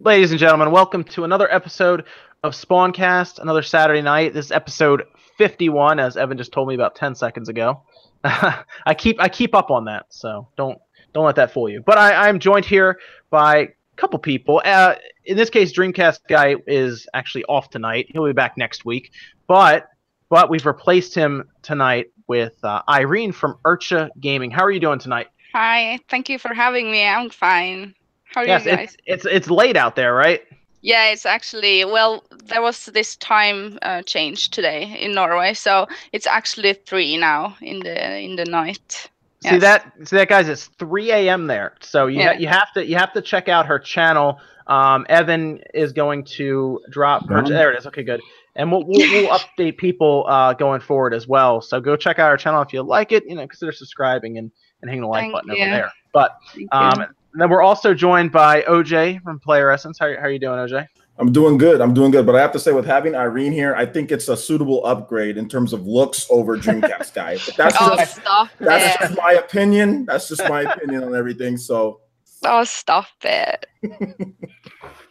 Ladies and gentlemen, welcome to another episode of Spawncast, another Saturday night. This is episode 51, as Evan just told me about 10 seconds ago. I keep I keep up on that, so don't don't let that fool you. But I, I'm joined here by a couple people. Uh, in this case, Dreamcast guy is actually off tonight. He'll be back next week. But but we've replaced him tonight with uh, Irene from Urcha Gaming. How are you doing tonight? Hi, thank you for having me. I'm fine. How are yes, you guys? it's, it's it's late out there, right? Yeah, it's actually well, there was this time uh, change today in Norway, so it's actually three now in the in the night. See that? See that, guys? It's 3 a.m. there, so you Yeah. ha- you have to you have to check out her channel. Um, Evan is going to drop. Her, there it is. Okay, good. And we'll we'll, we'll update people uh, going forward as well. So go check out our channel if you like it. You know, consider subscribing and and hitting the like Thank button you. over there. But Thank you. um, and then we're also joined by OJ from Player Essence. How, how are you doing, OJ? I'm doing good. I'm doing good. But I have to say, with having Irene here, I think it's a suitable upgrade in terms of looks over Dreamcast guy. But that's oh, just, stop that's it! just my opinion. That's just my opinion on everything. So Oh, stop it!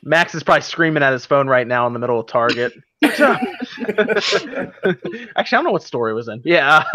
Max is probably screaming at his phone right now in the middle of Target. Actually, I don't know what store it was in. Yeah,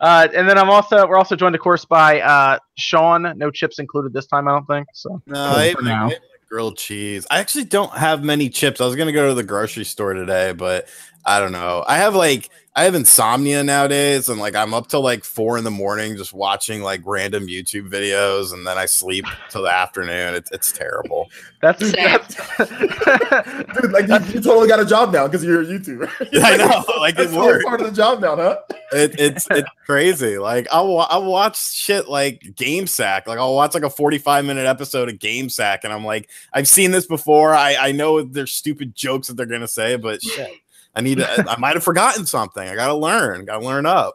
uh, and then I'm also we're also joined, of course, by uh, Sean. No chips included this time, I don't think. So No, I ate for now. I ate my grilled cheese. I actually don't have many chips. I was gonna go to the grocery store today, but I don't know. I have like I have insomnia nowadays, and like I'm up till like four in the morning just watching like random YouTube videos, and then I sleep till the afternoon. It's it's terrible. that's, Same. that's dude, like you, you totally got a job now because you're a YouTuber. I know, like, it's all part of the job now, huh? It, it's it's crazy. Like I'll I'll watch shit like Game Sack. Like I'll watch like a 45 minute episode of Game Sack, and I'm like, I've seen this before. I I know there's stupid jokes that they're gonna say, but shit, I need to. I might have forgotten something. I gotta learn. Gotta learn up.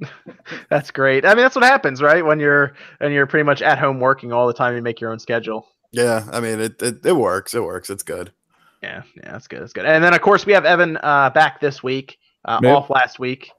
that's great. I mean, that's what happens, right? When you're and you're pretty much at home working all the time, you make your own schedule. Yeah, I mean it. It, it works. It works. It's good. Yeah, yeah, that's good. That's good. And then of course we have Evan uh, back this week, uh, Yep. off last week.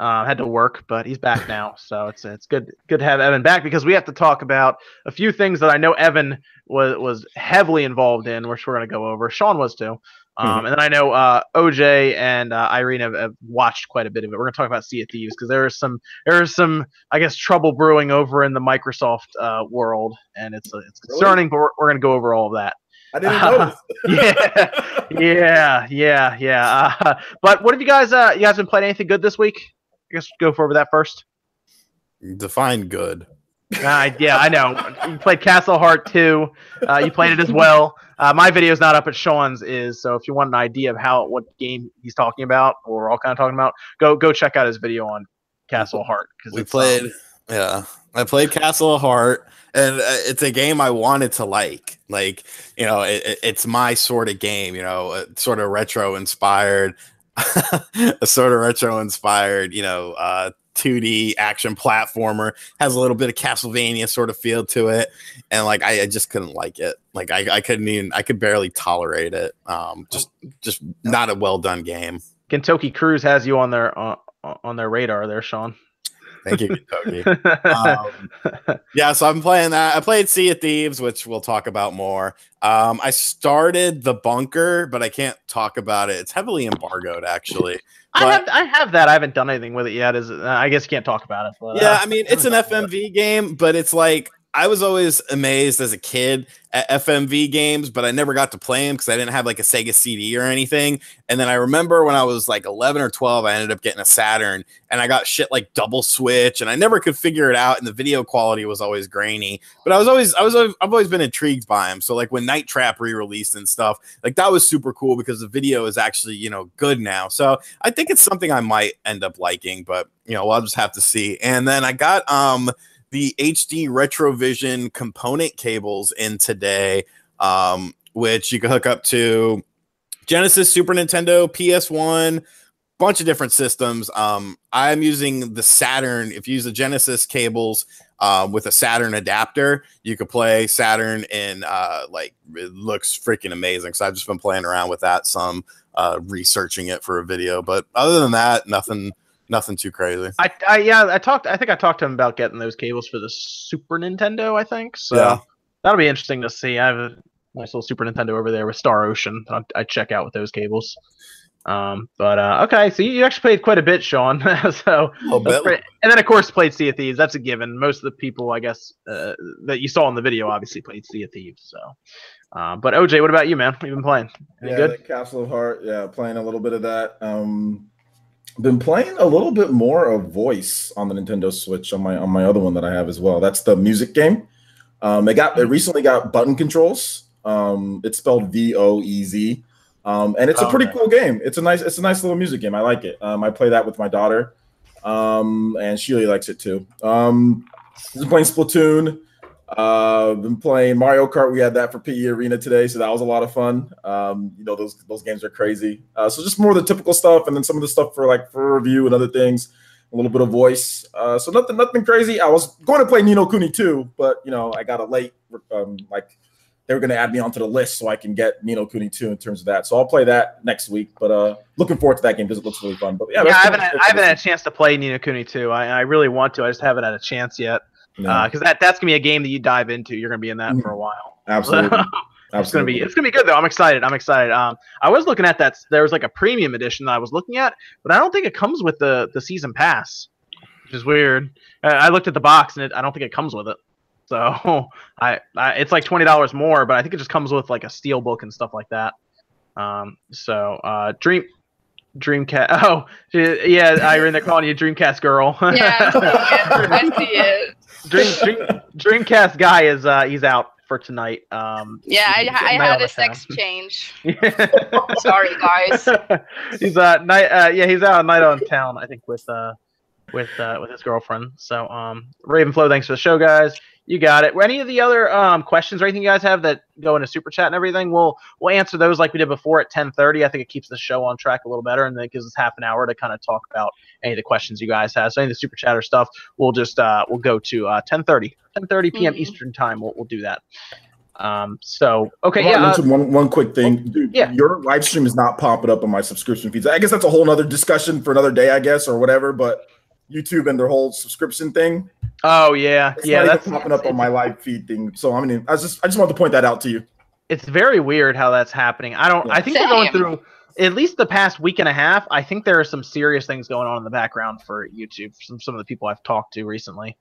Uh, had to work, but he's back now, so it's it's good good to have Evan back because we have to talk about a few things that I know Evan was was heavily involved in, which we're going to go over. Sean was too, um, and then I know uh, OJ and uh, Irene have, have watched quite a bit of it. We're going to talk about Sea of Thieves because there is some there is some I guess trouble brewing over in the Microsoft uh, world, and it's it's Really? concerning, but we're, we're going to go over all of that I didn't notice. yeah, yeah, yeah, yeah. Uh, but what have you guys? Uh, you guys been playing anything good this week? I guess go for over that first. Define good. Uh, yeah, I know. You played Castle Heart 2. Uh, you played it as well. Uh, my video's not up, but Sean's is. So if you want an idea of how what game he's talking about, or we're all kind of talking about, go go check out his video on Castle Heart. Because We played. um, Yeah, I played Castle Heart, and uh, it's a game I wanted to like. Like you know, it, it- it's my sort of game. You know, uh, sort of retro inspired, a sort of retro inspired. You know, uh, 2D action platformer has a little bit of Castlevania sort of feel to it, and like I, I just couldn't like it. Like I, I couldn't even. I could barely tolerate it. Um, just just not a well done game. Kentucky Cruise has you on their uh, on their radar there, Sean. Thank you, Kentucky. um, yeah, so I'm playing that. I played Sea of Thieves, which we'll talk about more. Um, I started the bunker, but I can't talk about it. It's heavily embargoed, actually. I but- have I have that. I haven't done anything with it yet. Is it, uh, I guess you can't talk about it. But, Yeah, uh, I mean, it's an FMV game, but it's like I was always amazed as a kid at FMV games, but I never got to play them because I didn't have like a Sega CD or anything. And then I remember when I was like 11 or 12, I ended up getting a Saturn and I got shit like double switch and I never could figure it out. And the video quality was always grainy, but I was always, I was, I've always been intrigued by them. So like when Night Trap re released and stuff, like that was super cool because the video is actually, you know, good now. So I think it's something I might end up liking, but you know, I'll just have to see. And then I got, um, the HD Retrovision component cables in today, um, which you can hook up to Genesis, Super Nintendo, PS1, bunch of different systems. Um, I'm using the Saturn. If you use the Genesis cables um, with a Saturn adapter, you could play Saturn and uh, like it looks freaking amazing. So I've just been playing around with that some, uh, researching it for a video. But other than that, nothing, nothing too crazy. I, I yeah, I talked. I think I talked to him about getting those cables for the Super Nintendo. I think so. Yeah. That'll be interesting to see. I've a nice little Super Nintendo over there with Star Ocean. I I check out with those cables. Um, but uh, okay, so you, you actually played quite a bit, Sean. so little bit. great. and then of course played Sea of Thieves. That's a given. Most of the people, I guess, uh, that you saw in the video obviously played Sea of Thieves. So, uh, but OJ, what about you, man? What you been playing? Any yeah, good? Castle of Heart. Yeah, playing a little bit of that. Um, been playing a little bit more of VOEZ on the Nintendo Switch on my on my other one that I have as well. That's the music game. Um, it got it recently got button controls. Um, it's spelled V O E Z, um, and it's a Oh, pretty okay. cool game. It's a nice it's a nice little music game. I like it. Um, I play that with my daughter, um, and she really likes it too. Um, been playing Splatoon. Uh, been playing Mario Kart. We had that for PE Arena today, so that was a lot of fun. Um, you know those those games are crazy. Uh, so just more of the typical stuff, and then some of the stuff for like for review and other things. A little bit of VOEZ. Uh, so nothing nothing crazy. I was going to play Ni no Kuni too, but you know I got a late um, like they were going to add me onto the list so I can get Ni no Kuni too in terms of that. So I'll play that next week. But uh looking forward to that game because it looks really fun. But yeah, Yeah, I haven't had, I haven't had a chance to play Ni no Kuni too. I, I really want to. I just haven't had a chance yet. Yeah, because that that's gonna be a game that you dive into. You're gonna be in that for a while. absolutely. it's gonna be it's gonna be good though. I'm excited. I'm excited. Um, I was looking at that. There was like a premium edition that I was looking at, but I don't think it comes with the the season pass, which is weird. Uh, I looked at the box and it, I don't think it comes with it. So I, I it's like twenty dollars more, but I think it just comes with like a steel book and stuff like that. Um, so uh, Dream. Dreamcast. Oh, yeah, Irene, they're calling you Dreamcast girl. Yeah, I see it. Dream, Dream, Dreamcast guy is uh he's out for tonight. Um Yeah, I, I had a sex to change. Sorry, guys. he's uh night uh yeah, he's out night on town, I think, with uh with uh with his girlfriend. So um Ravenflow, thanks for the show, guys. You got it. Any of the other um questions or anything you guys have that go into super chat and everything, we'll we'll answer those like we did before at ten thirty. I think it keeps the show on track a little better and then it gives us half an hour to kind of talk about any of the questions you guys have. So any of the super chatter stuff, we'll just uh we'll go to uh 10:30. 10:30 p.m. Mhm. Eastern time. We'll we'll do that. Um so okay, I want to yeah. uh, one one quick thing. Dude, yeah. your live stream is not popping up on my subscription feeds. I guess that's a whole nother discussion for another day, I guess, or whatever. But YouTube and their whole subscription thing, oh yeah. it's Yeah, that's popping up on my live feed thing. So I mean, I just I just wanted to point that out to you. it's very weird how that's happening. I don't. I think they're going through at least the past week and a half. I think there are some serious things going on in the background for YouTube. Some some of the people I've talked to recently.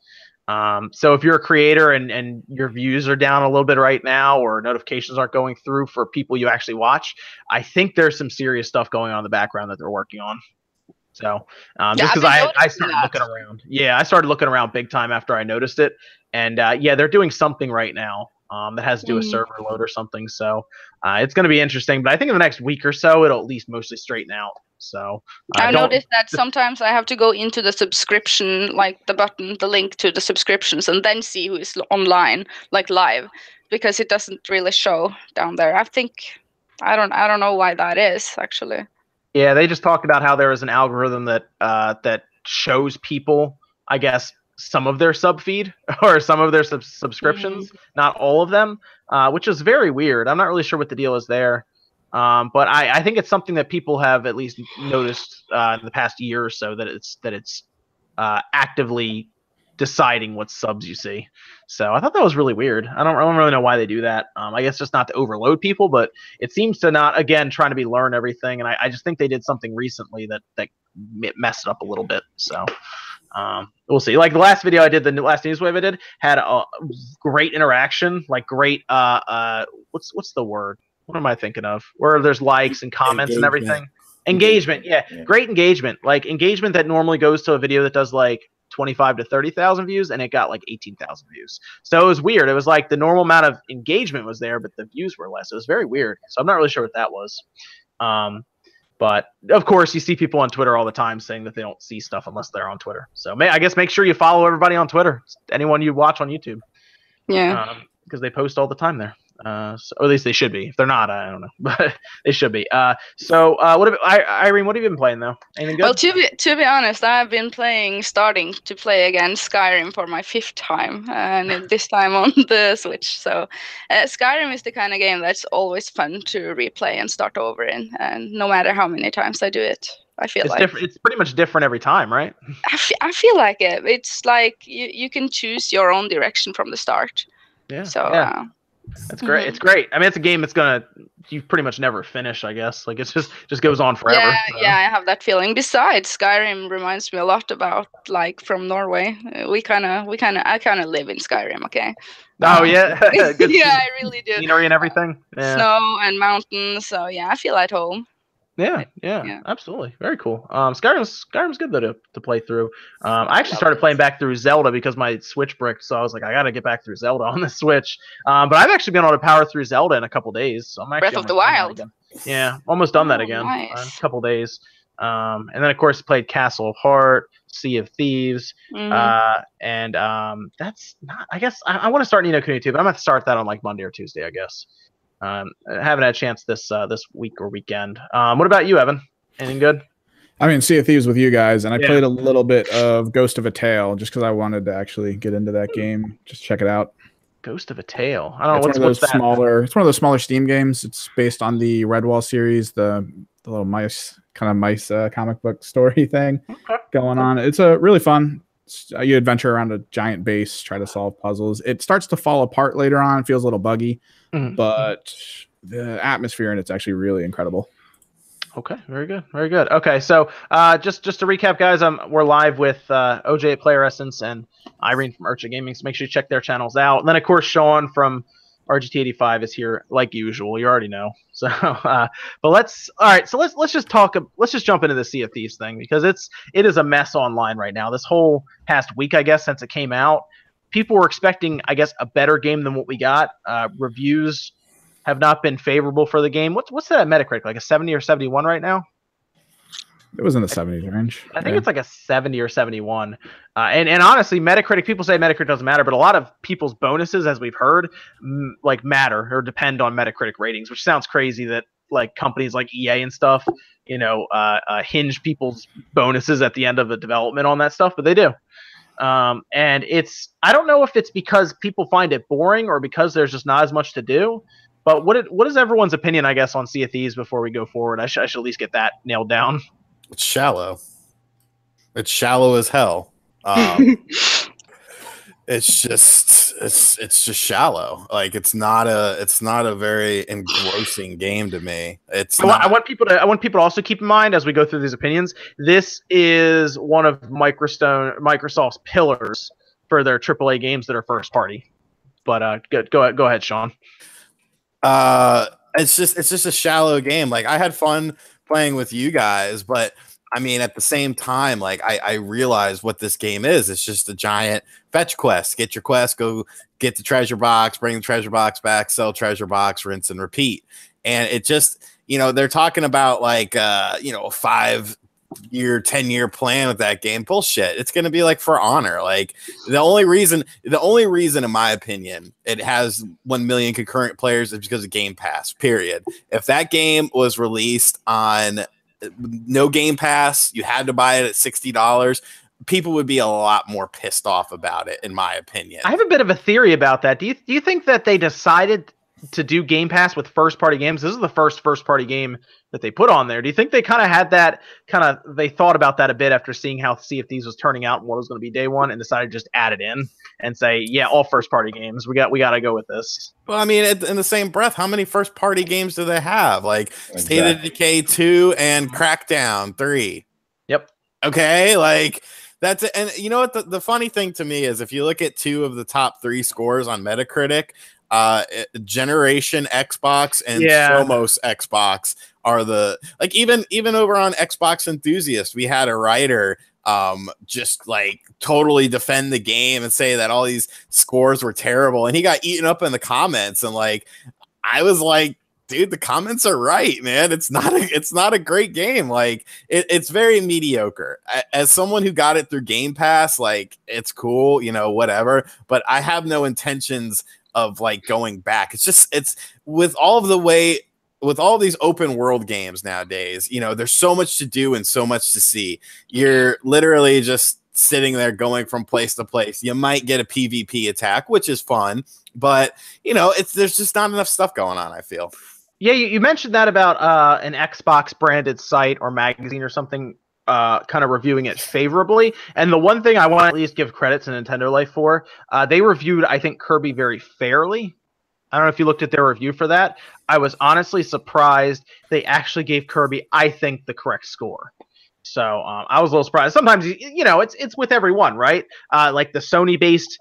Um, so if you're a creator and and your views are down a little bit right now, or notifications aren't going through for people you actually watch, I think there's some serious stuff going on in the background that they're working on. So um, Yeah, just because I, I started that. looking around, yeah, I started looking around big time after I noticed it, and uh, yeah, they're doing something right now um, that has to do with Mhm. server load or something. So uh, it's going to be interesting, but I think in the next week or so, it'll at least mostly straighten out. So uh, I noticed that sometimes I have to go into the subscription, like the button, the link to the subscriptions, and then see who is online, like live, because it doesn't really show down there. I think I don't I don't know why that is actually. Yeah, they just talked about how there is an algorithm that uh, that shows people, I guess, some of their sub feed or some of their sub- subscriptions, not all of them, uh, which is very weird. I'm not really sure what the deal is there, um, but I, I think it's something that people have at least noticed uh, in the past year or so that it's that it's uh, actively deciding what subs you see. So I thought that was really weird. I don't, I don't really know why they do that. Um, I guess just not to overload people, but it seems to not again trying to be learn everything. And I, I just think they did something recently that that messed it up a little bit. So um, we'll see. Like the last video I did, the last news wave I did had a great interaction, like great. Uh, uh, what's what's the word? What am I thinking of? Where there's likes and comments and Engagement. everything. Engagement, yeah, Yeah. great engagement. Like engagement that normally goes to a video that does like 25 to 30,000 views and it got like 18,000 views. So it was weird. It was like the normal amount of engagement was there, but the views were less. It was very weird. So I'm not really sure what that was. Um, but of course, you see people on Twitter all the time saying that they don't see stuff unless they're on Twitter. So may, I guess make sure you follow everybody on Twitter. Anyone you watch on YouTube, Yeah. because they post all the time there. Uh, so, or at least they should be. If they're not, I don't know, but they should be. Uh, so uh, what? Have, I, Irene, what have you been playing though? Anything good? Well, to be to be honest, I've been playing, starting to play again Skyrim for my fifth time, and this time on the Switch. So, uh, Skyrim is the kind of game that's always fun to replay and start over in, and no matter how many times I do it, I feel it's like different. It's pretty much different every time, right? I, I feel like it. It's like you, you can choose your own direction from the start. Yeah. So, yeah. That's great. Mhm. It's great. I mean, it's a game that's gonna you pretty much never finish. I guess like it's just just goes on forever. Yeah, so. yeah, I have that feeling. Besides, Skyrim reminds me a lot about like from Norway. Uh, We kind of, we kind of, I kind of live in Skyrim. Okay. Oh yeah. Yeah, I really do. scenery and everything. Yeah. Snow and mountains. So yeah, I feel at home. Yeah, yeah, Yeah. absolutely. Very cool. Um, Skyrim's Skyrim's good though to, to play through. Um, I actually started playing back through Zelda because my Switch bricked, so I was like, I gotta get back through Zelda on the Switch. Um, but I've actually been able to power through Zelda in a couple days, so I'm actually Breath of the Wild. Yeah, almost done that Oh, again. nice. Uh, a couple days. Um, and then of course played Castle of Heart, Sea of Thieves, Mhm. uh, and um, that's not. I guess I, I want to start Ni no Kuni too, but I'm gonna start that on like Monday or Tuesday, I guess. Um, I haven't had a chance this uh, this week or weekend. Um, what about you, Evan? Anything good? I mean, Sea of Thieves with you guys, and I Yeah. played a little bit of Ghost of a Tale just because I wanted to actually get into that game, just check it out. Ghost of a Tale. I don't know it's what's, one of those that. smaller. It's one of those smaller Steam games. It's based on the Redwall series, the the little mice kind of mice uh, comic book story thing Okay. going on. It's a really fun. Uh, You adventure around a giant base, try to solve puzzles. It starts to fall apart later on. Feels a little buggy, Mhm. but the atmosphere in it's actually really incredible. Okay, very good, very good. Okay, so uh, just just to recap, guys, um, we're live with uh, OJ at Player Essence and Irene from Urcha Gaming. So make sure you check their channels out. And then of course Sean from RGT85 is here like usual. You already know. So, uh, but let's all right. So let's let's just talk. Let's just jump into the Sea of Thieves thing because it's it is a mess online right now. This whole past week, I guess, since it came out, people were expecting, I guess, a better game than what we got. Uh, reviews have not been favorable for the game. What's what's that Metacritic? Like a 70 or 71 right now? It was in the 70s range. I think Yeah. it's like a 70 or 71. Uh, and, and honestly, Metacritic, people say Metacritic doesn't matter, but a lot of people's bonuses, as we've heard, m- like matter or depend on Metacritic ratings, which sounds crazy that like companies like EA and stuff, you know, uh, uh, hinge people's bonuses at the end of the development on that stuff, but they do. Um, and it's, I don't know if it's because people find it boring or because there's just not as much to do. But what it, what is everyone's opinion, I guess, on Sea of Thieves before we go forward? I, should I should at least get that nailed down. It's shallow. It's shallow as hell. Um, it's just it's it's just shallow. Like it's not a it's not a very engrossing game to me. It's I want, I want people to I want people to also keep in mind as we go through these opinions. This is one of Microstone Microsoft's pillars for their AAA games that are first party. But uh, go go ahead, go ahead, Sean. uh it's just it's just a shallow game like i had fun playing with you guys but i mean at the same time like i i realize what this game is. It's just a giant fetch quest. Get your quest go get the treasure box bring the treasure box back sell treasure box rinse and repeat. And it just you know they're talking about like uh you know five year 10 year plan with that game bullshit. It's going to be like for honor. Like the only reason the only reason in my opinion it has 1 million concurrent players is because of game pass period. If that game was released on uh, no game pass you had to buy it at $60 people would be a lot more pissed off about it in my opinion. I have a bit of a theory about that. Do you do you think that they decided to do Game Pass with first party games? This is the first first party game that they put on there. Do you think they kind of had that kind of they thought about that a bit after seeing how Sea of Thieves was turning out and what was going to be day one, and decided to just add it in and say, yeah, all first party games. We got we got to go with this. well i mean in the same breath how many first party games do they have like State of Decay 2 and Crackdown 3 Yep. Okay, like that's it. and you know what the, the funny thing to me is if you look at two of the top three scores on Metacritic, uh Generation Xbox and Yeah. Somos Xbox are the like even even over on Xbox Enthusiast, we had a writer um just like totally defend the game and say that all these scores were terrible and he got eaten up in the comments and like I was like dude the comments are right man. It's not a it's not a great game. Like it, it's very mediocre. As someone who got it through game pass like it's cool you know whatever but i have no intentions of like going back. It's just it's with all of the way with all these open world games nowadays you know there's so much to do and so much to see. You're literally just sitting there going from place to place. You might get a pvp attack which is fun but you know it's there's just not enough stuff going on i feel. Yeah, you, you mentioned that about uh, an Xbox branded site or magazine or something, uh, kind of reviewing it favorably. And the one thing I want to at least give credit to Nintendo Life for, uh, they reviewed, I think, Kirby very fairly. I don't know if you looked at their review for that. I was honestly surprised they actually gave Kirby, I think, the correct score. So um, I was a little surprised. Sometimes you, know it's it's with everyone, right? Uh, like the Sony based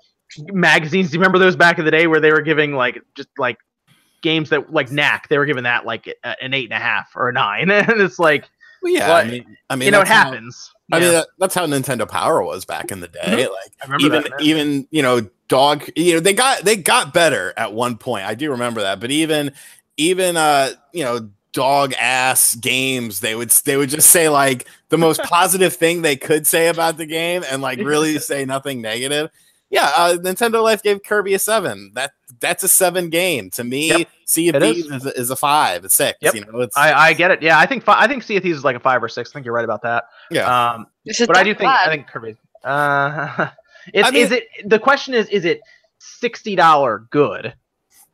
magazines. Do you remember those back in the day where they were giving like just like games that like Knack, they were giving that like an eight and a half or a nine, and it's like Well, yeah, What? I mean, I mean, you know it that's how- happens. I mean, that, that's how Nintendo Power was back in the day. Like even that, even you know dog you know they got they got better at one point. I do remember that, but even even uh you know dog ass games they would they would just say like the most positive thing they could say about the game and like really say nothing negative. Yeah, uh, Nintendo Life gave Kirby a seven. That that's a seven game to me. Yep, Sea of it is. Thieves is. a, is a five, a six. Yep. You know, it's I, I get it. Yeah, I think fi- I think Sea of Thieves is like a five or six. I think you're right about that. yeah. Um, Is but I do think bad? I think Kirby. Uh, it's, I mean- is it the question is is it sixty dollar good?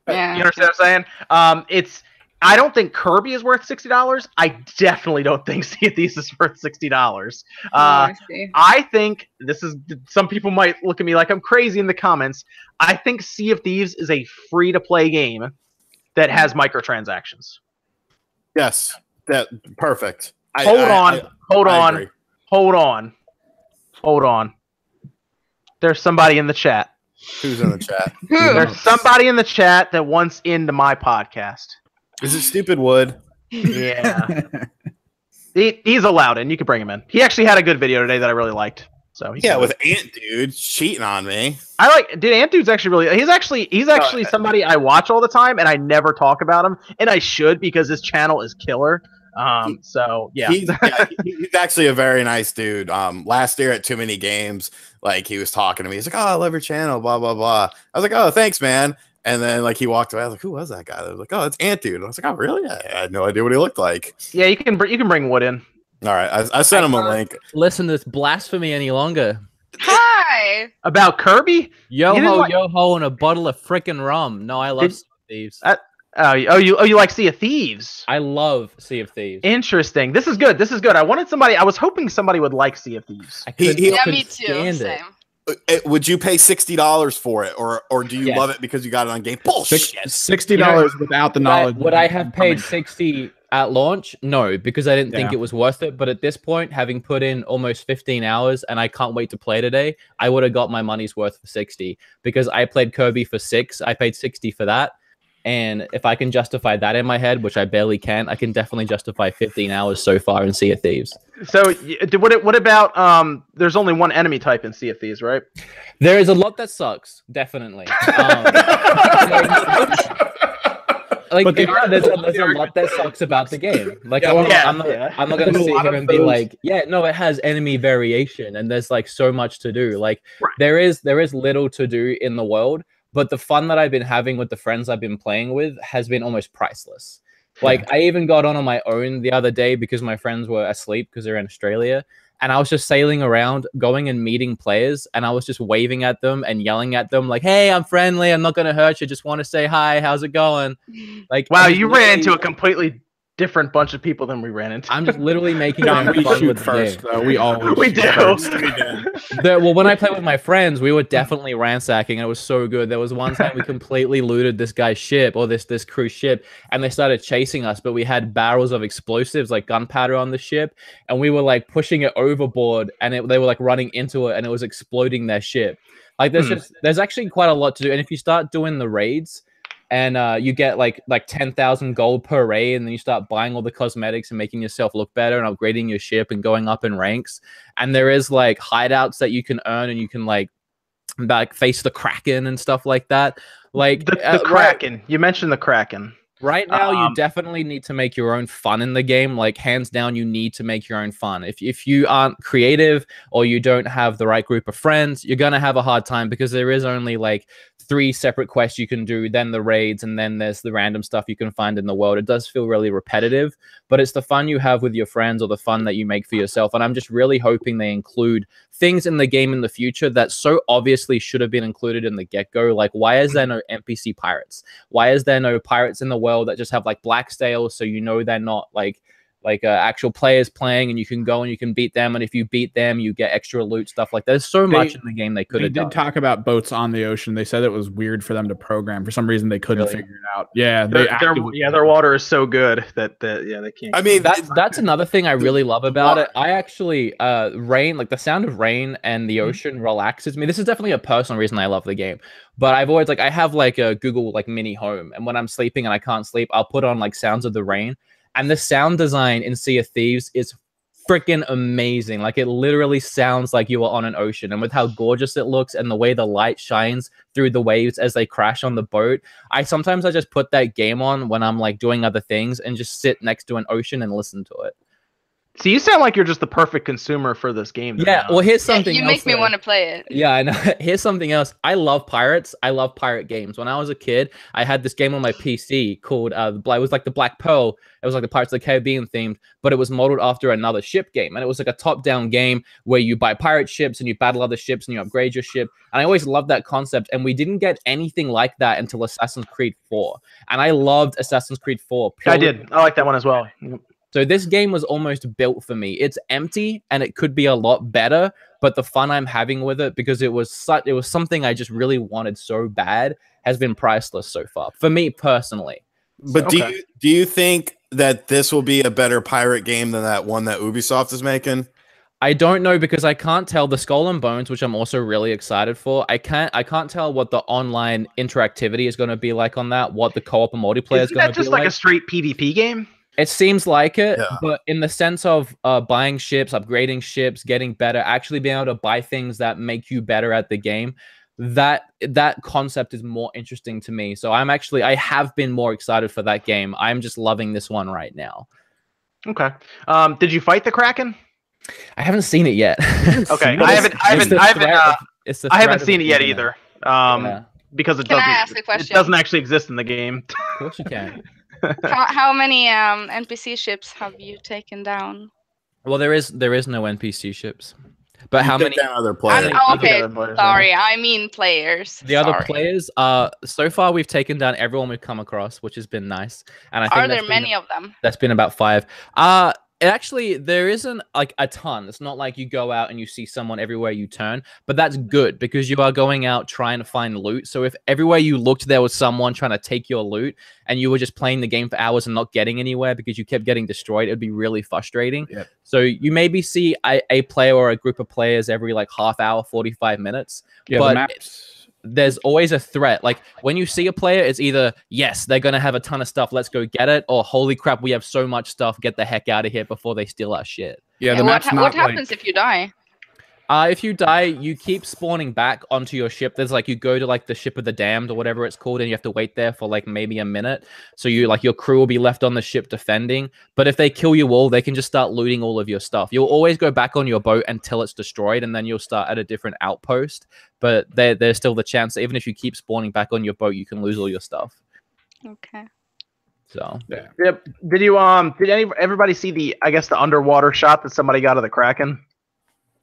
Yeah. You understand what I'm saying? Um, it's I don't think Kirby is worth sixty dollars. I definitely don't think Sea of Thieves is worth sixty dollars. Oh, Uh, I. I think this is some people might look at me like I'm crazy in the comments. I think Sea of Thieves is a free to play game that has microtransactions. yes. That perfect. I- Hold I- on, I- hold I on, hold on, hold on. There's somebody in the chat. Who's in the chat? There's somebody in the chat that wants into my podcast. Is it Stupid Wood? Yeah, he, he's allowed in. You can bring him in. He actually had a good video today that I really liked. So he Yeah, can- with Ant Dude cheating on me. I like. Dude, Ant Dude's actually really. He's actually he's actually somebody I watch all the time, and I never talk about him, and I should because his channel is killer. Um. So yeah. He's, yeah, he- he's actually a very nice dude. Um, last year at Too Many Games, like he was talking to me. He's like, "Oh, I love your channel." Blah blah blah. I was like, "Oh, thanks, man." And then like he walked away. I was like, "Who was that guy?" I was like, "Oh, it's Ant Dude." And I was like, "Oh, really?" I I had no idea what he looked like. yeah. You can br- you can bring Wood in. All right, I, I sent him a link. listen to this blasphemy any longer. Hi. About Kirby? Yo didn't ho, like- yo ho, and a bottle of frickin' rum. No, I love Did- Thieves. Uh, Oh, you- oh, you oh you like Sea of Thieves? I love Sea of Thieves. Interesting. This is good. This is good. I wanted somebody. I was hoping somebody would like Sea of Thieves. I He- couldn't- he- Yeah, me too. stand it. Same. Uh, uh, Would you pay sixty dollars for it, or or do you Yes. love it because you got it on game? Bullshit. Sixty dollars without the Would I, knowledge. would I have paid 60 at launch? No, because I didn't think it was worth it. But at this point, having put in almost 15 hours and I can't wait to play today, I would have got my money's worth for 60 because I played Kirby for six. I paid 60 for that. And if I can justify that in my head, which I barely can, I can definitely justify 15 hours so far in Sea of Thieves. So, what what about um? There's only one enemy type in Sea of Thieves, right? There is a lot that sucks, definitely. Um, like But the- there- there's, a, there's a lot that sucks about the game. Like I'm, Yeah, I'm not, yeah. I'm not gonna There's a sit here and be those- like, yeah, no, it has enemy variation, and there's like so much to do. Like Right. there is there is little to do in the world, but the fun that I've been having with the friends I've been playing with has been almost priceless. Like I even got on on my own the other day because my friends were asleep because they're in Australia, and I was just sailing around, going and meeting players, and I was just waving at them and yelling at them like, "Hey, I'm friendly. I'm not gonna hurt you. Just want to say hi. How's it going?" Like, Wow, you ran into a completely different bunch of people than we ran into. I'm just literally making Yeah, them we fun shoot with the first. game. Though. We always We shoot do. first. The- well, when I played with my friends, we were definitely ransacking. It was so good. There was one time we completely looted this guy's ship or this this cruise ship, and they started chasing us. But we had barrels of explosives, like gunpowder, on the ship, and we were like pushing it overboard, and it, they were like running into it, and it was exploding their ship. Like there's Hmm. just there's actually quite a lot to do, and if you start doing the raids. And uh, you get like like ten thousand gold per raid, and then you start buying all the cosmetics and making yourself look better and upgrading your ship and going up in ranks and there is like hideouts that you can earn and you can like like face the kraken and stuff like that like the, uh, the right- Kraken. You mentioned the Kraken. Right now, Um, you definitely need to make your own fun in the game. Like hands down, you need to make your own fun. If if you aren't creative or you don't have the right group of friends, you're gonna have a hard time because there is only like three separate quests you can do, then the raids, and then there's the random stuff you can find in the world. It does feel really repetitive, but it's the fun you have with your friends or the fun that you make for yourself. And I'm just really hoping they include things in the game in the future that so obviously should have been included in the get go. Like, why is there no NPC pirates? Why is there no pirates in the world that just have like black sails so you know they're not like like uh, actual players playing, and you can go and you can beat them, and if you beat them, you get extra loot stuff like. There's so They- much in the game they could They have did done. talk about boats on the ocean. They said it was weird for them to program. For some reason, they couldn't Really? figure it out. Yeah, they Their, their, actively- yeah, their water is so good that, that yeah they can't. I mean, that's that's another thing I really love about it. I actually uh rain like the sound of rain and the ocean relaxes me. This is definitely a personal reason I love the game. But I've always like I have like a Google like mini home and when I'm sleeping and I can't sleep, I'll put on like sounds of the rain. And the sound design in Sea of Thieves is freaking amazing. Like it literally sounds like you are on an ocean. And with how gorgeous it looks and the way the light shines through the waves as they crash on the boat, I sometimes I just put that game on when I'm like doing other things and just sit next to an ocean and listen to it. So you sound like you're just the perfect consumer for this game. then, Yeah, huh? well here's Yeah, something you else make me want to play it. Yeah, I know. Here's something else. I love pirates. I love pirate games. When I was a kid, I had this game on my PC called uh, it was like the Black Pearl. It was like the Pirates of the Caribbean themed, but it was modeled after another ship game, and it was like a top-down game where you buy pirate ships and you battle other ships and you upgrade your ship. And I always loved that concept. And we didn't get anything like that until Assassin's Creed 4, and I loved Assassin's Creed 4. I did. I like that one as well. So this game was almost built for me. It's empty and it could be a lot better, but the fun I'm having with it because it was such it was something I just really wanted so bad has been priceless so far. For me personally. But do Okay. you do you think that this will be a better pirate game than that one that Ubisoft is making? I don't know because I can't tell the Skull and Bones, which I'm also really excited for. I can't I can't tell what the online interactivity is going to be like on that, what the co-op and multiplayer is Isn't going that to be just like, like. a straight PvP game? It seems like it, Yeah. but in the sense of uh, buying ships, upgrading ships, getting better, actually being able to buy things that make you better at the game, that that concept is more interesting to me. So I'm actually I have been more excited for that game. I'm just loving this one right now. Okay. Um, did you fight the Kraken? I haven't seen it yet. Okay, I it's- haven't- I haven't- I haven't, uh, of- it's the I haven't seen it yet either. Um, Yeah, because it Can doesn't. ask a It doesn't actually exist in the game. of course you can. how, how many um, NPC ships have you taken down? Well, there is there is no NPC ships, but how You many? down other players? oh, okay, players, sorry. I mean players. The other players, uh, so far we've taken down everyone we've come across, which has been nice. And I think Are that's there been- many of them? That's been about five. Uh it actually there isn't like a ton. It's not like you go out and you see someone everywhere you turn, but that's good because you are going out trying to find loot. So if everywhere you looked there was someone trying to take your loot and you were just playing the game for hours and not getting anywhere because you kept getting destroyed, it'd be really frustrating. Yep. So you maybe see a, a player or a group of players every like half hour, 45 minutes Yeah, but the maps. There's always a threat. Like when you see a player, it's either yes, they're gonna have a ton of stuff, let's go get it, or holy crap, we have so much stuff, get the heck out of here before they steal our shit. Yeah, the Yeah, what, ha- not what like- happens if you die? Uh, if you die, you keep spawning back onto your ship. There's like you go to like the ship of the damned or whatever it's called, and you have to wait there for like maybe a minute. So you like your crew will be left on the ship defending. But if they kill you all, they can just start looting all of your stuff. You'll always go back on your boat until it's destroyed, and then you'll start at a different outpost. But there, there's still the chance that even if you keep spawning back on your boat, you can lose all your stuff. Okay. So yeah. Yep. Did you um? Did any everybody see the? I guess the underwater shot that somebody got of the Kraken.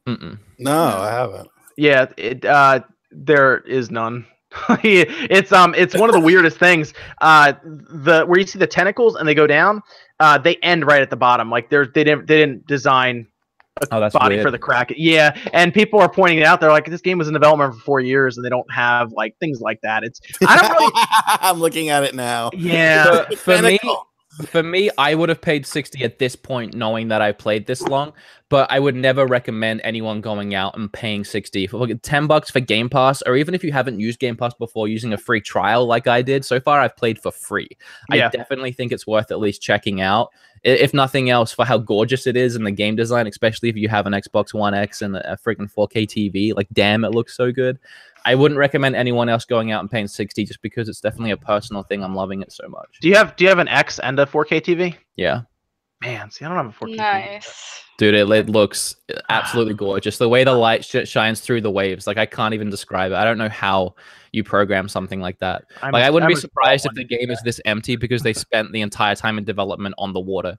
Mm-mm. No, I haven't. Yeah. It. Uh. There is none. it's um. It's one of the weirdest things. Uh. The where you see the tentacles and they go down. Uh. They end right at the bottom. Like there's they didn't they didn't design oh, that's body weird. for the crack. Yeah, and people are pointing it out. They're like, this game was in development for four years, and they don't have like things like that. It's I don't really. I'm looking at it now. Yeah. for, for me, Tentacle. For me, I would have paid 60 at this point, knowing that I played this long, but I would never recommend anyone going out and paying 60 for like 10 bucks for Game Pass, or even if you haven't used Game Pass before, using a free trial like I did. So far, I've played for free. Yeah. I definitely think it's worth at least checking out. If nothing else, for how gorgeous it is and the game design, especially if you have an Xbox One X and a freaking 4K TV, like damn, it looks so good. I wouldn't recommend anyone else going out and paying 60 just because it's definitely a personal thing. I'm loving it so much. Do you have Do you have an X and a 4K TV? Yeah. Man, see, I don't have a 4K. TV. Nice. Dude, it, it looks absolutely gorgeous. The way the light sh- shines through the waves, like I can't even describe it. I don't know how you program something like that. I'm like a- I wouldn't I'm be surprised if the game is this empty because they spent the entire time in development on the water.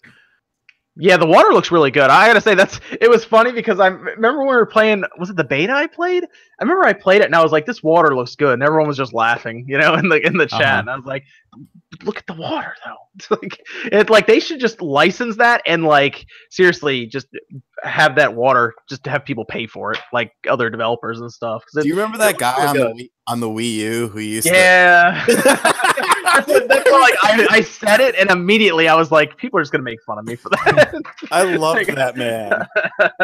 Yeah, the water looks really good. I gotta say that's it was funny because I remember when we were playing. Was it the beta I played? I remember I played it and I was like, "This water looks good," and everyone was just laughing, you know, in the in the chat. Uh-huh. And I was like, look at the water though. It's like it like they should just license that and like seriously just have that water just to have people pay for it, like other developers and stuff. Do you remember that guy on looks the Wii, on the Wii U who used Yeah. that's, what- that's what, like I, I said it and immediately I was like, people are just gonna make fun of me for that. I love that man.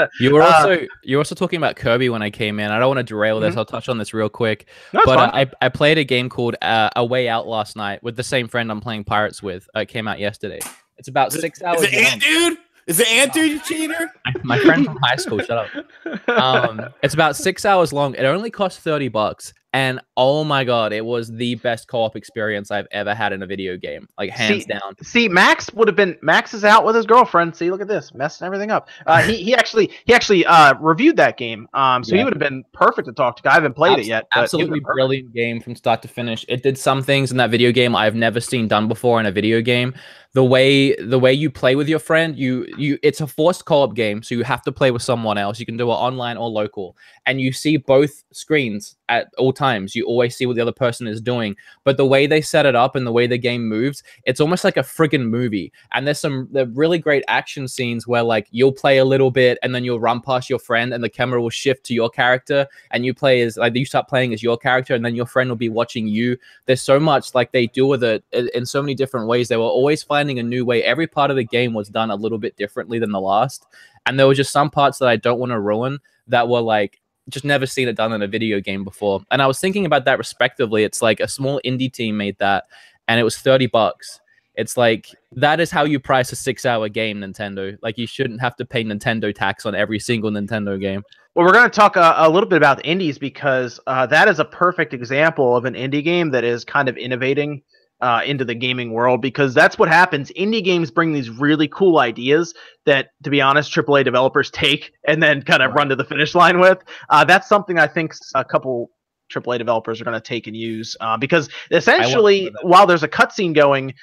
You were Uh, also you're also talking about Kirby when I came in. I don't want to derail this. Mhm. I'll touch on this real quick. No, but uh. I, I played a game called uh, A Way Out last night with the same friend I'm playing Pirates with. Uh, it came out yesterday. It's about six hours. Is it Ant. Dude? Is it Ant Dude, you cheater? My friend from high school. Shut up. um, it's about six hours long. It only costs 30 bucks. And oh my god, it was the best co-op experience I've ever had in a video game. Like hands See, down. See, Max would have been Max is out with his girlfriend. See, look at this, messing everything up. Uh, he he actually he actually uh reviewed that game. Um, so he would have been perfect to talk to. I haven't played it yet. but he would've Absolutely brilliant game from start to finish. It did some things in that video game I've never seen done before in a video game. The way the way you play with your friend, you you it's a forced co-op game, so you have to play with someone else. You can do it online or local, and you see both screens at all times. You always see what the other person is doing. But the way they set it up and the way the game moves, it's almost like a friggin' movie. And there's some the really great action scenes where like you'll play a little bit and then you'll run past your friend and the camera will shift to your character and you play as like you start playing as your character and then your friend will be watching you. There's so much like they do with it in so many different ways. They were always finding a new way. Every part of the game was done a little bit differently than the last. And there were just some parts that I don't want to ruin that were like just never seen it done in a video game before. And I was thinking about that respectively. It's like a small indie team made that and it was 30 bucks. It's like that is how you price a 6-hour game Nintendo. Like you shouldn't have to pay Nintendo tax on every single Nintendo game. Well, we're going to talk a, a little bit about indies because uh, that is a perfect example of an indie game that is kind of innovating uh, into the gaming world because that's what happens. Indie games bring these really cool ideas that, to be honest, AAA developers take and then kind of run to the finish line with. Uh, that's something I think a couple AAA developers are going to take and use uh, because essentially, while there's a cutscene going,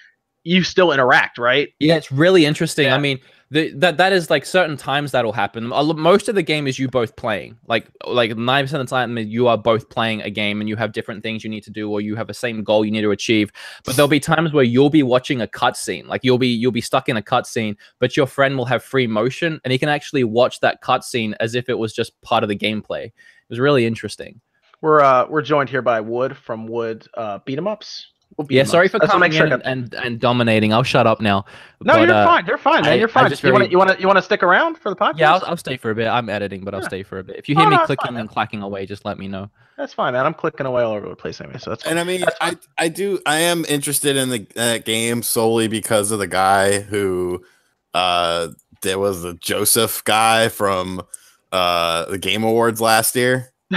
you still interact, right? Yeah, it's really interesting. Yeah. I mean, the, that that is like certain times that'll happen. Most of the game is you both playing. Like like ninety percent of the time, you are both playing a game, and you have different things you need to do, or you have a same goal you need to achieve. But there'll be times where you'll be watching a cutscene, like you'll be you'll be stuck in a cutscene, but your friend will have free motion, and he can actually watch that cutscene as if it was just part of the gameplay. It was really interesting. We're uh, we're joined here by Wood from Wood uh, Beat 'em Ups. We'll beat sorry for That's coming in and, and and dominating. I'll shut up now. No, But, you're uh, fine. You're fine, man. I- you're I fine. just you want to you want to you want to stick around for the podcast? Yeah, I'll, I'll stay for a bit. I'm editing, but I'll Yeah. stay for a bit. If you Oh, hear me no, it's fine, clicking and clacking away, just let me know. that's fine, man. I'm clicking away all over the place anyway, so that's fine. And I mean, I I do I am interested in the uh, game solely because of the guy who uh there was the Josef guy from uh the Game Awards last year.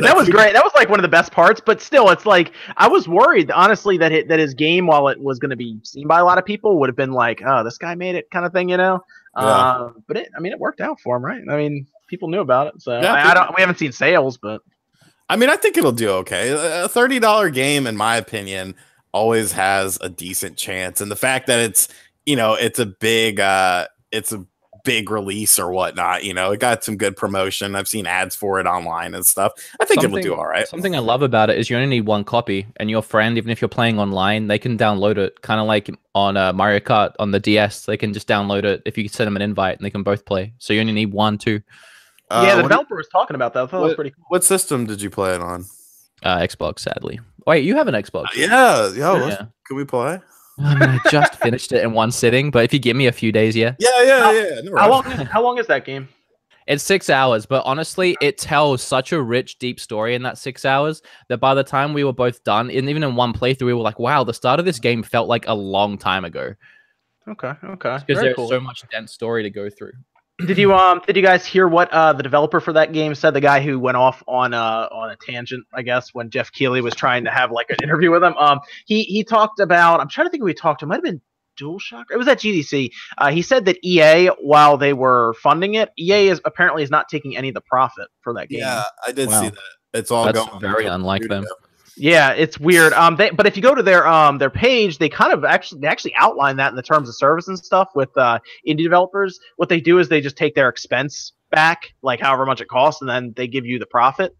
that was great. That was like one of the best parts, but still, it's like I was worried, honestly, that it, that his game, while it was going to be seen by a lot of people, would have been like, "Oh, this guy made it," kind of thing, you know. Yeah. Um, but it, I mean, it worked out for him, right? I mean, people knew about it, so Yeah, I, I don't. We haven't seen sales, but I mean, I think it'll do okay. A thirty dollar game, in my opinion, always has a decent chance, and the fact that it's you know it's a big uh it's a big release or whatnot, you know, it got some good promotion. I've seen ads for it online and stuff. I think it'll do all right. Something I love about it is you only need one copy, and your friend, even if you're playing online, they can download it. Kind of like on uh, Mario Kart on the DS, they can just download it if you send them an invite, and they can both play. So you only need one, two. Uh, yeah, the developer was talking about that. I thought that was what- pretty cool. what system did you play it on? Uh, Xbox, sadly. Wait, you have an Xbox? Yeah, yeah. let's- yeah. Can we play? Oh, I mean, I just finished it in one sitting, but if you give me a few days, yeah. Yeah, yeah, yeah. No How long? Is, how long is that game? It's six hours, but honestly, it tells such a rich, deep story in that six hours that by the time we were both done, and even in one playthrough, we were like, wow, the start of this game felt like a long time ago. Okay, okay, Because there's cool. so much dense story to go through. Did you um did you guys hear what uh the developer for that game said? The guy who went off on uh on a tangent, I guess, when Geoff Keighley was trying to have like an interview with him. Um he he talked about I'm trying to think who he talked to. It might have been DualShock. It was at GDC. Uh, he said that EA, while they were funding it, EA is apparently is not taking any of the profit for that game. Yeah, I did Wow. see that. It's all That's going very unlike them. Yeah, it's weird. Um, they, but if you go to their um their page, they kind of actually they actually outline that in the terms of service and stuff with uh indie developers. What they do is they just take their expense back, like however much it costs, and then they give you the profit.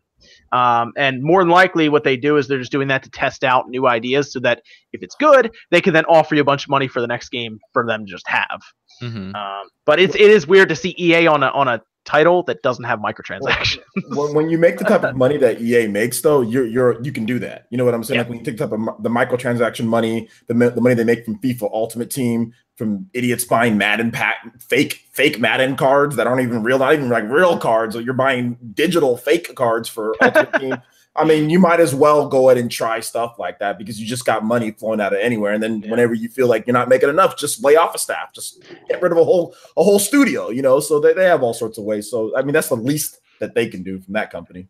Um, and more than likely, what they do is they're just doing that to test out new ideas, so that if it's good, they can then offer you a bunch of money for the next game for them to just have. Mhm. Um, but it's it is weird to see EA on a on a title that doesn't have microtransactions. when, when you make the type of money that EA makes, though, you're you're you can do that. You know what I'm saying? Yeah. Like when you take the type of the microtransaction money, the the money they make from FIFA Ultimate Team, from idiots buying Madden pack fake fake Madden cards that aren't even real, not even like real cards. You're buying digital fake cards for Ultimate Team. I mean, you might as well go ahead and try stuff like that because you just got money flowing out of anywhere. And then Yeah. whenever you feel like you're not making enough, just lay off a staff, just get rid of a whole a whole studio, you know. So they, they have all sorts of ways. So I mean, that's the least that they can do from that company.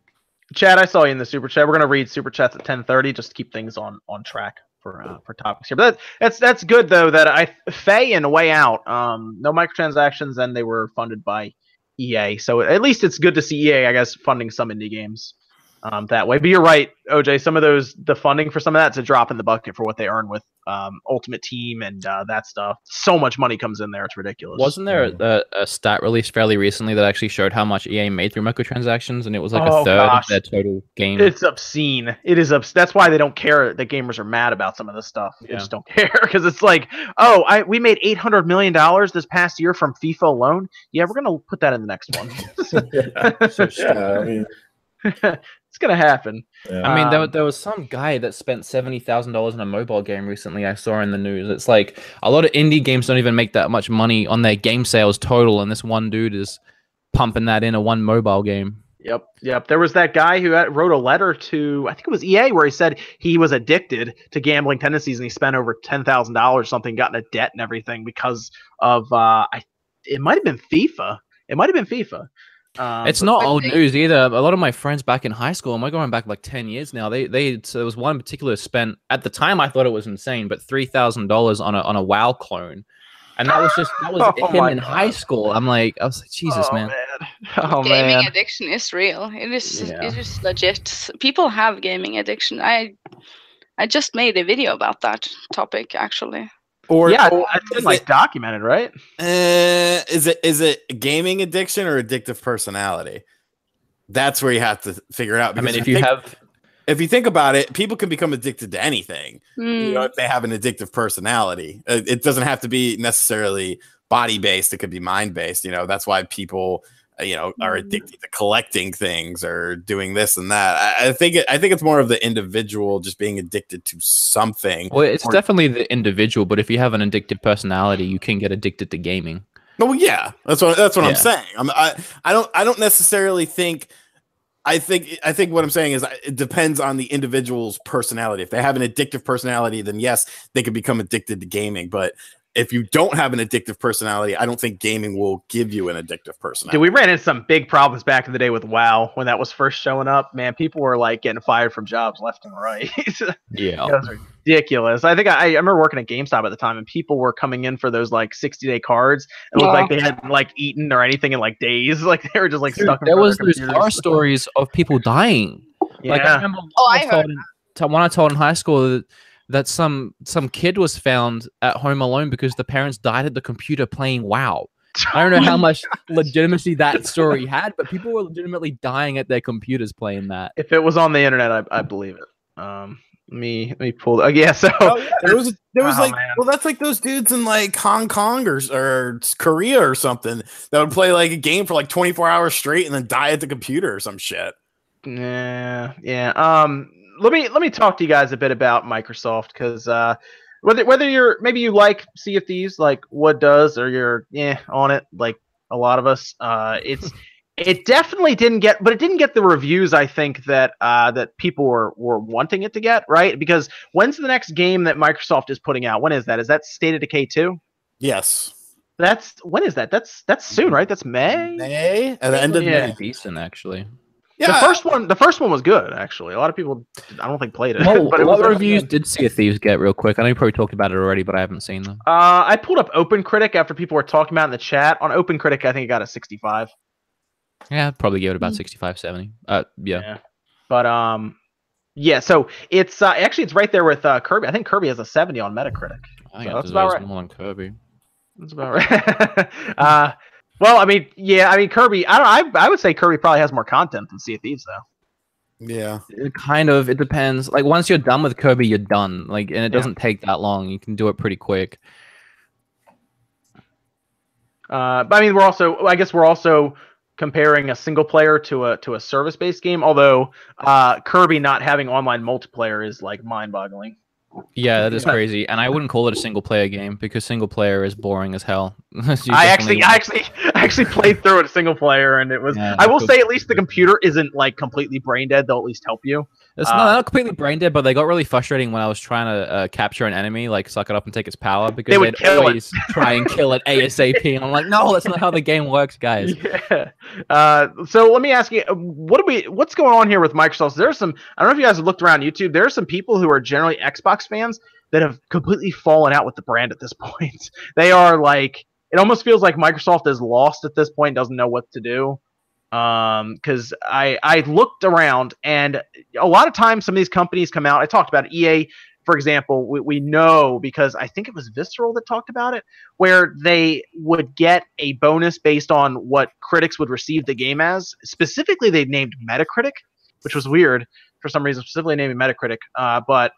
Chad, I saw you in the super chat. We're gonna read super chats at ten thirty just to keep things on on track for uh, for topics here. But that, that's that's good though. That I Fe and Way Out, um, no microtransactions, and they were funded by EA. So at least it's good to see EA, I guess, funding some indie games um, that way. But you're right, OJ. Some of those the funding for some of that's a drop in the bucket for what they earn with um, Ultimate Team and uh, that stuff. So much money comes in there, it's ridiculous. Wasn't there a, a stat released fairly recently that actually showed how much EA made through microtransactions, and it was like Oh, a third gosh. of their total game? It's obscene. It is obs- That's why they don't care that gamers are mad about some of this stuff. They Yeah. just don't care because it's like, oh, I we made eight hundred million dollars this past year from FIFA alone. Yeah, we're gonna put that in the next one. So Yeah, I mean, it's gonna happen. yeah. I mean, there, Um, there was some guy that spent seventy thousand dollars on a mobile game recently. I saw in the news. It's like a lot of indie games don't even make that much money on their game sales total, and this one dude is pumping that in a one mobile game. Yep, yep. There was that guy who wrote a letter to I think it was EA where he said he was addicted to gambling tendencies and he spent over ten thousand dollars something, got in a debt and everything because of uh, I it might have been FIFA. It might have been FIFA. Um, it's not I old think- news either. A lot of my friends back in high school, and we're going back like ten years now. They they so there was one in particular spent at the time I thought it was insane, but three thousand dollars on a on a WoW clone, and that was just that was Oh him my in high school. I'm like, I was like, Jesus, oh, man. Oh gaming man. addiction is real. It is Yeah. it is legit. People have gaming addiction. I I just made a video about that topic actually. Or yeah, or it's been like it- documented, right? Uh, is it is it gaming addiction or addictive personality? That's where you have to figure it out. I mean, if you think- have if you think about it, people can become addicted to anything. You Hmm. know, if they have an addictive personality, Uh, it doesn't have to be necessarily body based. It could be mind based. You know, that's why people, you know, are Mhm. addicted to collecting things or doing this and that. I, I think it, I think it's more of the individual just being addicted to something. well, it's Or- definitely the individual, but if you have an addictive personality, you can get addicted to gaming. No, well, yeah, that's what that's what I'm saying. I'm, I I don't I don't necessarily think. I think I think what I'm saying is uh, it depends on the individual's personality. If they have an addictive personality, then yes, they could become addicted to gaming. But if you don't have an addictive personality, I don't think gaming will give you an addictive personality. Dude, we ran into some big problems back in the day with WoW when that was first showing up. Man, people were like getting fired from jobs left and right. Yeah. That was ridiculous. I think I, I remember working at GameStop at the time, and people were coming in for those like 60 day cards. It looked like they hadn't like eaten or anything in like days. Like they were just like Dude, stuck. in there was their those computers. horror stories of people dying. Like I Yeah. remember one Oh, I I told heard in- to- one I told in high school that, that some some kid was found at home alone because the parents died at the computer playing WoW. I don't know how much legitimacy that story had, but people were legitimately dying at their computers playing that. if it was on the internet, I, I believe it. Um, me let me pull. Uh, yeah, so Oh, yeah, there was there was Oh, like man. well that's like those dudes in like Hong Kong or or Korea or something that would play like a game for like 24 hours straight and then die at the computer or some shit. Yeah, yeah. Um, let me let me talk to you guys a bit about Microsoft because uh, whether whether you're maybe you like Sea of Thieves like what does or you're yeah on it like a lot of us, uh, it's it definitely didn't get, but it didn't get the reviews I think that uh, that people were were wanting it to get right because when's the next game that Microsoft is putting out? When is that? Is that State of Decay two? Yes. That's when is that? That's that's soon, right? That's May. May at the end of Yeah. May. Decent actually. Yeah. The first one, the first one was good actually. A lot of people, I don't think played it, Well, but it what was reviews did Sea of Thieves get real quick? I know you probably talked about it already, but I haven't seen them. Uh, I pulled up Open Critic after people were talking about it in the chat. On Open Critic, I think it got a 65. Yeah, I'd probably give it about 65, 70. Uh, yeah. But um, yeah. So it's uh, actually it's right there with uh, Kirby. I think Kirby has a 70 on Metacritic. I think So that's about right. more than Kirby. That's about right. uh, well, I mean, yeah. I mean, Kirby. I don't. I I would say Kirby probably has more content than Sea of Thieves, though. Yeah. It kind of it depends. Like once you're done with Kirby, you're done. Like and it Yeah. doesn't take that long. You can do it pretty quick. Uh, but I mean, we're also, I guess, we're also comparing a single player to a to a service based game. Although uh, Kirby not having online multiplayer is like mind boggling. Yeah, that is crazy. And I wouldn't call it a single player game because single player is boring as hell. I actually, I actually, I actually played through it single player, and it was. Yeah, I will cool. say, at least the computer isn't like completely brain dead. They'll at least help you. It's Uh, not, not completely brain dead, but they got really frustrating when I was trying to uh, capture an enemy, like suck it up and take its power, because They would would kill it. always try and kill it ASAP. And I'm like, no, that's not how the game works, guys. Yeah. Uh, so let me ask you, uh, what do we? What's going on here with Microsoft? There's some. I don't know if you guys have looked around YouTube. There are some people who are generally Xbox fans that have completely fallen out with the brand at this point. they are like, it almost feels like Microsoft is lost at this point, doesn't know what to do. Um, because I I looked around and a lot of times some of these companies come out. I talked about EA, for example. We, we know because I think it was Visceral that talked about it where they would get a bonus based on what critics would receive the game as. Specifically, they named Metacritic, which was weird for some reason, specifically naming Metacritic. Uh, but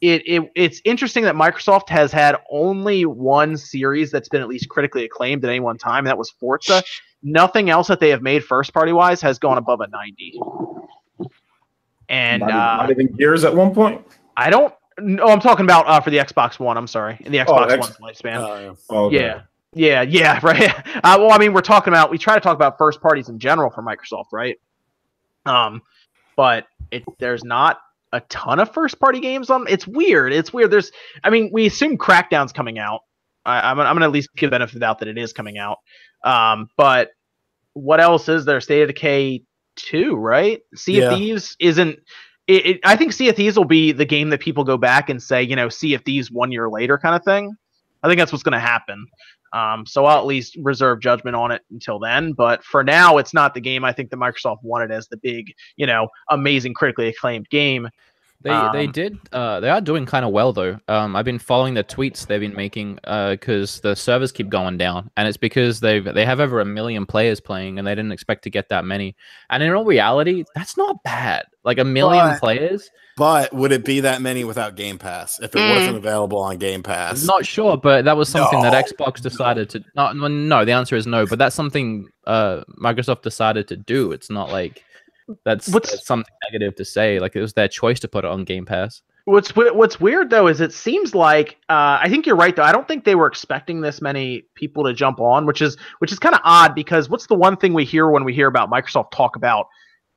it, it it's interesting that Microsoft has had only one series that's been at least critically acclaimed at any one time, and that was Forza. Nothing else that they have made first party wise has gone above a 90. And not, uh, even, not even Gears at one point. I don't. No, I'm talking about uh, for the Xbox One. I'm sorry, in the Xbox X- One's lifespan. Uh, Oh, okay. Yeah. Yeah, yeah, right. Uh, well, I mean, we're talking about we try to talk about first parties in general for Microsoft, right? Um, but it there's not a ton of first party games on. It's weird. It's weird. There's, I mean, we assume Crackdown's coming out. I, I'm I'm gonna at least give benefit of doubt that it is coming out. Um, but what else is there? State of Decay two, right? Sea Yeah. of Thieves isn't. It, it, I think Sea of Thieves will be the game that people go back and say, you know, Sea of Thieves one year later kind of thing. I think that's what's going to happen. Um, so I'll at least reserve judgment on it until then. But for now, it's not the game I think that Microsoft wanted as the big, you know, amazing critically acclaimed game. They they Um, did uh they are doing kind of well though. Um I've been following the tweets they've been making uh cuz the servers keep going down and it's because they've they have over a million players playing and they didn't expect to get that many. And in all reality, that's not bad. Like a million But- players? but would it be that many without Game Pass if it Mm. wasn't available on Game Pass? I'm not sure, but that was something that Xbox decided to not no, no, the answer is no, but that's something uh Microsoft decided to do. It's not like that's, What's- that's something negative to say. Like it was their choice to put it on Game Pass. What's what's weird though is it seems like uh, I think you're right though. I don't think they were expecting this many people to jump on, which is which is kind of odd because what's the one thing we hear when we hear about Microsoft talk about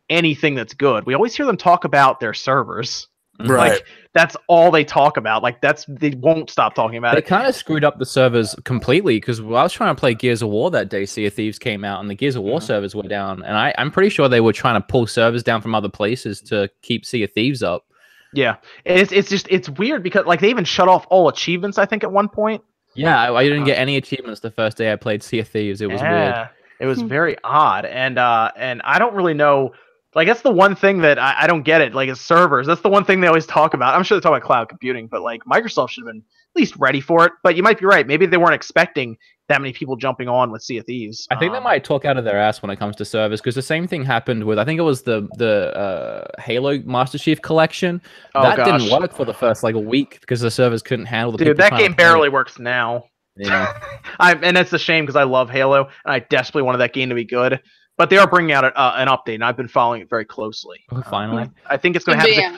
anything that's good? We always hear them talk about their servers. Right. Like that's all they talk about. Like that's they won't stop talking about They it. kind of screwed up the servers completely because I was trying to play Gears of War that day. Sea of Thieves came out and the Gears of War Mhm. servers were down, and I, I'm pretty sure they were trying to pull servers down from other places to keep Sea of Thieves up. Yeah, it's it's just it's weird because like they even shut off all achievements. I think at one point. Yeah, I, I didn't get any achievements the first day I played Sea of Thieves. It was weird. it was Hmm. very odd, and uh, and I don't really know. Like that's the one thing that I, I don't get it. Like it's servers. That's the one thing they always talk about. I'm sure they talk about cloud computing, but like Microsoft should have been at least ready for it. But you might be right. Maybe they weren't expecting that many people jumping on with Sea of Thieves. I think they Um, might talk out of their ass when it comes to servers because the same thing happened with I think it was the the uh, Halo Master Chief collection. Oh, that gosh. didn't work for the first like a week because the servers couldn't handle the Dude, people that game play barely works now. Yeah. I and it's a shame because I love Halo and I desperately wanted that game to be good. But they are bringing out a, uh, an update, and I've been following it very closely. Oh, finally. Um, I think it's going to have. Yeah.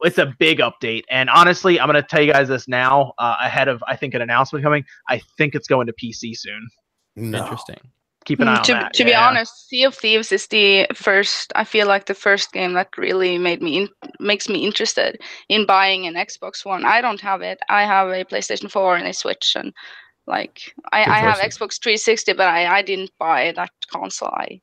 It's a big update, and honestly, I'm going to tell you guys this now, uh, ahead of I think an announcement coming. I think it's going to PC soon. No. Interesting. Keep an eye Mm, on to that. to be honest, Sea of Thieves is the first. I feel like the first game that really made me in, makes me interested in buying an Xbox One. I don't have it. I have a PlayStation 4 and a Switch, and like I, I have Xbox 360, but I, I didn't buy that console. I,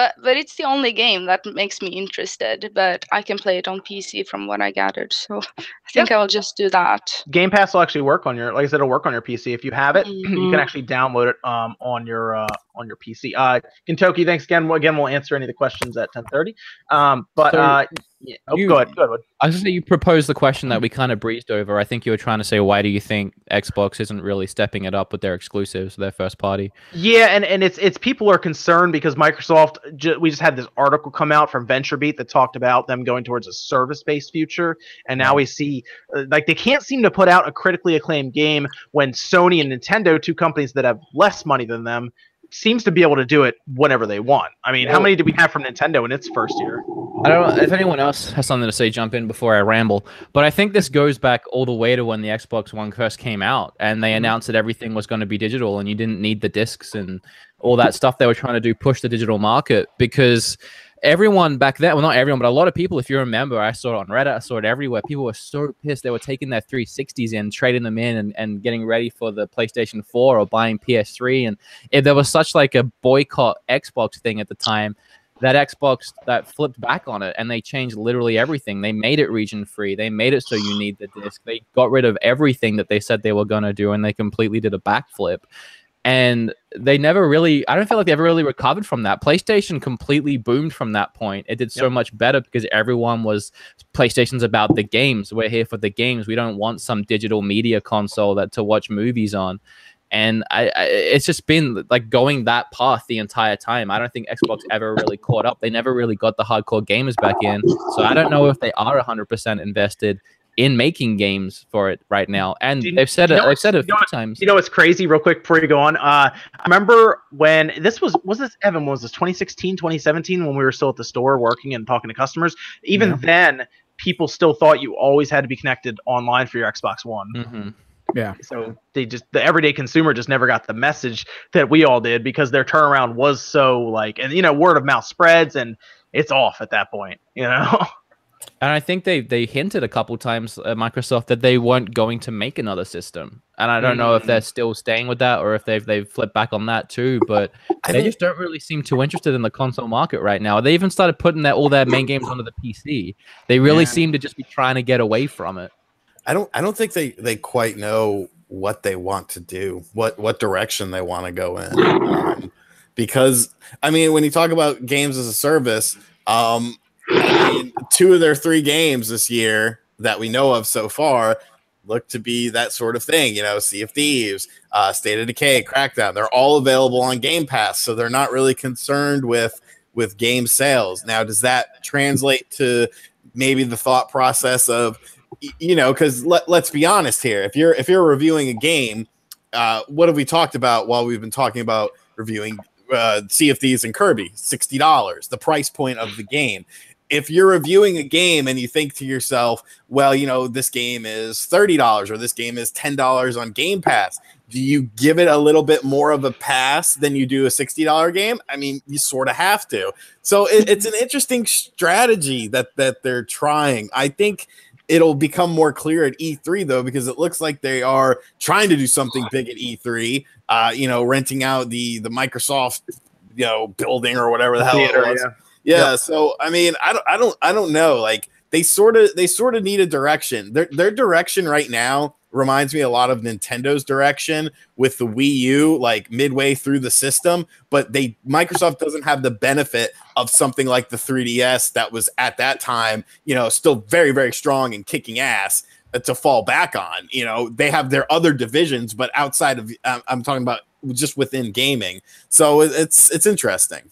but but it's the only game that makes me interested. But I can play it on PC from what I gathered, so I think I will just do that. Game Pass will actually work on your, like I said, it'll work on your PC if you have it. you Mhm. can actually download it um, on your uh, on your PC. Uh, Kentucky, thanks again. Again, we'll answer any of the questions at 10:30. Um, but So- uh, Oh, You- go ahead. Go ahead. I was gonna say you proposed the question that we kind of breezed over. I think you were trying to say why do you think Xbox isn't really stepping it up with their exclusives, their first party? Yeah, and, and it's it's people are concerned because Microsoft. Ju- we just had this article come out from VentureBeat that talked about them going towards a service-based future, and now we see uh, like they can't seem to put out a critically acclaimed game when Sony and Nintendo, two companies that have less money than them, seems to be able to do it whenever they want. I mean, how many did we have from Nintendo in its first year? I don't know if anyone else has something to say, jump in before I ramble. But I think this goes back all the way to when the Xbox One first came out and they mm-hmm. announced that everything was going to be digital and you didn't need the discs and all that stuff they were trying to do push the digital market because everyone back then, well, not everyone, but a lot of people, if you remember, I saw it on Reddit, I saw it everywhere. People were so pissed. They were taking their 360s in, trading them in, and, and getting ready for the PlayStation 4 or buying PS3. And it, there was such like a boycott Xbox thing at the time that Xbox that flipped back on it and they changed literally everything. They made it region free. They made it so you need the disc. They got rid of everything that they said they were going to do and they completely did a backflip. And they never really, I don't feel like they ever really recovered from that. PlayStation completely boomed from that point. It did so Yep. much better because everyone was PlayStation's about the games. We're here for the games. We don't want some digital media console that to watch movies on and I, I it's just been like going that path the entire time. I don't think Xbox ever really caught up. They never really got the hardcore gamers back in. So I don't know if they are 100% invested in making games for it right now. And Do you- they've said it. know They've said it a you few know times. You know what's crazy, real quick before you go on? Uh, I remember when this was was this Evan was this 2016, 2017 when we were still at the store working and talking to customers. Even Yeah. then, people still thought you always had to be connected online for your Xbox One. Mhm. Yeah. So they just the everyday consumer just never got the message that we all did because their turnaround was so like and you know word of mouth spreads and it's off at that point. You know. And I think they they hinted a couple times at Microsoft that they weren't going to make another system. And I don't know if Mm. they're still staying with that or if they've they've flipped back on that too. But I they don't- just don't really seem too interested in the console market right now. They even started putting their all their main games onto the PC. They really Yeah. seem to just be trying to get away from it. I don't I don't think they they quite know what they want to do, what what direction they want to go in. Um, because I mean, when you talk about games as a service, um, two of their three games this year that we know of so far look to be that sort of thing. You know, Sea of Thieves, uh, State of Decay, Crackdown. They're all available on Game Pass, so they're not really concerned with with game sales. Now, does that translate to maybe the thought process of you know because let, let's be honest here if you're if you're reviewing a game uh, what have we talked about while we've been talking about reviewing uh, Sea of Thieves and Kirby? Sixty dollars, the price point of the game. If you're reviewing a game and you think to yourself, well, you know, this game is thirty dollars or this game is ten dollars on Game Pass, do you give it a little bit more of a pass than you do a sixty dollar game? I mean, you sort of have to. So it, it's an interesting strategy that that they're trying. I think it'll become more clear at E3 though, because it looks like they are trying to do something big at E3. Uh, you know, renting out the the Microsoft you know building or whatever the hell Theater, it was. yeah. Yeah. So I mean, I don't, I don't, I don't know. Like they sort of, they sort of need a direction. Their their direction right now reminds me a lot of Nintendo's direction with the Wii U, like midway through the system. But they Microsoft doesn't have the benefit of something like the 3DS that was at that time, you know, still very very strong and kicking ass uh, to fall back on. You know, they have their other divisions, but outside of, I'm I'm talking about just within gaming. So it's it's interesting.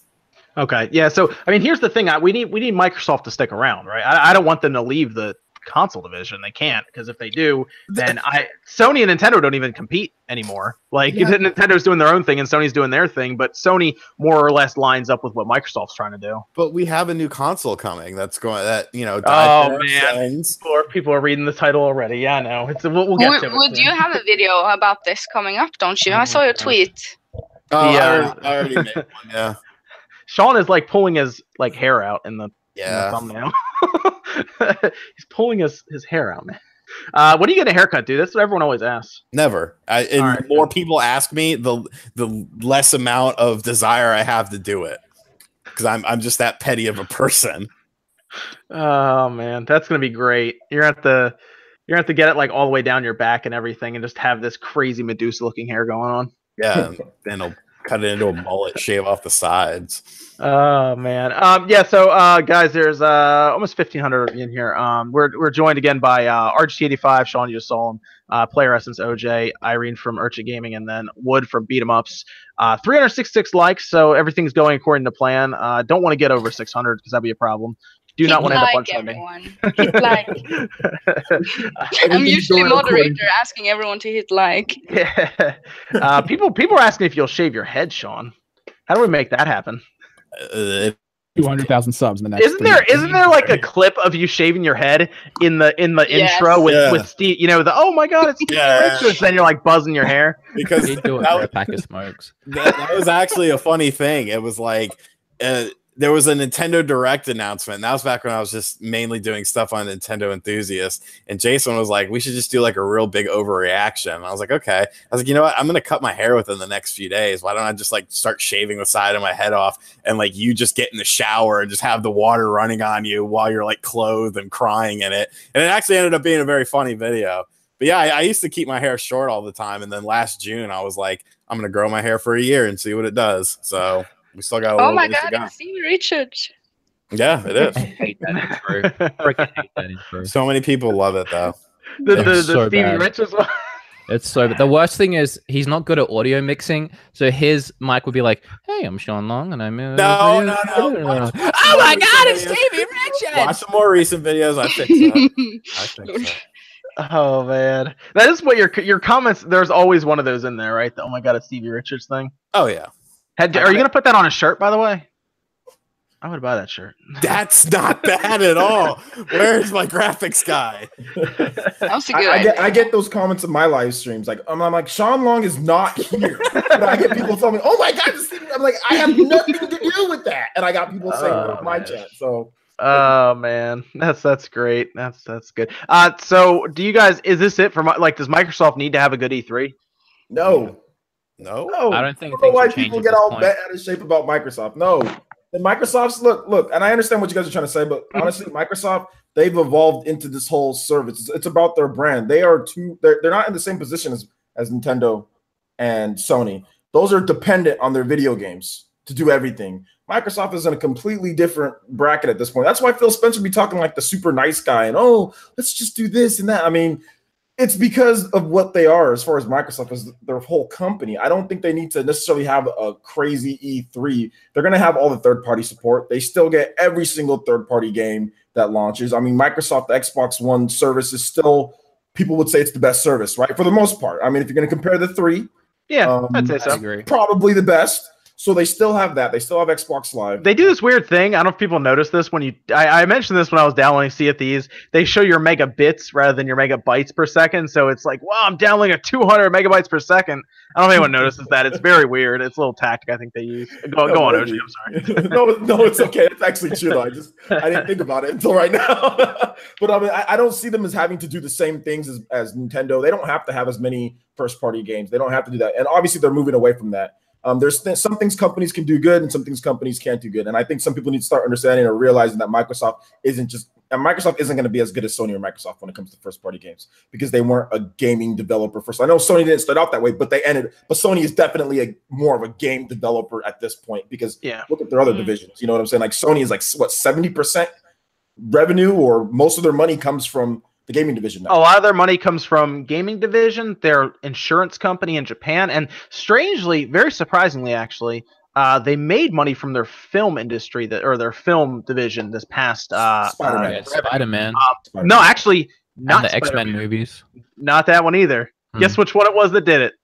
Okay, yeah. So I mean, here's the thing: I, we need we need Microsoft to stick around, right? I, I don't want them to leave the console division. They can't because if they do, then I Sony and Nintendo don't even compete anymore. Like Yeah. Nintendo's doing their own thing and Sony's doing their thing, but Sony more or less lines up with what Microsoft's trying to do. But we have a new console coming. That's going that you know. Oh, man. sins. People are, people are reading the title already. Yeah, I know. It's we'll, we'll get Would, to it. would soon. you have a video about this coming up? Don't you? I saw your tweet. Oh, The, I, already, I already made one. Yeah, Sean is like pulling his like hair out in the, in the thumbnail. He's pulling his his hair out, man. Uh, when do you get a haircut, dude? That's what everyone always asks. Never. I, and right. the more people ask me, the the less amount of desire I have to do it because I'm I'm just that petty of a person. Oh man, that's gonna be great. You're at the you're gonna have to get it like all the way down your back and everything, and just have this crazy Medusa looking hair going on. Yeah, and it'll cut it into a mullet, shave off the sides. Oh man. Um yeah, so uh guys, there's uh almost fifteen hundred in here. Um we're we're joined again by uh RGT85, Sean, you saw him, uh Player Essence OJ, Irene from Urcha Gaming, and then Wood from Beat 'em Ups. Uh 366 likes, so everything's going according to plan. Uh don't want to get over six hundred because that'd be a problem. Do Hit not want to end up on like, trending. everyone. Hit like. I'm usually going according- moderator asking everyone to hit like. Yeah. Uh, people people are asking if you'll shave your head, Sean. How do we make that happen? Uh, Two hundred thousand subs in the next. Isn't three there months. isn't there like a clip of you shaving your head in the in the Yes. intro with Yeah. with Steve? You know the oh my god it's Steve Yeah. Richards. Then you're like buzzing your hair. because He'd do it that for a was- pack of smokes. that, that was actually a funny thing. It was like uh, there was a Nintendo Direct announcement. That was back when I was just mainly doing stuff on Nintendo Enthusiast. And Jason was like, "We should just do like a real big overreaction." And I was like, "Okay." I was like, "You know what? I'm gonna cut my hair within the next few days. Why don't I just like start shaving the side of my head off and like you just get in the shower and just have the water running on you while you're like clothed and crying in it." And it actually ended up being a very funny video. But yeah, I, I used to keep my hair short all the time, and then last June I was like, I'm gonna grow my hair for a year and see what it does. So we still got a Oh my ways to god, go. it's Stevie Richards. Yeah, it is. I hate that intro. Freaking hate that intro. So many people love it though. The the, the It's so Stevie bad. Richards one. It's so. The worst thing is he's not good at audio mixing, so his mic would be like, "Hey, I'm Sean Long, and I'm." Uh, No, no, no. Watch- watch Oh my recent God, it's videos. Stevie Watch Richards. some more recent videos. I fixed it. I fixed it. Oh man, that is what your your comments. There's always one of those in there, right? The, oh my god, it's Stevie Richards thing. Oh yeah, Had, are you gonna put that on a shirt, by the way? I would buy that shirt. that's not bad at all. Where's my graphics guy? That was a I, good I get. I get those comments in my live streams. Like I'm, I'm like Sean Long is not here. but I get people telling me, "Oh my god!" I'm like, I have nothing to do with that, and I got people saying Oh, it in my chat. So Oh man, that's that's great. That's that's good. Uh, so do you guys? Is this it for my, like? Does Microsoft need to have a good E E3? no, No, no. I don't think I don't know why people get all bent out of shape about Microsoft. No, and Microsoft's look, look, and I understand what you guys are trying to say, but Mm-hmm. honestly, Microsoft they've evolved into this whole service. It's, it's about their brand. They are two. They're they're not in the same position as as Nintendo and Sony. Those are dependent on their video games to do everything. Microsoft is in a completely different bracket at this point. That's why Phil Spencer be talking like the super nice guy and oh, let's just do this and that. I mean, it's because of what they are as far as Microsoft as their whole company. I don't think they need to necessarily have a crazy E3. They're going to have all the third party support. They still get every single third party game that launches. I mean, Microsoft the Xbox One service is still people would say it's the best service, right? For the most part. I mean, if you're going to compare the three, Yeah, Um, I'd say so. probably the best. So they still have that. They still have Xbox Live. They do this weird thing. I don't know if people notice this when you. I, I mentioned this when I was downloading Sea of Thieves. They show your megabits rather than your megabytes per second. So it's like, wow, I'm downloading a 200 megabytes per second. I don't know if anyone notices that. It's very weird. It's a little tactic I think they use. Go, go on, OG. I'm sorry. no, no, it's okay. It's actually true. Though. I just I didn't think about it until right now. but I mean, I, I don't see them as having to do the same things as, as Nintendo. They don't have to have as many first party games. They don't have to do that. And obviously, they're moving away from that. Um, there's th- some things companies can do good, and some things companies can't do good. And I think some people need to start understanding or realizing that Microsoft isn't just and Microsoft isn't going to be as good as Sony or Microsoft when it comes to first party games because they weren't a gaming developer first. I know Sony didn't start out that way, but they ended. But Sony is definitely a more of a game developer at this point because Yeah. look at their other Mhm. divisions. You know what I'm saying? Like Sony is like what 70% revenue or most of their money comes from the gaming division A lot of their money comes from gaming division, their insurance company in Japan, and strangely, very surprisingly, actually, uh, they made money from their film industry that or their film division this past. Uh, Spider-Man. uh, Yeah, Spider Man no, actually, not and the X Men movies. Not that one either. Hmm. Guess which one it was that did it?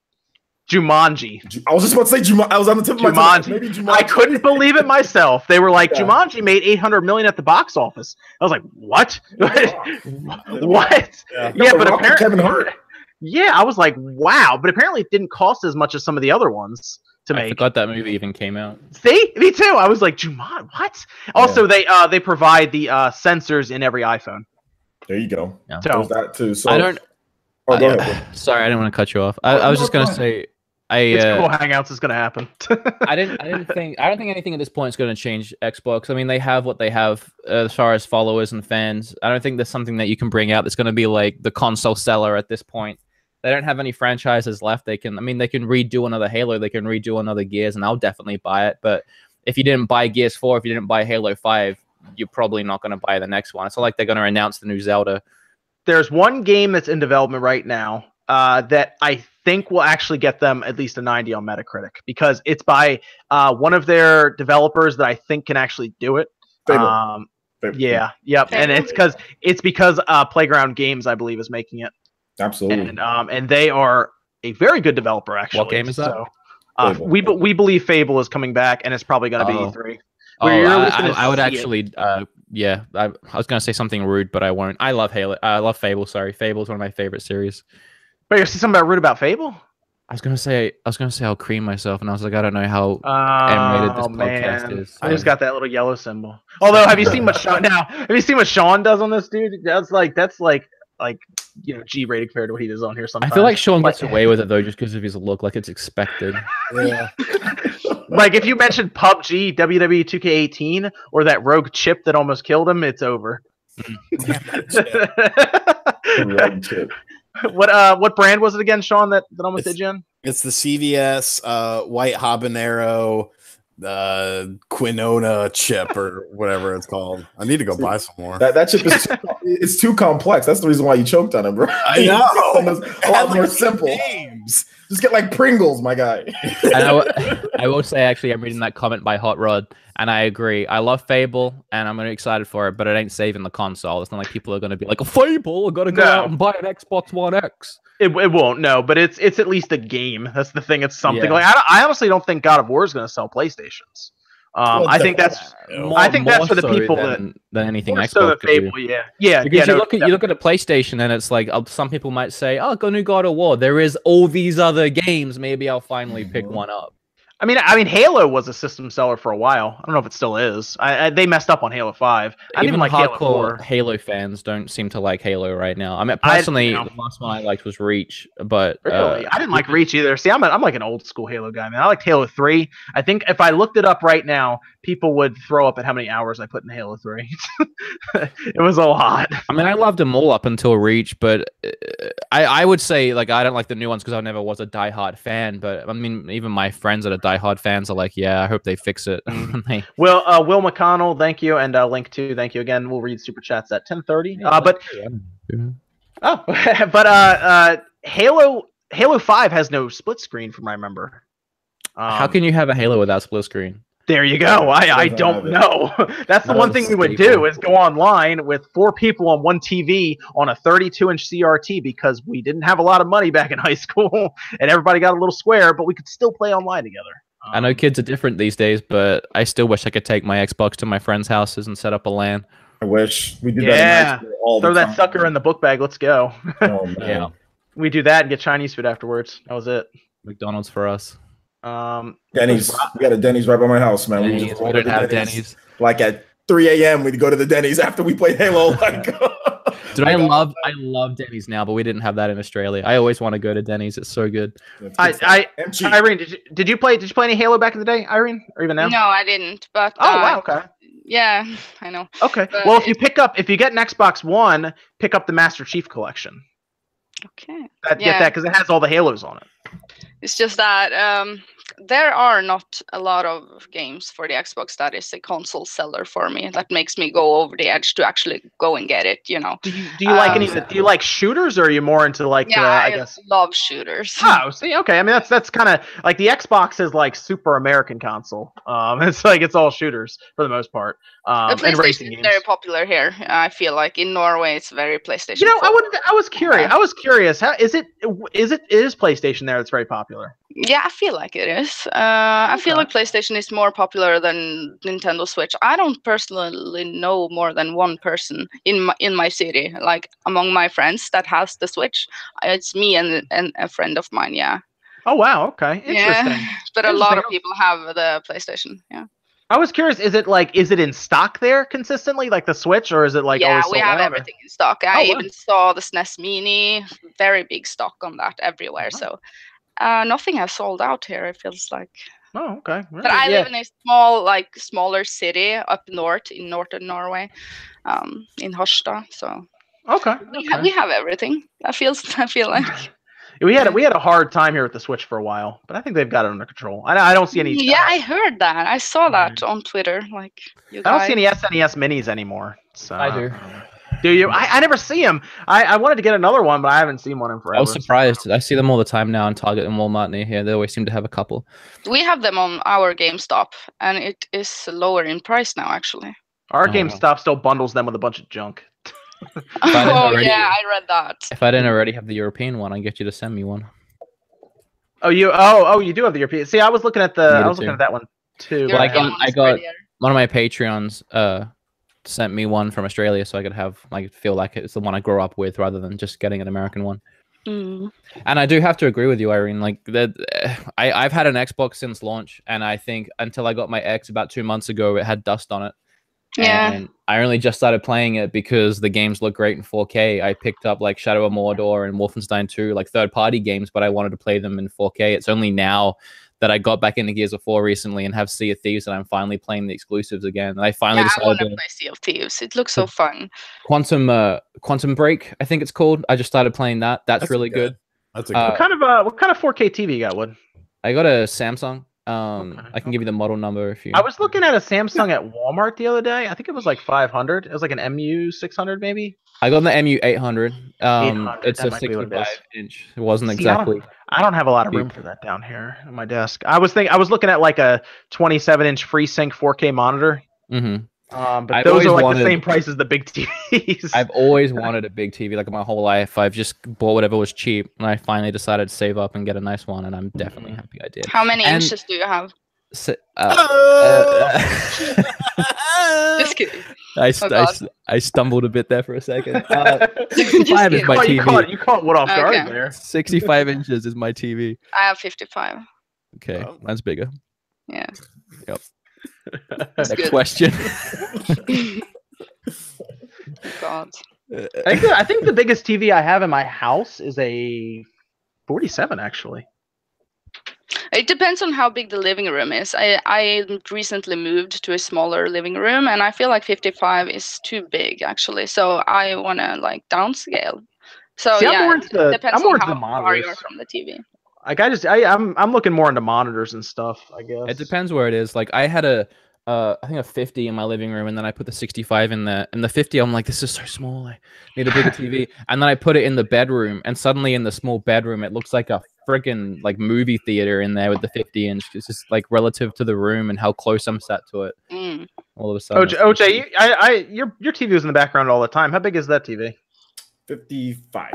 Jumanji. I was just about to say Jumanji. I was on the tip of my tongue. Jumanji. Maybe Jumanji. I couldn't believe it myself. They were like, Yeah. Jumanji made 800 million at the box office. I was like, what? what? Yeah, Yeah, but Rock and apparently, Kevin Hart. Yeah, I was like, wow. But apparently, it didn't cost as much as some of the other ones to I make. forgot that movie even came out. See, me too. I was like, Jumanji, what? Also, they uh they provide the uh sensors in every iPhone. There you go. Yeah. So There's that too. So I don't. Oh, go I- ahead. Sorry, I didn't want to cut you off. I, Oh, I was no, just gonna go ahead. say, I it's uh, cool. Hangouts is gonna happen. I didn't. I didn't think. I don't think anything at this point is going to change Xbox. I mean, they have what they have as far as followers and fans. I don't think there's something that you can bring out that's going to be like the console seller at this point. they don't have any franchises left. They can, I mean, they can redo another Halo, they can redo another Gears, and I'll definitely buy it. But if you didn't buy Gears Four, if you didn't buy Halo Five, you're probably not going to buy the next one. It's not like they're going to announce the new Zelda. There's one game that's in development right now uh, that I think will actually get them at least a 90 on Metacritic because it's by uh, one of their developers that I think can actually do it. Fable. Um, Fable. yeah, yep, and it's because it's because uh, Playground Games, I believe, is making it, Absolutely. and um, and they are a very good developer actually. what game is that? So, uh, we we believe Fable is coming back, and it's probably going to be Oh. E3. Oh, I, I, I would actually, uh, yeah, I, I was going to say something rude, but I won't. I love Halo. I love Fable. Sorry, Fable's one of my favorite series. But you're saying something about rude about Fable? I was gonna say I was gonna say I'll cream myself, and I was like, I don't know how Oh animated this oh, podcast man, is, I just got that little yellow symbol. Although, have you seen what Sean now? Have you seen what Sean does on this dude? That's like that's like like you know G rated compared to what he does on here. Sometimes I feel like Sean gets Like- away with it though, just because of his look, like it's expected. Yeah. like if you mentioned PUBG, WWE 2K18, or that rogue chip that almost killed him, it's over. Mm. Red chip. what uh what brand was it again, Sean? That that almost It's- did you in? It's the CVS uh, white habanero uh, quinona chip or whatever it's called. I need to go buy some more. That, that chip is too, it's too complex. That's the reason why you choked on it, bro. I know. It's a lot more simple. Names. Just get like Pringles, my guy. and I, w- I will say actually, I'm reading that comment by Hot Rod, and I agree. I love Fable, and I'm really excited for it, but it ain't saving the console. It's not like people are gonna be like, "A Fable, I gotta go No. out and buy an Xbox One X." It, it won't no, but it's it's at least a game. That's the thing. It's something Yeah. like I, I honestly don't think God of War is going to sell PlayStations. Um, Well, I think that's More- I think that's for the so people than, than anything more Xbox so the could do. Fable. Yeah, yeah. Because yeah, you no, look at you look at a PlayStation and it's like uh, some people might say, "Oh, go new God of War." There is all these other games. Maybe I'll finally pick Mhm. one up. I mean, I mean, Halo was a system seller for a while. I don't know if it still is. I, I they messed up on Halo Five. I Even even like Halo hardcore Four. Halo fans don't seem to like Halo right now. I mean, I- personally, you know. the last one I liked was Reach, but uh, I didn't like Reach either. See, I'm a, I'm like an old school Halo guy, man. I liked Halo Three. I think if I looked it up right now, people would throw up at how many hours I put in Halo Three. it was a lot. I mean, I loved them all up until Reach, but uh, I, I would say like I don't like the new ones because I never was a diehard fan. But I mean, even my friends that are diehard fans are like, yeah, I hope they fix it. They- Will uh, Will McConnell, thank you, and uh, Link too, thank you again. We'll read super chats at 10:30. Uh, but yeah. oh, but uh, uh, Halo Halo Five has no split screen, from I remember. Um, how can you have a Halo without split screen? There you go. I, I don't know. That's the That one thing we would do is go online with four people on one TV on a 32 inch CRT because we didn't have a lot of money back in high school and everybody got a little square, but we could still play online together. I know Um, kids are different these days, but I still wish I could take my Xbox to my friends' houses and set up a LAN. I wish we did Yeah. that. In high school all Throw the that time. sucker in the book bag. Let's go. Oh, man. Yeah. We do that and get Chinese food afterwards. That was it. McDonald's for us. Um, Denny's. We got a Denny's right by my house, man. We Denny's, just we roll to don't the have Denny's. Like at 3 a.m. We'd go to the Denny's after we played Halo. Like, Dude, I love I love Denny's now, but we didn't have that in Australia. I always want to go to Denny's. It's so good. I, I, and. Irene, did you, did you play? Did you play any Halo back in the day, Irene, or even now? No, I didn't. But Oh uh, wow. Okay. yeah, I know. Okay. But Well, if you pick up, if you get an Xbox One, pick up the Master Chief Collection. Okay. That, Get that because it has all the Halos on it. It's just that um, there are not a lot of games for the Xbox that is a console seller for me. That makes me go over the edge to actually go and get it. You know. Do you do you like Um, any? Do you like shooters, or are you more into like? yeah, uh, I, I, guess. love shooters. Oh, see, okay. I mean, that's that's kind of like the Xbox is like super American console. Um, it's like it's all shooters for the most part. Um, and racing games. very popular here. I feel like in Norway it's very PlayStation. You know, I would. I was curious. I was curious. How is it? Is it is PlayStation there that's very popular. Yeah, I feel like it is. Uh, I feel like PlayStation is more popular than Nintendo Switch. I don't personally know more than one person in my in my city, like among my friends, that has the Switch. It's me and and a friend of mine. Yeah, Oh wow. Okay. Interesting. yeah. But a lot of people have the PlayStation. Yeah, I was curious. Is it like? Is it in stock there consistently, like the Switch, or is it like? yeah, we have out, or- everything in stock. I Oh, wow. even saw the SNES Mini, very big stock on that everywhere. Wow. So. Uh, nothing has sold out here. It feels like. Oh, okay. But I live in a small, like smaller city up north in northern Norway, um, in Harstad. So Okay. we, ha- okay. we have everything. I feel I feel like We had we had a hard time here with the Switch for a while, but I think they've got it under control. I, I don't see any. Yeah, I heard that. I saw that on Twitter. Like you I don't see any SNES minis anymore. So I do. Do you? I, I never see them. I, I wanted to get another one, but I haven't seen one in forever. I was surprised. I see them all the time now in Target and Walmart near here. They always seem to have a couple. We have them on our GameStop, and it is lower in price now. Actually. Our Oh, GameStop still bundles them with a bunch of junk. Oh already- yeah, I read that. If I didn't already have the European one, I'd get you to send me one. Oh, you? Oh, oh, you do have the European. See, I was looking at the. I was too. looking at that one too. Well, I got- I one's got- One of my Patreons uh sent me one from Australia, so I could have like feel like it's the one I grew up with rather than just getting an American one. Mm. And I do have to agree with you, Irene. Like that, I I've had an Xbox since launch, and I think until I got my X about two months ago, it had dust on it. Yeah. And I only just started playing it because the games look great in 4K. I picked up like Shadow of Mordor and Wolfenstein 2, like third party games, but I wanted to play them in 4K. It's only now that I got back into Gears of 4 recently and have Sea of Thieves and I'm finally playing the exclusives again. And I finally Yeah, I want decided to to play Sea of Thieves. It looks so fun. Quantum uh Quantum Break, I think it's called. I just started playing that. That's, really good. That's a Uh, good. what kind of uh, what kind of 4K TV you got, Wood? I got a Samsung. Um Okay, I can give you the model number if you I was looking at a Samsung at Walmart the other day. I think it was like 500. It was like an MU 600 maybe. I got the MU 800. Um 800, it's a might be what it 65 is. inch. It wasn't See, I don't- exactly I don't have a lot of room for that down here on my desk. I was think I was looking at like a 27 inch FreeSync 4K monitor. Mm-hmm. Um, but I've those are like wanted- the same price as the big TVs. I've always wanted a big TV like my whole life. I've just bought whatever was cheap, and I finally decided to save up and get a nice one, and I'm definitely Mm-hmm. happy I did. How many And- inches do you have? So, uh, uh, Just kidding. I, st- Oh, I, God. s- I stumbled a bit there for a second. Uh, 65 is my oh, you TV. caught you caught what off guard Okay. there. 65 inches is my TV. I have 55. Okay, Oh. that's bigger. Yeah. Yep. Next good. question. God. I think, the, I think the biggest TV I have in my house is a 47 actually. It depends on how big the living room is. I, I recently moved to a smaller living room, and I feel like 55 is too big actually. So I want to like downscale. So See, I'm yeah, more it into the- depends I'm more on into how the far you are monitors. from the TV. Like I just I I'm I'm looking more into monitors and stuff. I guess It depends where it is. Like I had a, uh, I think a 50 in my living room, and then I put the 65 in there. And the 50, I'm like, this is so small. I need a bigger TV. And then I put it in the bedroom, and suddenly in the small bedroom, it looks like a friggin' like movie theater in there with the 50 inch. It's just like relative to the room and how close I'm sat to it. Mm. All of a sudden, OJ, it's OJ you, I, I, your your TV was in the background all the time. How big is that TV? 55.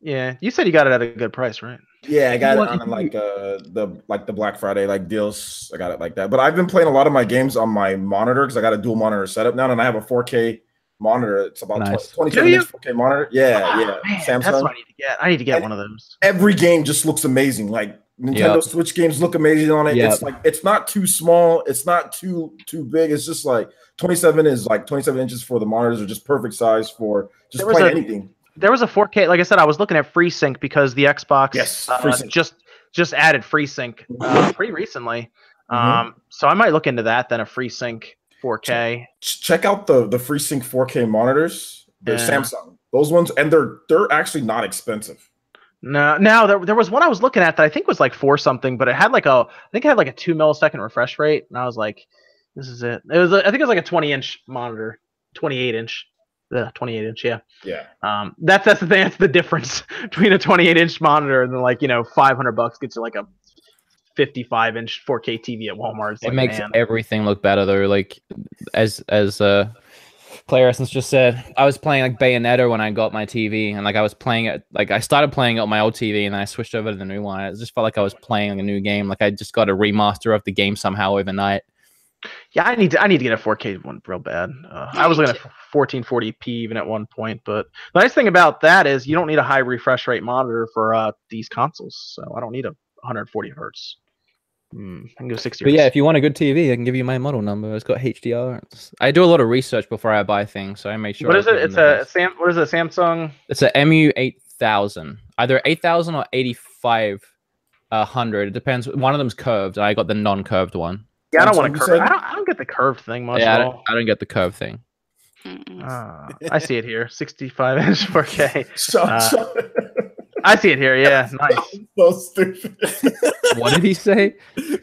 Yeah, you said you got it at a good price, right? Yeah, I got What it on like uh the like the Black Friday like deals. I got it like that. But I've been playing a lot of my games on my monitor because I got a dual monitor setup now, and I have a 4K monitor. It's about Nice. 20, Do 27 you? inch 4K monitor. Yeah, Ah, yeah. man, that's what I need to get. I need to get And- one of those. Every game just looks amazing. Like Nintendo Yep. Switch games look amazing on it. Yep. It's like it's not too small. It's not too too big. It's just like 27 is like 27 inches for the monitors are just perfect size for just There playing a- anything. There was a 4K. Like I said, I was looking at FreeSync because the Xbox Yes, uh, just just added FreeSync uh, pretty recently. Mhm. Um, so I might look into that then a FreeSync 4K. Check out the the FreeSync 4K monitors. They're Yeah. Samsung. Those ones, and they're they're actually not expensive. No, no, there, there was one I was looking at that I think was like four something, but it had like a I think it had like a two millisecond refresh rate, and I was like, this is it. It was a, I think it was like a 20 inch monitor, 28 inch. Yeah, 28 inch, yeah. Yeah. Um, that's that's the thing. That's the difference between a 28 inch monitor and then like you know 500 bucks gets you like a 55 inch 4K TV at Walmart. It's it like, makes man. everything look better though. Like as as uh player essence just said, I was playing like Bayonetta when I got my TV, and like I was playing it like I started playing it on my old TV, and then I switched over to the new one. It just felt like I was playing a new game. Like I just got a remaster of the game somehow overnight. Yeah, I need to I need to get a 4K one real bad. Uh, I was looking at 1440p even at one point, but the nice thing about that is you don't need a high refresh rate monitor for uh, these consoles, so I don't need a 140 hertz. Hmm, I can go 60. But yeah, if you want a good TV, I can give you my model number. It's got HDR. It's- I do a lot of research before I buy things, so I make sure. what I is it? It's a best. Sam. What is it? Samsung. It's a MU eight thousand, either eight thousand or eighty five hundred. It depends. One of them's curved. I got the non curved one. Yeah, I don't want to curve. said? I don't. I don't get the curved thing much. yeah, I don't, all. I don't get the curved thing. Ah, I see it here. 65 inch 4K. So, Uh, so- I see it here. Yeah, nice. so stupid. What did he say?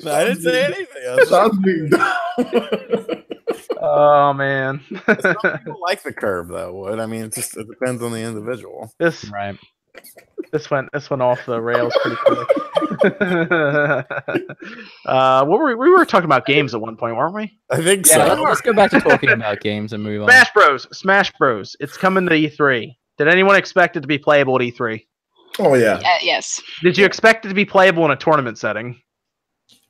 No, I didn't say anything. I was just- Sean's being dumb. Oh man, Some people like the curve though. Would I mean? It just it depends on the individual. this Right. this went this went off the rails pretty quick. uh, what were we, we were talking about games at one point, weren't we? I think Yeah, so. let's go back to talking about games and move on. Smash Bros. Smash Bros. It's coming to E3. Did anyone expect it to be playable at E3? Oh yeah. Yeah, yes. Did you expect it to be playable in a tournament setting?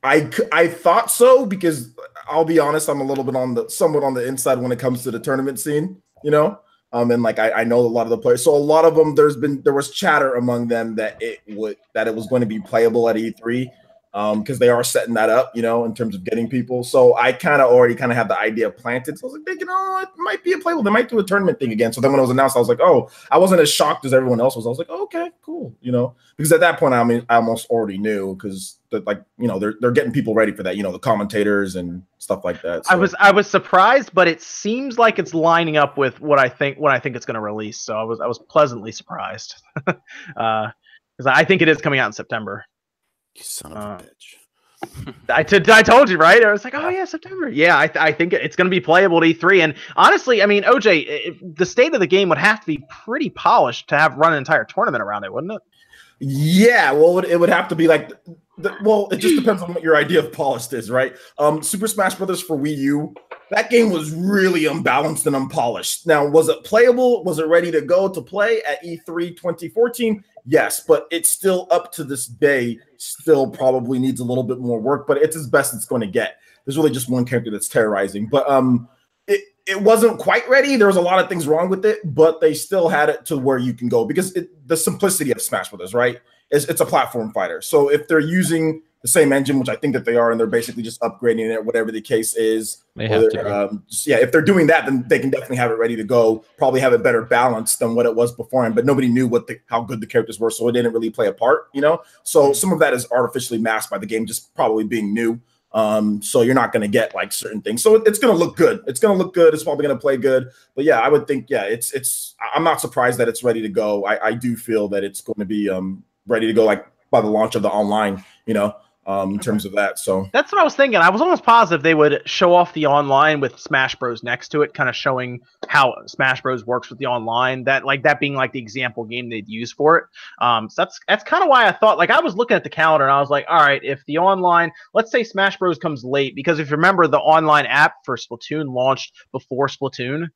I I thought so because I'll be honest, I'm a little bit on the somewhat on the inside when it comes to the tournament scene, you know. Um, and like I, I know a lot of the players, so a lot of them there's been there was chatter among them that it would that it was going to be playable at E3, um, because they are setting that up, you know, in terms of getting people. So I kind of already kind of had the idea planted. So I was like thinking, oh, it might be a playable. They might do a tournament thing again. So then when it was announced, I was like, oh, I wasn't as shocked as everyone else was. I was like, oh, okay, cool, you know, because at that point, I mean, I almost already knew because like you know they're they're getting people ready for that, you know, the commentators and stuff like that. I was I was surprised, but it seems like it's lining up with what I think what I think it's going to release. So I was I was pleasantly surprised because I think it is coming out in September. You son of Uh, a bitch. I, t- I told you right. I was like, oh yeah, September. Yeah, I, th- I think it's going to be playable at E3. And honestly, I mean, OJ, i the state of the game would have to be pretty polished to have run an entire tournament around it, wouldn't it? Yeah, well, it would, have to be like, the, well, it just depends on what your idea of polished is, right? Um, Super Smash Brothers for Wii U, that game was really unbalanced and unpolished. Now, was it playable? Was it ready to go to play at E E3 2014? Yes, but it's still up to this day, still probably needs a little bit more work, but it's as best it's going to get. There's really just one character that's terrorizing, but um, it, it wasn't quite ready. There was a lot of things wrong with it, but they still had it to where you can go because it, the simplicity of Smash Brothers, right? It's, it's a platform fighter. So if they're using the same engine, which I think that they are, and they're basically just upgrading it, whatever the case is, They have to. um, just- yeah, if they're doing that, then they can definitely have it ready to go. Probably have it better balanced than what it was beforehand. But nobody knew what the how good the characters were, so it didn't really play a part, you know. So some of that is artificially masked by the game just probably being new. Um, so you're not going to get like certain things. So it- it's going to look good. It's going to look good. It's probably going to play good. But yeah, I would think yeah, it's it's. I'm not surprised that it's ready to go. I, I do feel that it's going to be um ready to go like by the launch of the online. You know, um, in terms of that. So That's what I was thinking. I was almost positive they would show off the online with Smash Bros next to it, kind of showing how Smash Bros works with the online. That like that being like the example game they'd use for it. Um, so that's that's kind of why I thought like I was looking at the calendar and I was like, all right, if the online, let's say Smash Bros comes late because if you remember the online app for Splatoon launched before Splatoon.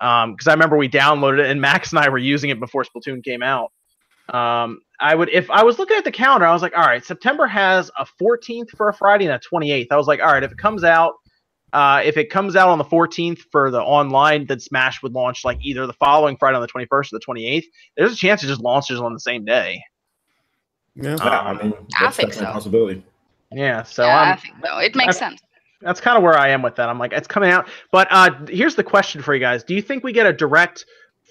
Um, because I remember we downloaded it and Max and I were using it before Splatoon came out. Um, I would if I was looking at the calendar, I was like, all right, September has a 14th for a Friday and a 28th. I was like, all right, if it comes out, uh, if it comes out on the 14th for the online, then Smash would launch like either the following Friday on the 21st or the 28th. There's a chance it just launches on the same day. Yeah. yeah, I mean, I think definitely a so. possibility. Yeah, so yeah, I I'm, think so. It makes I- sense. that's kind of where I am with that. I'm like, it's coming out. But uh, here's the question for you guys: Do you think we get a direct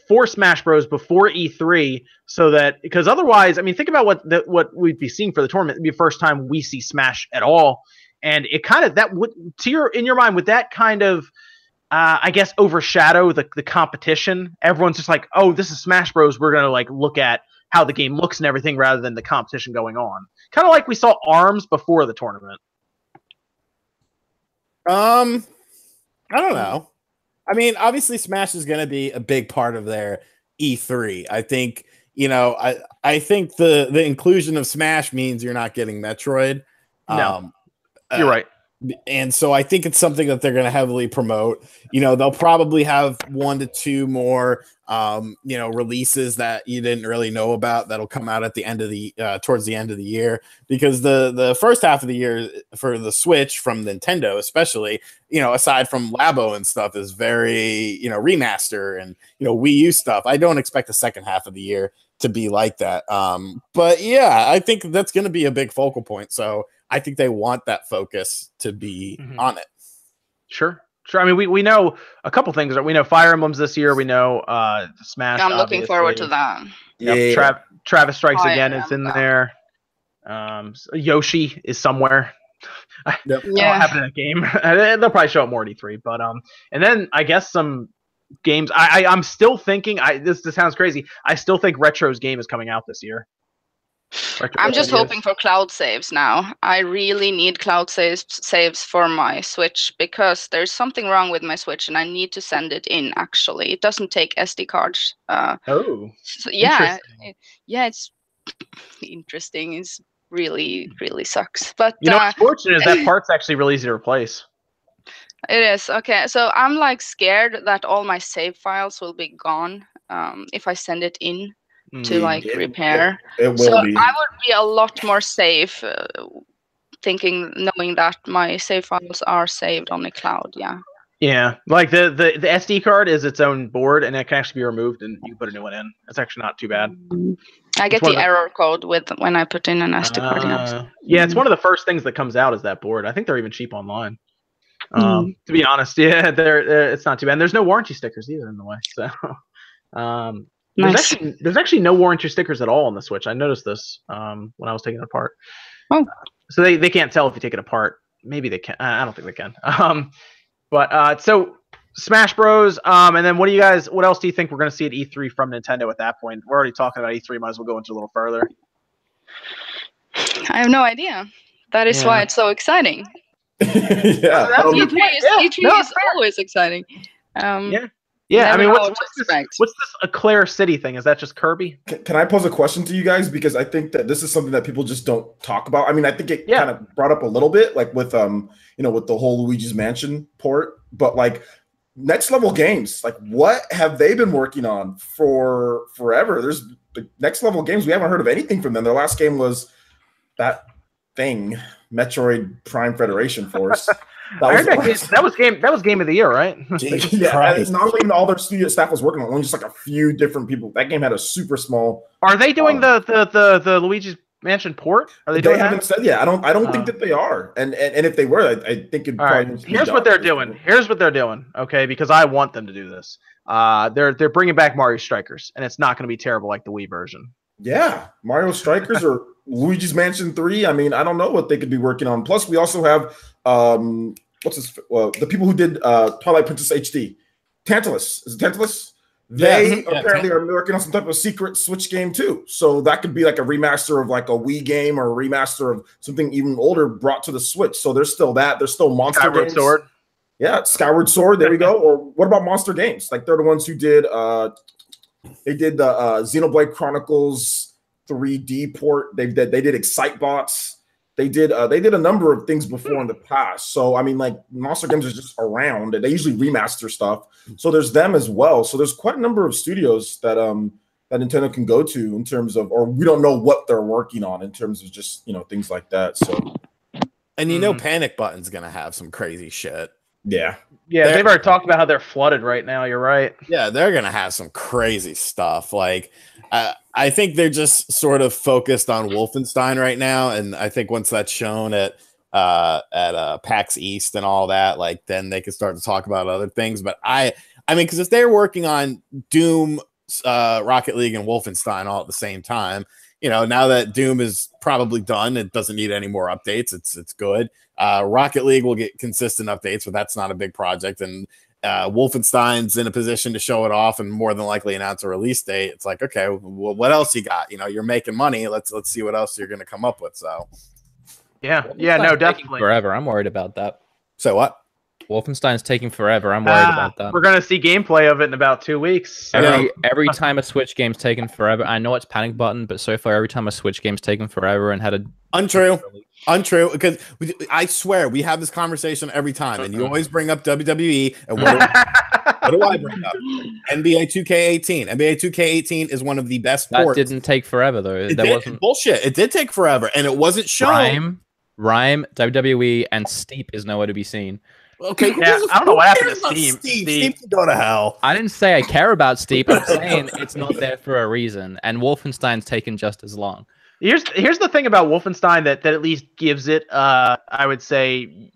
for Smash Bros before E3, so that because otherwise, I mean, think about what the, what we'd be seeing for the tournament. It'd be the first time we see Smash at all, and it kind of that would to your in your mind would that kind of uh, I guess overshadow the the competition. Everyone's just like, oh, this is Smash Bros. We're gonna like look at how the game looks and everything rather than the competition going on. Kind of like we saw Arms before the tournament. Um, I don't know. I mean, obviously, Smash is going to be a big part of their E3. I think you know. I I think the the inclusion of Smash means you're not getting Metroid. No. Um, You're uh, right. And so I think it's something that they're going to heavily promote. You know, they'll probably have one to two more, um, you know, releases that you didn't really know about that'll come out at the end of the uh, towards the end of the year because the the first half of the year for the Switch from Nintendo, especially, you know, aside from Labo and stuff, is very you know remaster and you know Wii U stuff. I don't expect the second half of the year to be like that. Um, but yeah, I think that's going to be a big focal point. So I think they want that focus to be Mhm. on it. Sure. Sure. I mean, we, we know a couple things. We know Fire Emblems this year. We know uh, Smash. I'm looking forward to that. Yep, Trav- Travis Strikes Fire Again is in Emblem. there. Um, s- Yoshi is somewhere. Yep. That'll Yeah. happen in a game. They'll probably show up more at E3. But um, and then I guess some games. I, I I'm still thinking. I this this sounds crazy. I still think Retro's game is coming out this year. I'm just hoping for cloud saves now. I really need cloud saves saves for my Switch because there's something wrong with my Switch and I need to send it in. Actually, it doesn't take SD cards. Uh, Oh, so, yeah, it- yeah, it's interesting. It's really really sucks, but you know uh, what's fortunate is that part's actually really easy to replace. it is okay. So I'm like scared that all my save files will be gone um, if I send it in to Mm. like it- it- repair. It will so be. I would be a lot more safe, uh, thinking, knowing that my save files are saved on the cloud. Yeah. Yeah, like the, the the SD card is its own board, and it can actually be removed, and you can put a new one in. It's actually not too bad. I get the the- error code with when I put in an SD card. Yeah. Uh, yeah, it's one of the first things that comes out is that board. I think they're even cheap online. Um, Mm. To be honest, yeah, they're, they're- it's not too bad. And there's no warranty stickers either in the way. So, um, there's actually there's actually no warranty stickers at all on the Switch. I noticed this um, when I was taking it apart. Oh. So they, they can't tell if you take it apart. Maybe they can. I I don't think they can. Um, but uh, so Smash Bros. Um, and then what do you guys? What else do you think we're going to see at E3 from Nintendo at that point? We're already talking about E3. Might as well go into a little further. I have no idea. That is why it's so exciting. yeah. That's um. E3 is, Yeah, E3 no, is always exciting. Um, Yeah. Yeah, I mean, what's, what's, this, expect. what's this Eclair City thing? Is that just Kirby? Can, can I pose a question to you guys because I think that this is something that people just don't talk about. I mean, I think it Yeah. kind of brought up a little bit, like with um, you know, with the whole Luigi's Mansion port, but like next level games, like what have they been working on for forever? There's the next level games we haven't heard of anything from them. Their last game was that thing, Metroid Prime Federation Force. That was, that, game, that was game. That was game of the year, right? Jesus yeah, Christ. and not even all their studio staff was working on, it, only just like a few different people. That game had a super small Are they doing Um, the, the the the Luigi's Mansion port? Are they They, doing haven't that? said yet. I don't. I don't Uh. think that they are. And and, and if they were, I, I think it. All right. Here's what they're doing. Here's what they're doing. Okay, because I want them to do this. Uh, they're they're bringing back Mario Strikers, and it's not going to be terrible like the Wii version. Yeah, Mario Strikers or Luigi's Mansion Three. I mean, I don't know what they could be working on. Plus, we also have um, what's this? Well, the people who did uh, Twilight Princess HD, Tantalus. Is it Tantalus? They Yeah, apparently are working on some type of secret Switch game too. So that could be like a remaster of like a Wii game or a remaster of something even older brought to the Switch. So there's still that. There's still Monster Skyward games. Sword. Yeah, Skyward Sword. There we go. Or what about Monster Games? Like they're the ones who did. uh They did the uh, Xenoblade Chronicles 3D port. They did. They did Excitebots. They did. uh They did a number of things before in the past. So I mean, like Monster Games is just around. and They usually remaster stuff. So there's them as well. So there's quite a number of studios that um that Nintendo can go to in terms of, or we don't know what they're working on in terms of just you know things like that. So And you know, Mhm. Panic Button's gonna have some crazy shit. yeah, Yeah, They're- they've already talked about how they're flooded right now. You're right. Yeah, they're gonna have some crazy stuff. Like, I think they're just sort of focused on Wolfenstein right now, and I think once that's shown at uh at uh PAX East and all that, like then they can start to talk about other things. But I, I mean, because if they're working on Doom, uh, Rocket League, and Wolfenstein all at the same time, you know, now that Doom is probably done, it doesn't need any more updates. It's it's good. Uh, Rocket League will get consistent updates, but that's not a big project, and uh, Wolfenstein's in a position to show it off and more than likely announce a release date. It's like, okay, well, what else you got? You know, you're making money. Let's let's see what else you're going to come up with. So, Yeah, Wolfenstein's yeah, no, definitely. Forever. I'm worried about that. so what? Wolfenstein's taking forever. I'm worried Ah, about that. We're gonna see gameplay of it in about two weeks. Every every time a Switch game's taken forever, I know it's panic button, but so far every time a Switch game's taken forever and had a Untrue. Untrue, because I swear we have this conversation every time, and you always bring up WWE. And what do, what do I bring up? NBA 2K18. NBA 2K18 is one of the best that ports. didn't take forever though. It There did- wasn't bullshit. It did take forever, and it wasn't shown. RiME, RiME, WWE, and Steep is nowhere to be seen. Okay, who Yeah, gives a- I don't know what happened cares to about Steam. Steve, Steve. Steve can go to hell. I didn't say I care about Steep. I'm saying it's not there for a reason, and Wolfenstein's taken just as long. Here's here's the thing about Wolfenstein that that at least gives it uh I would say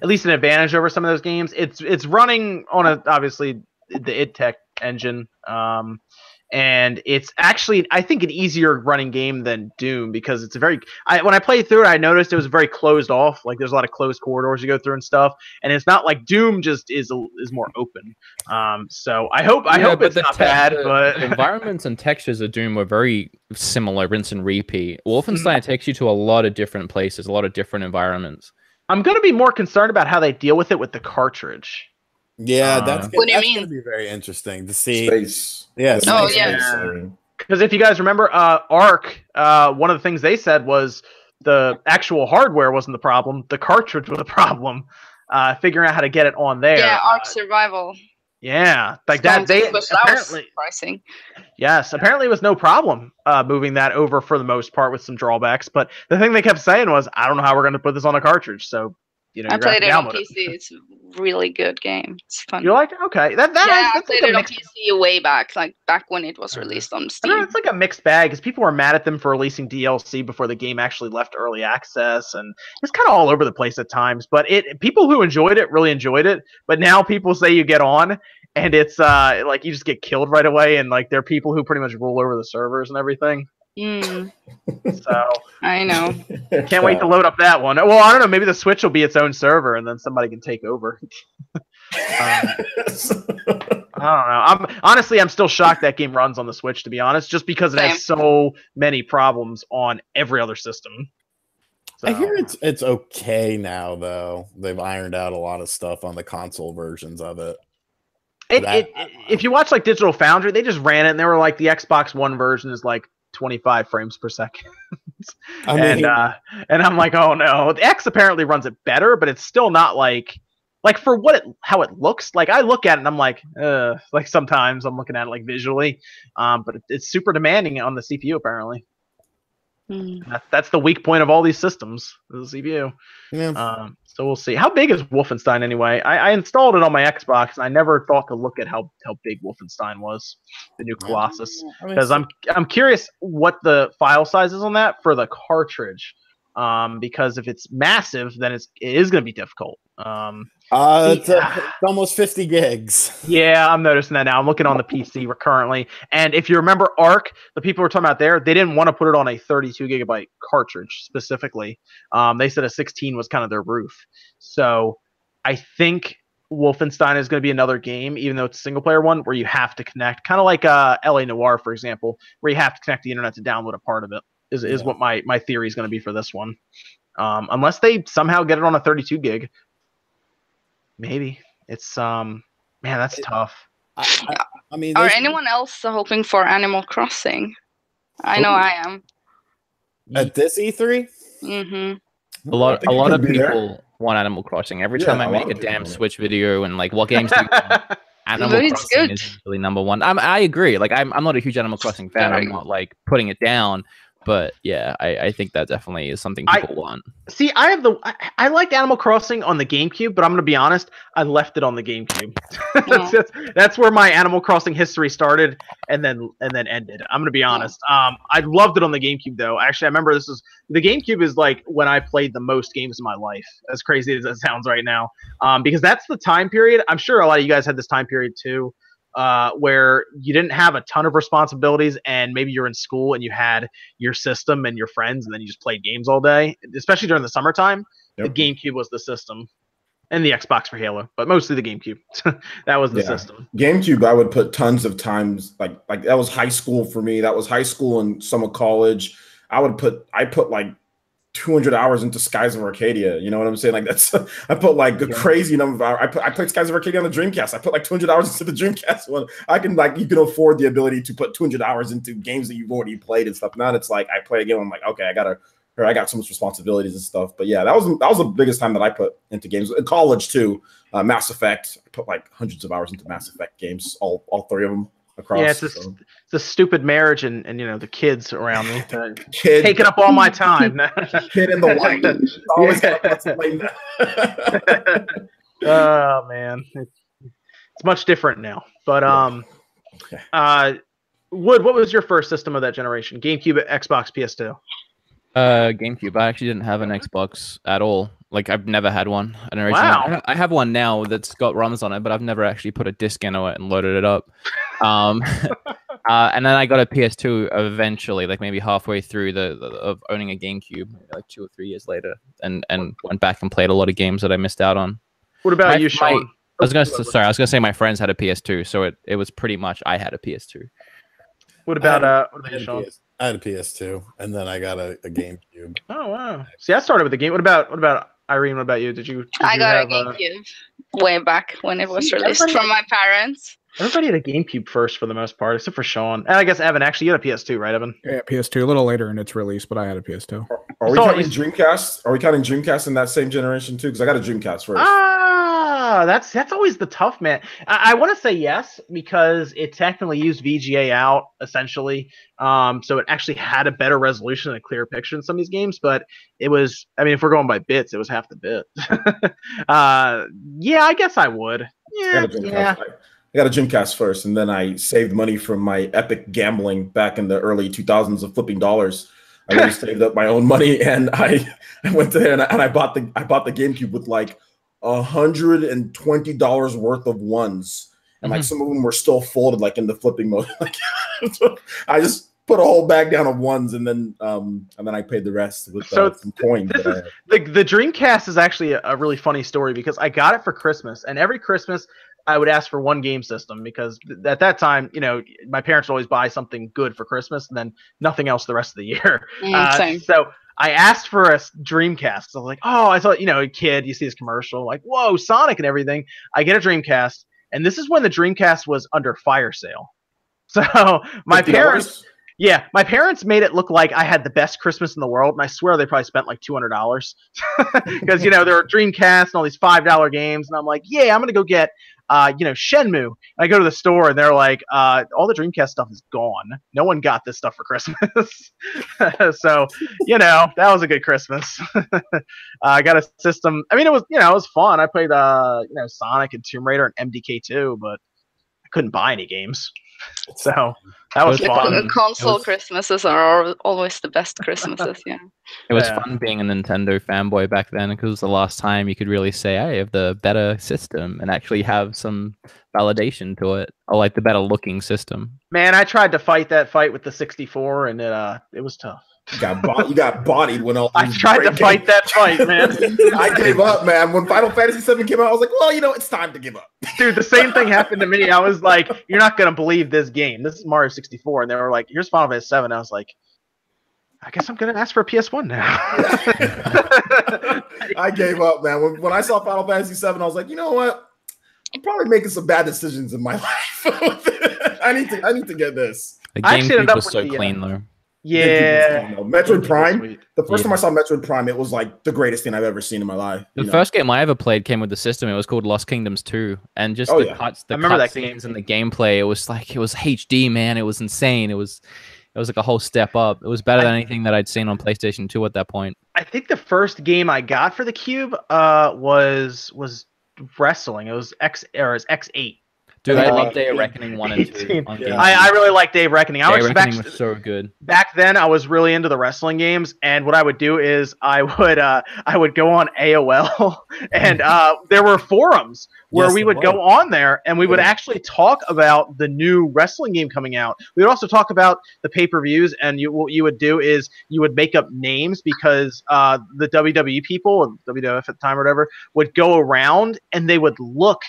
at least an advantage over some of those games. It's it's running on a obviously the id Tech engine. Um and it's actually I think an easier running game than Doom because it's a very I when I played through it I noticed it was very closed off like there's a lot of closed corridors you go through and stuff and it's not like Doom just is a, is more open um so I hope I Yeah, hope it's the not te- bad the but environments and textures of Doom were very similar, rinse and repeat. Wolfenstein takes you to a lot of different places, a lot of different environments. I'm gonna be more concerned about how they deal with it with the cartridge Yeah, Uh, that's, What do you that's mean? gonna be very interesting to see. Space. Yeah, The Oh, yeah. because if you guys remember uh Ark uh one of the things they said was the actual hardware wasn't the problem the cartridge was the problem uh figuring out how to get it on there yeah, uh, Ark Survival. Yeah, like that. They good, but apparently, surprising. yes, apparently it was no problem uh, moving that over for the most part with some drawbacks. But the thing they kept saying was, I don't know how we're going to put this on a cartridge. So, you know, I played it on PC. download It's a really good game. It's fun. You like it? Okay, that that yeah, I that's played like it a on PC way back, like back when it was Uh, released on I know, Steam. it's like a mixed bag because people were mad at them for releasing DLC before the game actually left early access, and it's kind of all over the place at times. But it people who enjoyed it really enjoyed it. But now people say you get on and it's uh like you just get killed right away, and like there are people who pretty much rule over the servers and everything. Mm, So. I know. Can't wait to load up that one. Well, I don't know. Maybe the Switch will be its own server, and then somebody can take over. Um, I don't know. I'm honestly, I'm still shocked that game runs on the Switch. To be honest, just because it has so many problems on every other system. I hear it's it's okay now though. They've ironed out a lot of stuff on the console versions of it. It, that- it, if you watch like Digital Foundry, they just ran it, and they were like, the Xbox One version is like 25 frames per second. I mean, and uh, and I'm like, oh no. The X apparently runs it better, but it's still not like like for what it how it looks. Like I look at it and I'm like, uh, like sometimes I'm looking at it like visually, um, but it, it's super demanding on the CPU apparently. Mm. That, that's the weak point of all these systems, the CPU. yeah. Um, so we'll see. How big is Wolfenstein anyway? I, I installed it on my Xbox, and I never thought to look at how how big Wolfenstein was, the new Colossus because I'm I'm curious what the file size is on that for the cartridge. Um, because if it's massive, then it's it is going to be difficult. Um, uh, it's, uh, Yeah. it's almost 50 gigs. yeah, I'm noticing that now. I'm looking on the PC currently, and if you remember Ark, the people were talking about there, they didn't want to put it on a 32 gigabyte cartridge specifically. Um, they said a 16 was kind of their roof. So I think Wolfenstein is going to be another game, even though it's a single player one, where you have to connect, kind of like uh, LA Noire, for example, where you have to connect the internet to download a part of it. Is is what my my theory is going to be for this one. Um, unless they somehow get it on a 32 gig, maybe it's um man that's tough. I, I, I mean, Are anyone else hoping for Animal Crossing? I know Ooh. I am. at this E E3? hmm A lot, a lot of be there. people want Animal Crossing. Every Yeah, time I make a damn. Switch video and like what games do you want? Animal But it's Crossing good. is usually number one. I'm, I agree. Like I'm, I'm not a huge Animal Crossing fan. Very I'm not like putting it down, but yeah, I, I think that definitely is something I- people want. See, I have the I, I liked Animal Crossing on the GameCube, but I'm gonna be honest, I left it on the GameCube. Oh. that's, that's where my Animal Crossing history started and then and then ended. I'm gonna be honest. Um, I loved it on the GameCube though. Actually, I remember this is the GameCube is like when I played the most games in my life. As crazy as that sounds right now, um, because that's the time period. I'm sure a lot of you guys had this time period too. Uh, where you didn't have a ton of responsibilities and maybe you're in school and you had your system and your friends and then you just played games all day especially during the summertime Yep. the GameCube was the system, and the Xbox for Halo, but mostly the GameCube. that was the Yeah. system. GameCube, I would put tons of times like like that was high school for me. That was high school and some of college. I would put I put like 200 hours into Skies of Arcadia. You know what I'm saying? Like that's I put like a Yeah. crazy number of hours. I put I played Skies of Arcadia on the Dreamcast. I put like 200 hours into the Dreamcast one. I can like you can afford the ability to put 200 hours into games that you've already played and stuff. Now it's like I play a game. I'm like okay, I gotta. Or I got so much responsibilities and stuff, but yeah, that was that was the biggest time that I put into games. In college too, uh, Mass Effect. I put like hundreds of hours into Mass Effect games, all all three of them across. Yeah, it's just- so. It's a stupid marriage and, and you know the kids around me uh, kid, taking up all my time. kid in the white. Always gotta explain that. oh man, it's, it's much different now. But um, Okay. uh, Wood, what was your first system of that generation? GameCube, Xbox, PS2. Uh, GameCube. I actually didn't have an Xbox at all. Like I've never had one. I don't know. Wow. I have one now that's got ROMs on it, but I've never actually put a disc into it and loaded it up. Um, Uh, and then I got a PS2 eventually, like maybe halfway through the, the of owning a GameCube, like two or three years later, and and went back and played a lot of games that I missed out on. What about My- you, my- Sean? I was gonna s- sorry, I was gonna say my friends had a PS2, so it, it was pretty much I had a PS2. What about I had- uh? What I about had, you, a Sean? PS, I had a PS2, and then I got a, a GameCube. Oh wow. See, I started with the game. What about what about Irene? What about you? Did you? Did I you got have, a uh, GameCube way back when it was released from my parents. Everybody had a GameCube first for the most part, except for Sean. And I guess Evan. Actually, you had a PS2, right, Evan? Yeah, PS2 a little later in its release, but I had a PS2. Are we So counting Dreamcast? Are we counting Dreamcast in that same generation too? Because I got a Dreamcast first. Ah, that's that's always the tough man. I, I want to say yes because it technically used VGA out essentially, um, so it actually had a better resolution and a clearer picture in some of these games. But it was, I mean, if we're going by bits, it was half the bit. uh, yeah, I guess I would. Yeah, got a Dreamcast. yeah. I, got a Dreamcast first, and then I saved money from my epic gambling back in the early 2000s of flipping dollars. I really saved up my own money, and I, I went there and I, and I bought the I bought the GameCube with like a hundred and twenty dollars worth of ones, and like some of them were still folded, like in the flipping mode. Like I just put a whole bag down of ones, and then um and then I paid the rest with So uh, some coins. this I is- the the Dreamcast is actually a, a really funny story because I got it for Christmas, and every Christmas I would ask for one game system because th- at that time, you know, my parents would always buy something good for Christmas and then nothing else the rest of the year. Mm, Uh, same. so I asked for a Dreamcast. So I was like, oh, I thought, you know, a kid, you see this commercial, like, whoa, Sonic and everything. I get a Dreamcast, and this is when the Dreamcast was under fire sale. So my $50? parents, yeah, my parents made it look like I had the best Christmas in the world, and I swear they probably spent like two hundred dollars because you know there were Dreamcast and all these five dollar games, and I'm like, yeah, I'm gonna go get, uh, you know, Shenmue. And I go to the store, and they're like, uh, all the Dreamcast stuff is gone. No one got this stuff for Christmas, so you know that was a good Christmas. uh, I got a system. I mean, it was you know it was fun. I played uh you know Sonic and Tomb Raider and MDK2, but I couldn't buy any games, so that was The fun. con- fun. console was- Christmases are always the best Christmases. Yeah. It was Yeah. fun being a Nintendo fanboy back then because it was the last time you could really say, "I have the better system" and actually have some validation to it, or like the better looking system. Man, I tried to fight that fight with the 64, and it uh, it was tough. You got bo- you got bodied when all I tried to great fight that fight, man. I gave up, man. When Final Fantasy VII came out, I was like, well, you know, it's time to give up. Dude, the same thing happened to me. I was like, "You're not gonna believe this game. This is Mario 64," and they were like, "Here's Final Fantasy 7." I was like, "I guess I'm gonna ask for a PS1 now." I gave up, man. When, when I saw Final Fantasy VII, I was like, you know what? I'm probably making some bad decisions in my life. I need to I need to get this. The I actually ended up was so the, uh, clean though. Yeah. Metroid Prime. Sweet. The first Yeah. time I saw Metroid Prime, it was like the greatest thing I've ever seen in my life. The you know? first game I ever played came with the system. It was called Lost Kingdoms 2, and just Oh, the yeah. cuts, the I remember that cutscenes game. and the gameplay. It was like it was HD, man. It was insane. It was, it was like a whole step up. It was better than anything that I'd seen on PlayStation 2 at that point. I think the first game I got for the Cube uh was was wrestling. It was X or it was X8. Dude, I love Day of Reckoning 1 and 2. On Yeah. I, I really like Day of Reckoning. I Day was of back, Reckoning was so good. back then I was really into the wrestling games and what I would do is I would uh I would go on AOL and uh there were forums where Yes, we would go on there and we would Yeah. actually talk about the new wrestling game coming out. We would also talk about the pay-per-views and you what you would do is you would make up names because uh the WWE people or WWF at the time or whatever would go around and they would look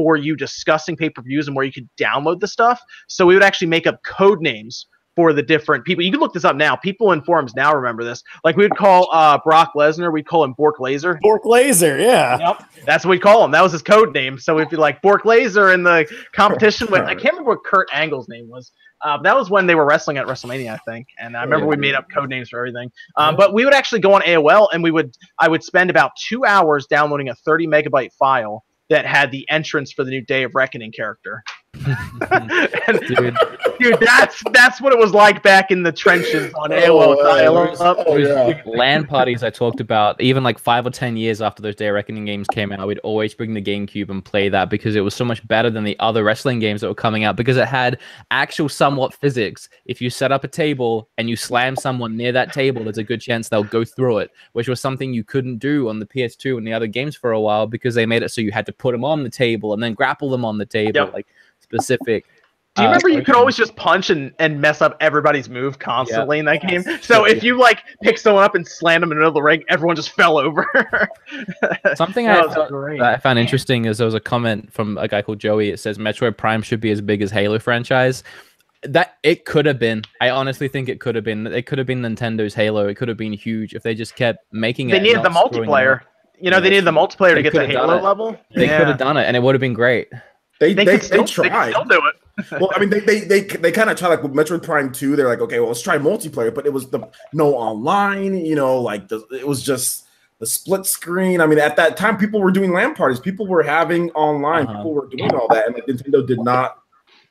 for you discussing pay-per-views and where you could download the stuff. So we would actually make up code names for the different people. You can look this up now. People in forums now remember this. Like we would call uh, Brock Lesnar, we'd call him Bork Laser. Bork Laser, yeah. Yep, that's what we call him. That was his code name. So we'd be like Bork Laser in the competition with I can't remember what Kurt Angle's name was. Uh, that was when they were wrestling at WrestleMania, I think. And I remember we made up code names for everything. Um, but we would actually go on AOL and we would I would spend about two hours downloading a 30 megabyte file that had the entrance for the new Day of Reckoning character. And, Dude, dude, that's that's what it was like back in the trenches on AOL Oh, uh, dial-up. Oh yeah. LAN parties I talked about, even like five or ten years after those Day of Reckoning games came out, we'd always bring the GameCube and play that because it was so much better than the other wrestling games that were coming out because it had actual somewhat physics. If you set up a table and you slam someone near that table, there's a good chance they'll go through it, which was something you couldn't do on the PS2 and the other games for a while because they made it so you had to put them on the table and then grapple them on the table, Yep. like specific Do you Uh, remember you could always just punch and, and mess up everybody's move constantly in that game? Yes. So if you like pick someone up and slam them in the middle of the ring, everyone just fell over. Something I, was felt- great. I found interesting is there was a comment from a guy called Joey. It says Metroid Prime should be as big as Halo franchise. That it could have been. I honestly think it could have been. It could have been Nintendo's Halo. It could have been huge if they just kept making it. they needed the not screwing it multiplayer. You know, Yeah, they needed the multiplayer to They get to could've Halo level. They yeah. could have done it, and it would have been great. They They, they, could still, they tried. They still do it. well, I mean, they they they, they kind of try like with Metroid Prime Two. They're like, okay, well, let's try multiplayer, but it was the no online. You know, like the it was just the split screen. I mean, at that time, people were doing LAN parties. People were having online. Uh-huh. People were doing all that, and like, Nintendo did not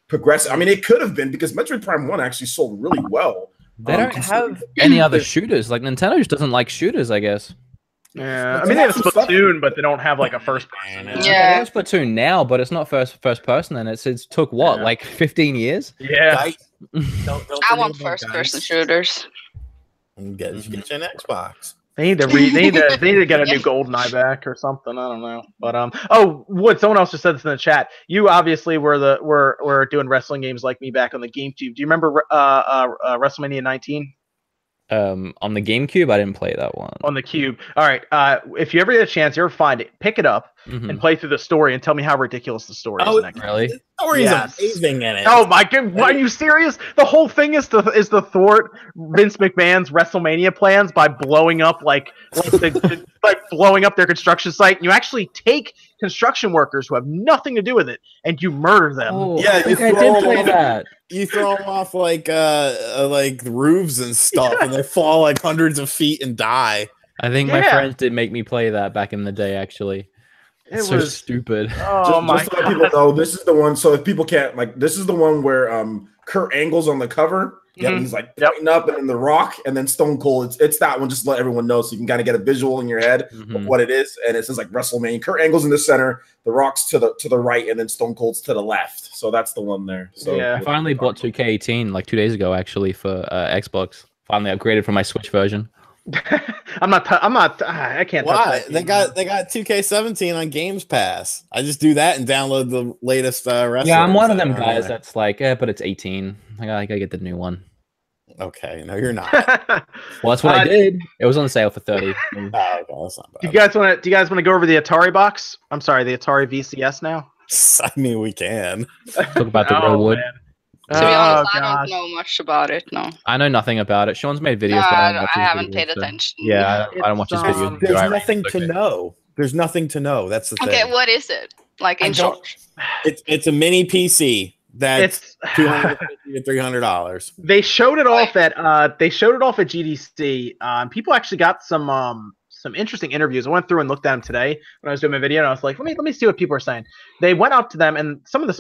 progress. I mean, it could have been because Metroid Prime One actually sold really well. They Um, don't have any other shooters. Like Nintendo just doesn't like shooters, I guess. Yeah, I mean they have Splatoon, but they don't have like a first person. Yeah. Yeah, Yeah. They have Splatoon now, but it's not first first person. And it's it's took what Yeah. like 15 years. yeah. Don't- don't I want about first person shooters. And Get, you get you an Xbox. They need to re- they need to they need to get a new GoldenEye back or something. I don't know. But um oh Wood, someone else just said this in the chat. You obviously were the were were doing wrestling games like me back on the GameCube. Do you remember uh, uh, uh WrestleMania 19 Um, on the GameCube, I didn't play that one. on the Cube? All right. Uh if you ever get a chance, you ever find it, pick it up Mhm. and play through the story and tell me how ridiculous the story is. Oh, in that game. Really? The story's Yes. amazing in it. Oh my god! Are you serious? The whole thing is to is to thwart Vince McMahon's WrestleMania plans by blowing up like like, the, the- like blowing up their construction site. And you actually take construction workers who have nothing to do with it and you murder them. Oh, Yeah, I think you I throw did them play off- that. you throw them off like uh, uh like roofs and stuff, and they fall like hundreds of feet and die. I think my friends did make me play that back in the day. Actually, It it's so was stupid. oh just, my just to let god! people know, this is the one. So if people can't like, this is the one where um Kurt Angle's on the cover. Yeah, Mhm. he's like Yep. pointing up, and then the Rock, and then Stone Cold. It's it's that one. Just to let everyone know, so you can kind of get a visual in your head of Mhm. what it is. And it says like WrestleMania. Kurt Angle's in the center, the Rock's to the to the right, and then Stone Cold's to the left. So that's the one there. So Yeah. I finally bought 2K18 like two days ago, actually, for uh, Xbox. Finally upgraded from my Switch version. I'm not. T- I'm not. ah, I can't. touch Why? that They game. got they got 2K17 on Games Pass. I just do that and download the latest uh. Yeah, I'm one of them guys that's like, eh, but it's 18. I gotta, I gotta get the new one. Okay, no, you're not. Well, that's what Uh, I did. It was on sale for 30. Oh, okay, that's not bad. Do you guys want to? Do you guys want to go over the Atari box? I'm sorry, the Atari VCS now. I mean, we can. Talk about the Oh, real wood. man. To be Oh, honest, I don't know much about it. No, I know nothing about it. Sean's made videos. No, but I, I, don't don't- I haven't videos, paid so- attention. Yeah, I don't, I don't watch his videos. um, There's I nothing to know. There's nothing to know. That's the thing. Okay, what is it? Like in short, It's it's a mini PC that's It's two hundred fifty to three hundred dollars. they showed it off at uh they showed it off at GDC. Um, people actually got some um some interesting interviews. I went through and looked at them today when I was doing my video, and I was like, let me let me see what people are saying. They went up to them, and some of the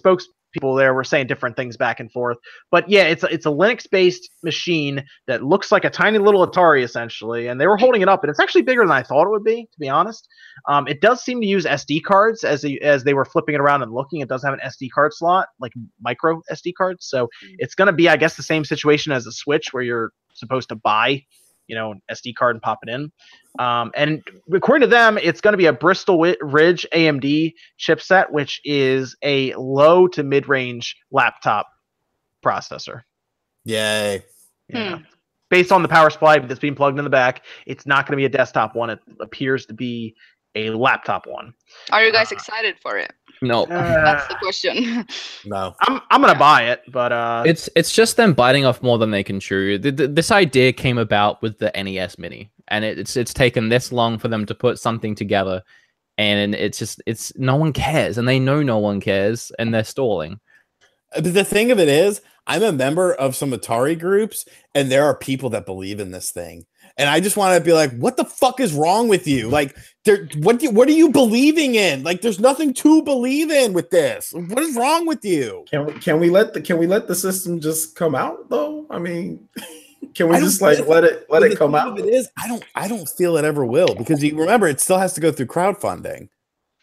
spokespeople there were saying different things back and forth. But yeah, it's a, it's a Linux based machine that looks like a tiny little Atari essentially, and they were holding it up, and it's actually bigger than I thought it would be, to be honest. Um, it does seem to use SD cards as they, as they were flipping it around and looking. It does have an SD card slot, like micro SD cards. So it's going to be, I guess, the same situation as a Switch where you're supposed to buy, you know, an SD card and pop it in. Um, and according to them, it's going to be a Bristol Ridge AMD chipset, which is a low to mid range laptop processor. Yay! Yeah. Based on the power supply that's being plugged in the back, it's not going to be a desktop one. It appears to be a laptop one. are you guys Uh, excited for it? No, That's Uh, the question. No, I'm I'm gonna buy it, but uh, it's it's just them biting off more than they can chew. Th- th- This idea came about with the NES Mini, and it, it's it's taken this long for them to put something together, and it's just it's no one cares, and they know no one cares, and they're stalling. but the thing of it is, I'm a member of some Atari groups, and there are people that believe in this thing. And I just want to be like, what the fuck is wrong with you? Like, there, what do, what are you believing in? Like, there's nothing to believe in with this. What is wrong with you? Can we, can we let the can we let the system just come out though? I mean, can we just like let it let it come out? It is. I don't. I don't feel it ever will because you remember it still has to go through crowdfunding.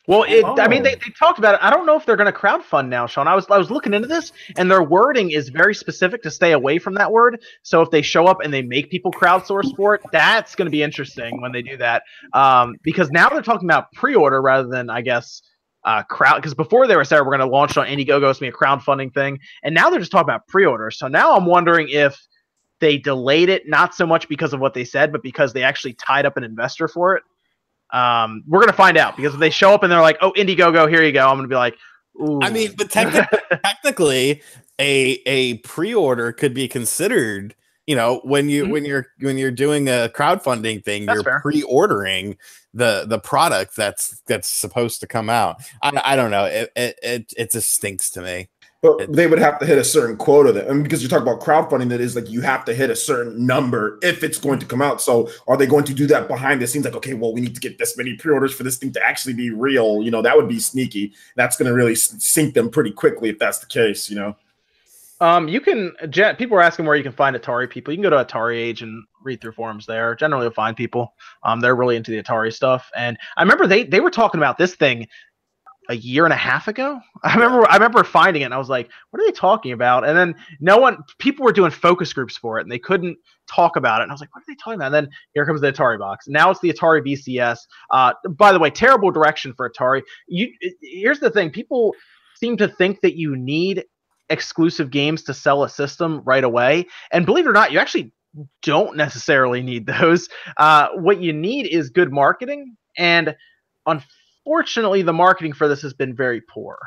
Well, it, I mean, Oh. they, they talked about it. I don't know if they're going to crowdfund now, Sean. I was I was looking into this, and their wording is very specific to stay away from that word. So if they show up and they make people crowdsource for it, that's going to be interesting when they do that. Um, because now they're talking about pre-order rather than, I guess, uh, crowd because before they were saying we're going to launch on Indiegogo, it's going to be a crowdfunding thing, and now they're just talking about pre-order. So now I'm wondering if they delayed it not so much because of what they said, but because they actually tied up an investor for it. Um, we're going to find out because if they show up and they're like, "Oh, Indiegogo, here you go," I'm going to be like, Ooh. I mean, but technically, technically, a a pre-order could be considered. You know, when you Mhm. when you're when you're doing a crowdfunding thing, That's you're fair. pre-ordering the the product that's that's supposed to come out. I, I don't know. It, it it it just stinks to me. But they would have to hit a certain quota that, I mean, because you're talking about crowdfunding, that is like you have to hit a certain number if it's going to come out. So are they going to do that behind the scenes? Like, okay, well, we need to get this many pre-orders for this thing to actually be real. You know, that would be sneaky. That's going to really sink them pretty quickly if that's the case. You know, Um, you can. Gen- people are asking where you can find Atari people. You can go to Atari Age and read through forums there. Generally, you'll find people. Um, they're really into the Atari stuff. And I remember they they were talking about this thing a year and a half ago. I remember I remember finding it and I was like, what are they talking about? And then no one, people were doing focus groups for it and they couldn't talk about it. And I was like, what are they talking about? And then here comes the Atari box. Now it's the Atari VCS. Uh, by the way, terrible direction for Atari. You here's the thing: people seem to think that you need exclusive games to sell a system right away. And believe it or not, you actually don't necessarily need those. Uh, what you need is good marketing. And unfortunately, the marketing for this has been very poor.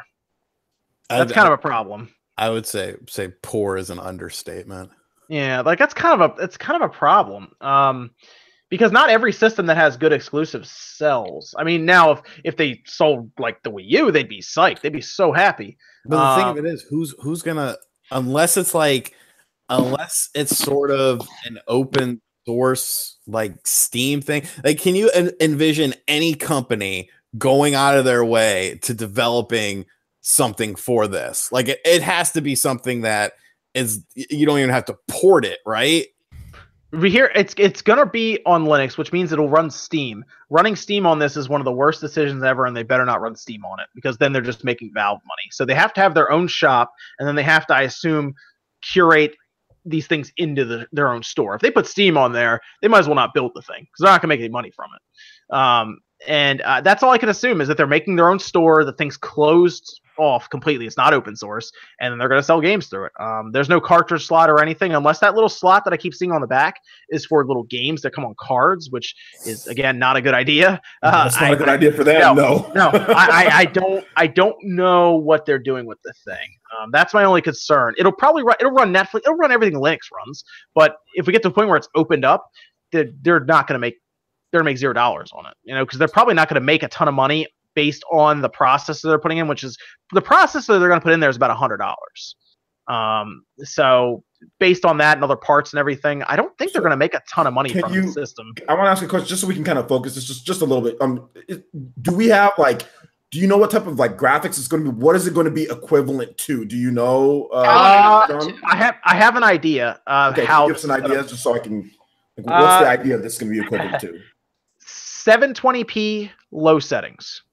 That's I, kind of a problem. I would say say poor is an understatement. Yeah, like that's kind of a it's kind of a problem. Um because not every system that has good exclusives sells. I mean, now if if they sold like the Wii U, they'd be psyched. They'd be so happy. But the thing Um, of it is, who's who's gonna unless it's like unless it's sort of an open source like Steam thing. Like, can you en- envision any company going out of their way to developing something for this? Like, it, it has to be something that is you don't even have to port it, right? We hear it's it's gonna be on Linux, which means it'll run Steam. Running Steam on this is one of the worst decisions ever, and they better not run Steam on it because then they're just making Valve money. So they have to have their own shop, and then they have to, I assume, curate these things into the, their own store. If they put Steam on there, they might as well not build the thing because they're not gonna make any money from it. Um, and uh, that's all I can assume is that they're making their own store. The thing's closed off completely. It's not open source, and they're going to sell games through it. Um, there's no cartridge slot or anything, unless that little slot that I keep seeing on the back is for little games that come on cards, which is again not a good idea. Uh, that's not I- a good idea for them. No, no, I, I, I don't I don't know what they're doing with the thing. Um, that's my only concern. It'll probably run it'll run Netflix, it'll run everything Linux runs, but if we get to the point where it's opened up, they're, they're not going to make they're going to make zero dollars on it, you know, because they're probably not going to make a ton of money based on the processor they're putting in, which is the processor they're going to put in there is about a hundred dollars. Um, so based on that and other parts and everything, I don't think they're going to make a ton of money can from you- the system. I want to ask a question just so we can kind of focus this just just a little bit. Um, it- do we have like? Do you know what type of like graphics it's going to be? What is it going to be equivalent to? Do you know? Uh, I John? wanna know I have I have an idea of Okay, how give us an idea just so I can. Like, what's Uh, the idea this going to be equivalent to 720p low settings.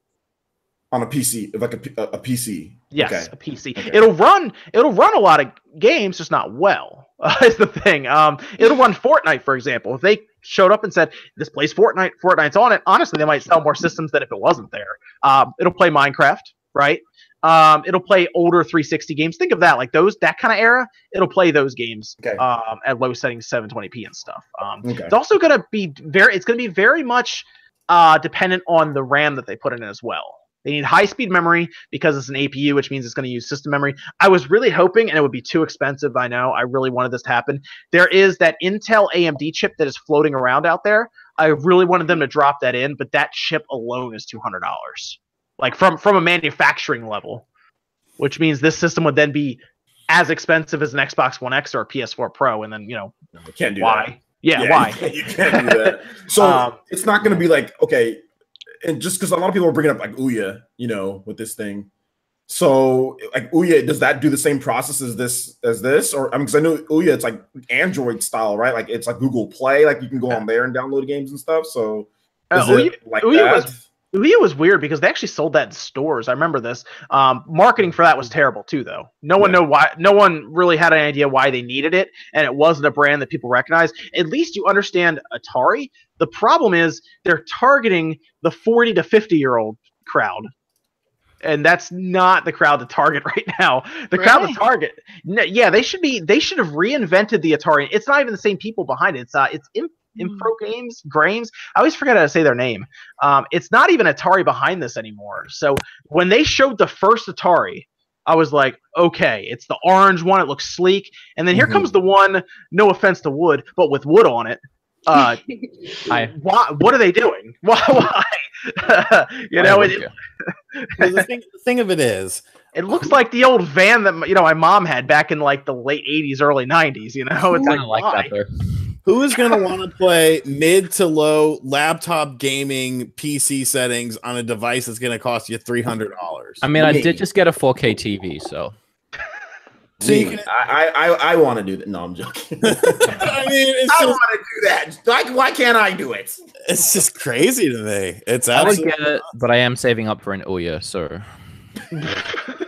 on a PC, like a, a PC? Yes, Okay. a PC. Okay. It'll run. It'll run a lot of games, just not well. Uh, is the thing. Um, it'll run Fortnite, for example. If they showed up and said this plays Fortnite, Fortnite's on it. Honestly, they might sell more systems than if it wasn't there. Um, it'll play Minecraft, right? Um, it'll play older 360 games. Think of that, like those that kind of era. It'll play those games Okay. um, at low settings, 720p and stuff. Um, Okay. it's also going to be very. It's to be very much uh, dependent on the RAM that they put in as well. They need high speed memory because it's an APU, which means it's going to use system memory. I was really hoping, and it would be too expensive. I know. I really wanted this to happen. There is that Intel AMD chip that is floating around out there. I really wanted them to drop that in, but that chip alone is two hundred dollars, like from from a manufacturing level, which means this system would then be as expensive as an Xbox One X or a PS4 Pro, and then you know You can't do why? that. Yeah, why? You can't, you can't do that. So Um, it's not going to be like okay, and just because a lot of people are bringing up like Ouya, you know, with this thing. So like Ouya, does that do the same process as this as this? Or I mean, because I know Ouya, it's like Android style, right? Like it's like Google Play, like you can go on there and download games and stuff. So Uh, Ouya- it like Ouya that? was- Ouya was weird because they actually sold that in stores. I remember this. Um, marketing for that was terrible too, though. No one Yeah. know why. No one really had an idea why they needed it, and it wasn't a brand that people recognize. At least you understand Atari. The problem is they're targeting the forty to fifty year old crowd. and that's not the crowd to target right now. The crowd to target, yeah, they should be. They should have reinvented the Atari. It's not even the same people behind it. It's uh, it's Im- Mm. Impro Games, Grames. I always forget how to say their name. Um, it's not even Atari behind this anymore. So when they showed the first Atari, I was like, okay, it's the orange one. It looks sleek, and then here Mhm. comes the one. No offense to wood, but with wood on it. Uh, I, why? What are they doing? Why? Why? you know, it, would go. Well, the, thing, the thing of it is, it looks like the old van that you know my mom had back in like the late '80s, early '90s. You know, it's kind like, of like why? that though. Who is going to want to play mid to low laptop gaming PC settings on a device that's going to cost you three hundred dollars? I mean, I did just get a 4K TV, so So you can- I I, I, I want to do that. No, I'm joking. I mean, it's I want to do that. Like, why can't I do it? it's just crazy to me. It's I would absolutely. get it, but I am saving up for an Ouya, so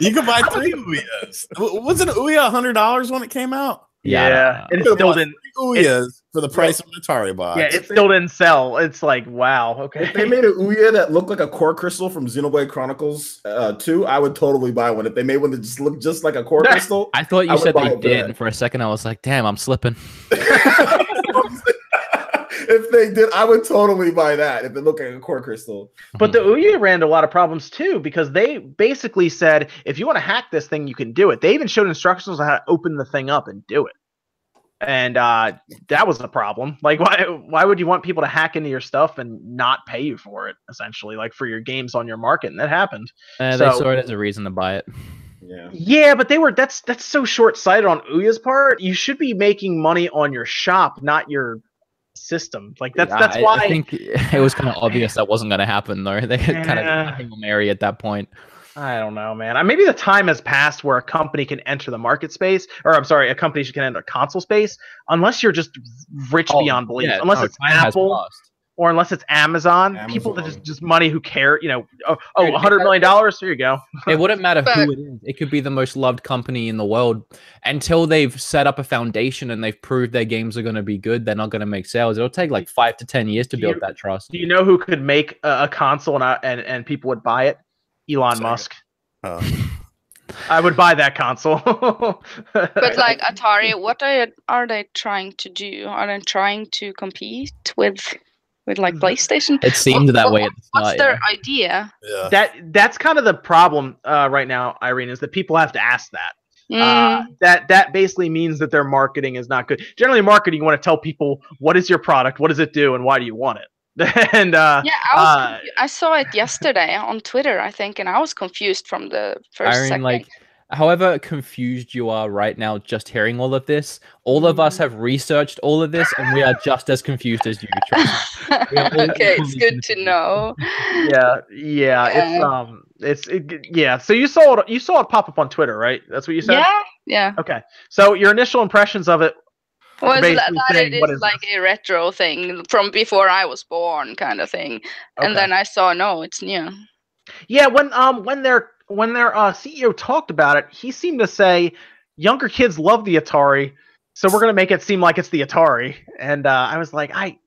You could buy three Ouyas. Wasn't Ouya hundred dollars when it came out? Yeah. I yeah, it still didn't. Three Ouyas for the price of an Atari box. Yeah, it still didn't sell. It's like wow. Okay. If they made an Ouya that looked like a core crystal from Xenoblade Chronicles uh, 2, I would totally buy one. If they made one that just looked just like a core crystal, I thought you would said they did. that. and For a second, I was like, "Damn, I'm slipping." if they did, I would totally buy that if it looked like a core crystal. But the Ouya ran into a lot of problems too because they basically said if you want to hack this thing, you can do it. They even showed instructions on how to open the thing up and do it. And uh, that was a problem. Like, why? Why would you want people to hack into your stuff and not pay you for it? Essentially, like for your games on your market, and that happened. Uh, they So- saw it as a reason to buy it. Yeah. Yeah, but they were. That's that's so short sighted on Ouya's part. You should be making money on your shop, not your system. Like that's Yeah, that's I, why. I think it was kind of obvious that wasn't going to happen, though. They had kind Yeah. of Mary at that point. I don't know, man. Maybe the time has passed where a company can enter the market space, or I'm sorry, a company can enter console space, unless you're just rich Oh, beyond belief. yeah, unless no, it's Apple. Or unless it's Amazon. People that just just money who care. You know, oh, oh, 100 million dollars. Here you go. It wouldn't matter who it is. It could be the most loved company in the world. Until they've set up a foundation and they've proved their games are going to be good, they're not going to make sales. It'll take like five to ten years to Do build you- that trust. Do you know who could make a, a console and, I, and and people would buy it? Elon Sega. Musk. Oh. I would buy that console. But like Atari, what are are they trying to do? Are they trying to compete with with like PlayStation? It seemed that way at the What's start. their yeah. idea? Yeah. that that's kind of the problem uh, right now, Irene, is that people have to ask that. Uh, Mm, that that basically means that their marketing is not good. Generally, marketing you want to tell people what is your product, what does it do, and why do you want it. and uh, yeah, I was. uh, confu- I saw it yesterday on Twitter, I think, and I was confused from the first Irene, second. like, however confused you are right now, just hearing all of this, all of us have researched all of this, and we are just as confused as you. Trust me. we are all okay, it's good to know. yeah, yeah, it's um, it's it, yeah. So you saw it, you saw it pop up on Twitter, right? That's what you said. Yeah, yeah. Okay. So your initial impressions of it. Was that, that saying, it what is is like a retro thing from before I was born, kind of thing. And Okay. then I saw no, it's new. Yeah, when um when their when their uh, CEO talked about it, he seemed to say younger kids love the Atari, so we're gonna make it seem like it's the Atari. And uh, I was like, I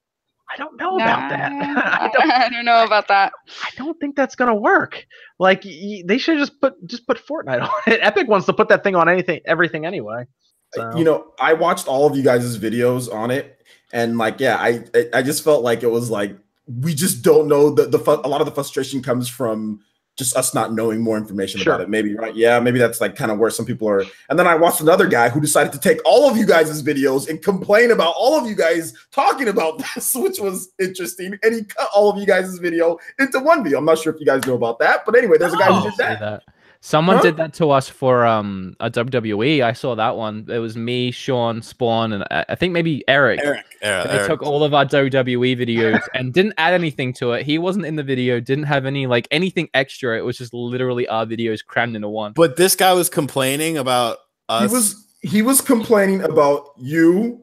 I don't know about that. I don't I don't know about that. I don't think that's gonna work. Like y- they should just put just put Fortnite on it. Epic wants to put that thing on anything everything anyway. So. You know, I watched all of you guys' videos on it, and like, yeah, I I- I just felt like it was like we just don't know the the fu- a lot of the frustration comes from just us not knowing more information Sure. about it. Maybe right, yeah, maybe that's like kind of where some people are. And then I watched another guy who decided to take all of you guys' videos and complain about all of you guys talking about this, which was interesting. And he cut all of you guys' video into one video. I'm not sure if you guys know about that, but anyway, there's a guy Oh. who did See that. That. Someone Huh? did that to us for um a WWE. I saw that one. It was me, Sean, Spawn, and I I think maybe Eric. Eric. Yeah, They Eric. took all of our WWE videos and didn't add anything to it. He wasn't in the video, didn't have any like anything extra. It was just literally our videos crammed into one. But this guy was complaining about us. He was he was complaining about you,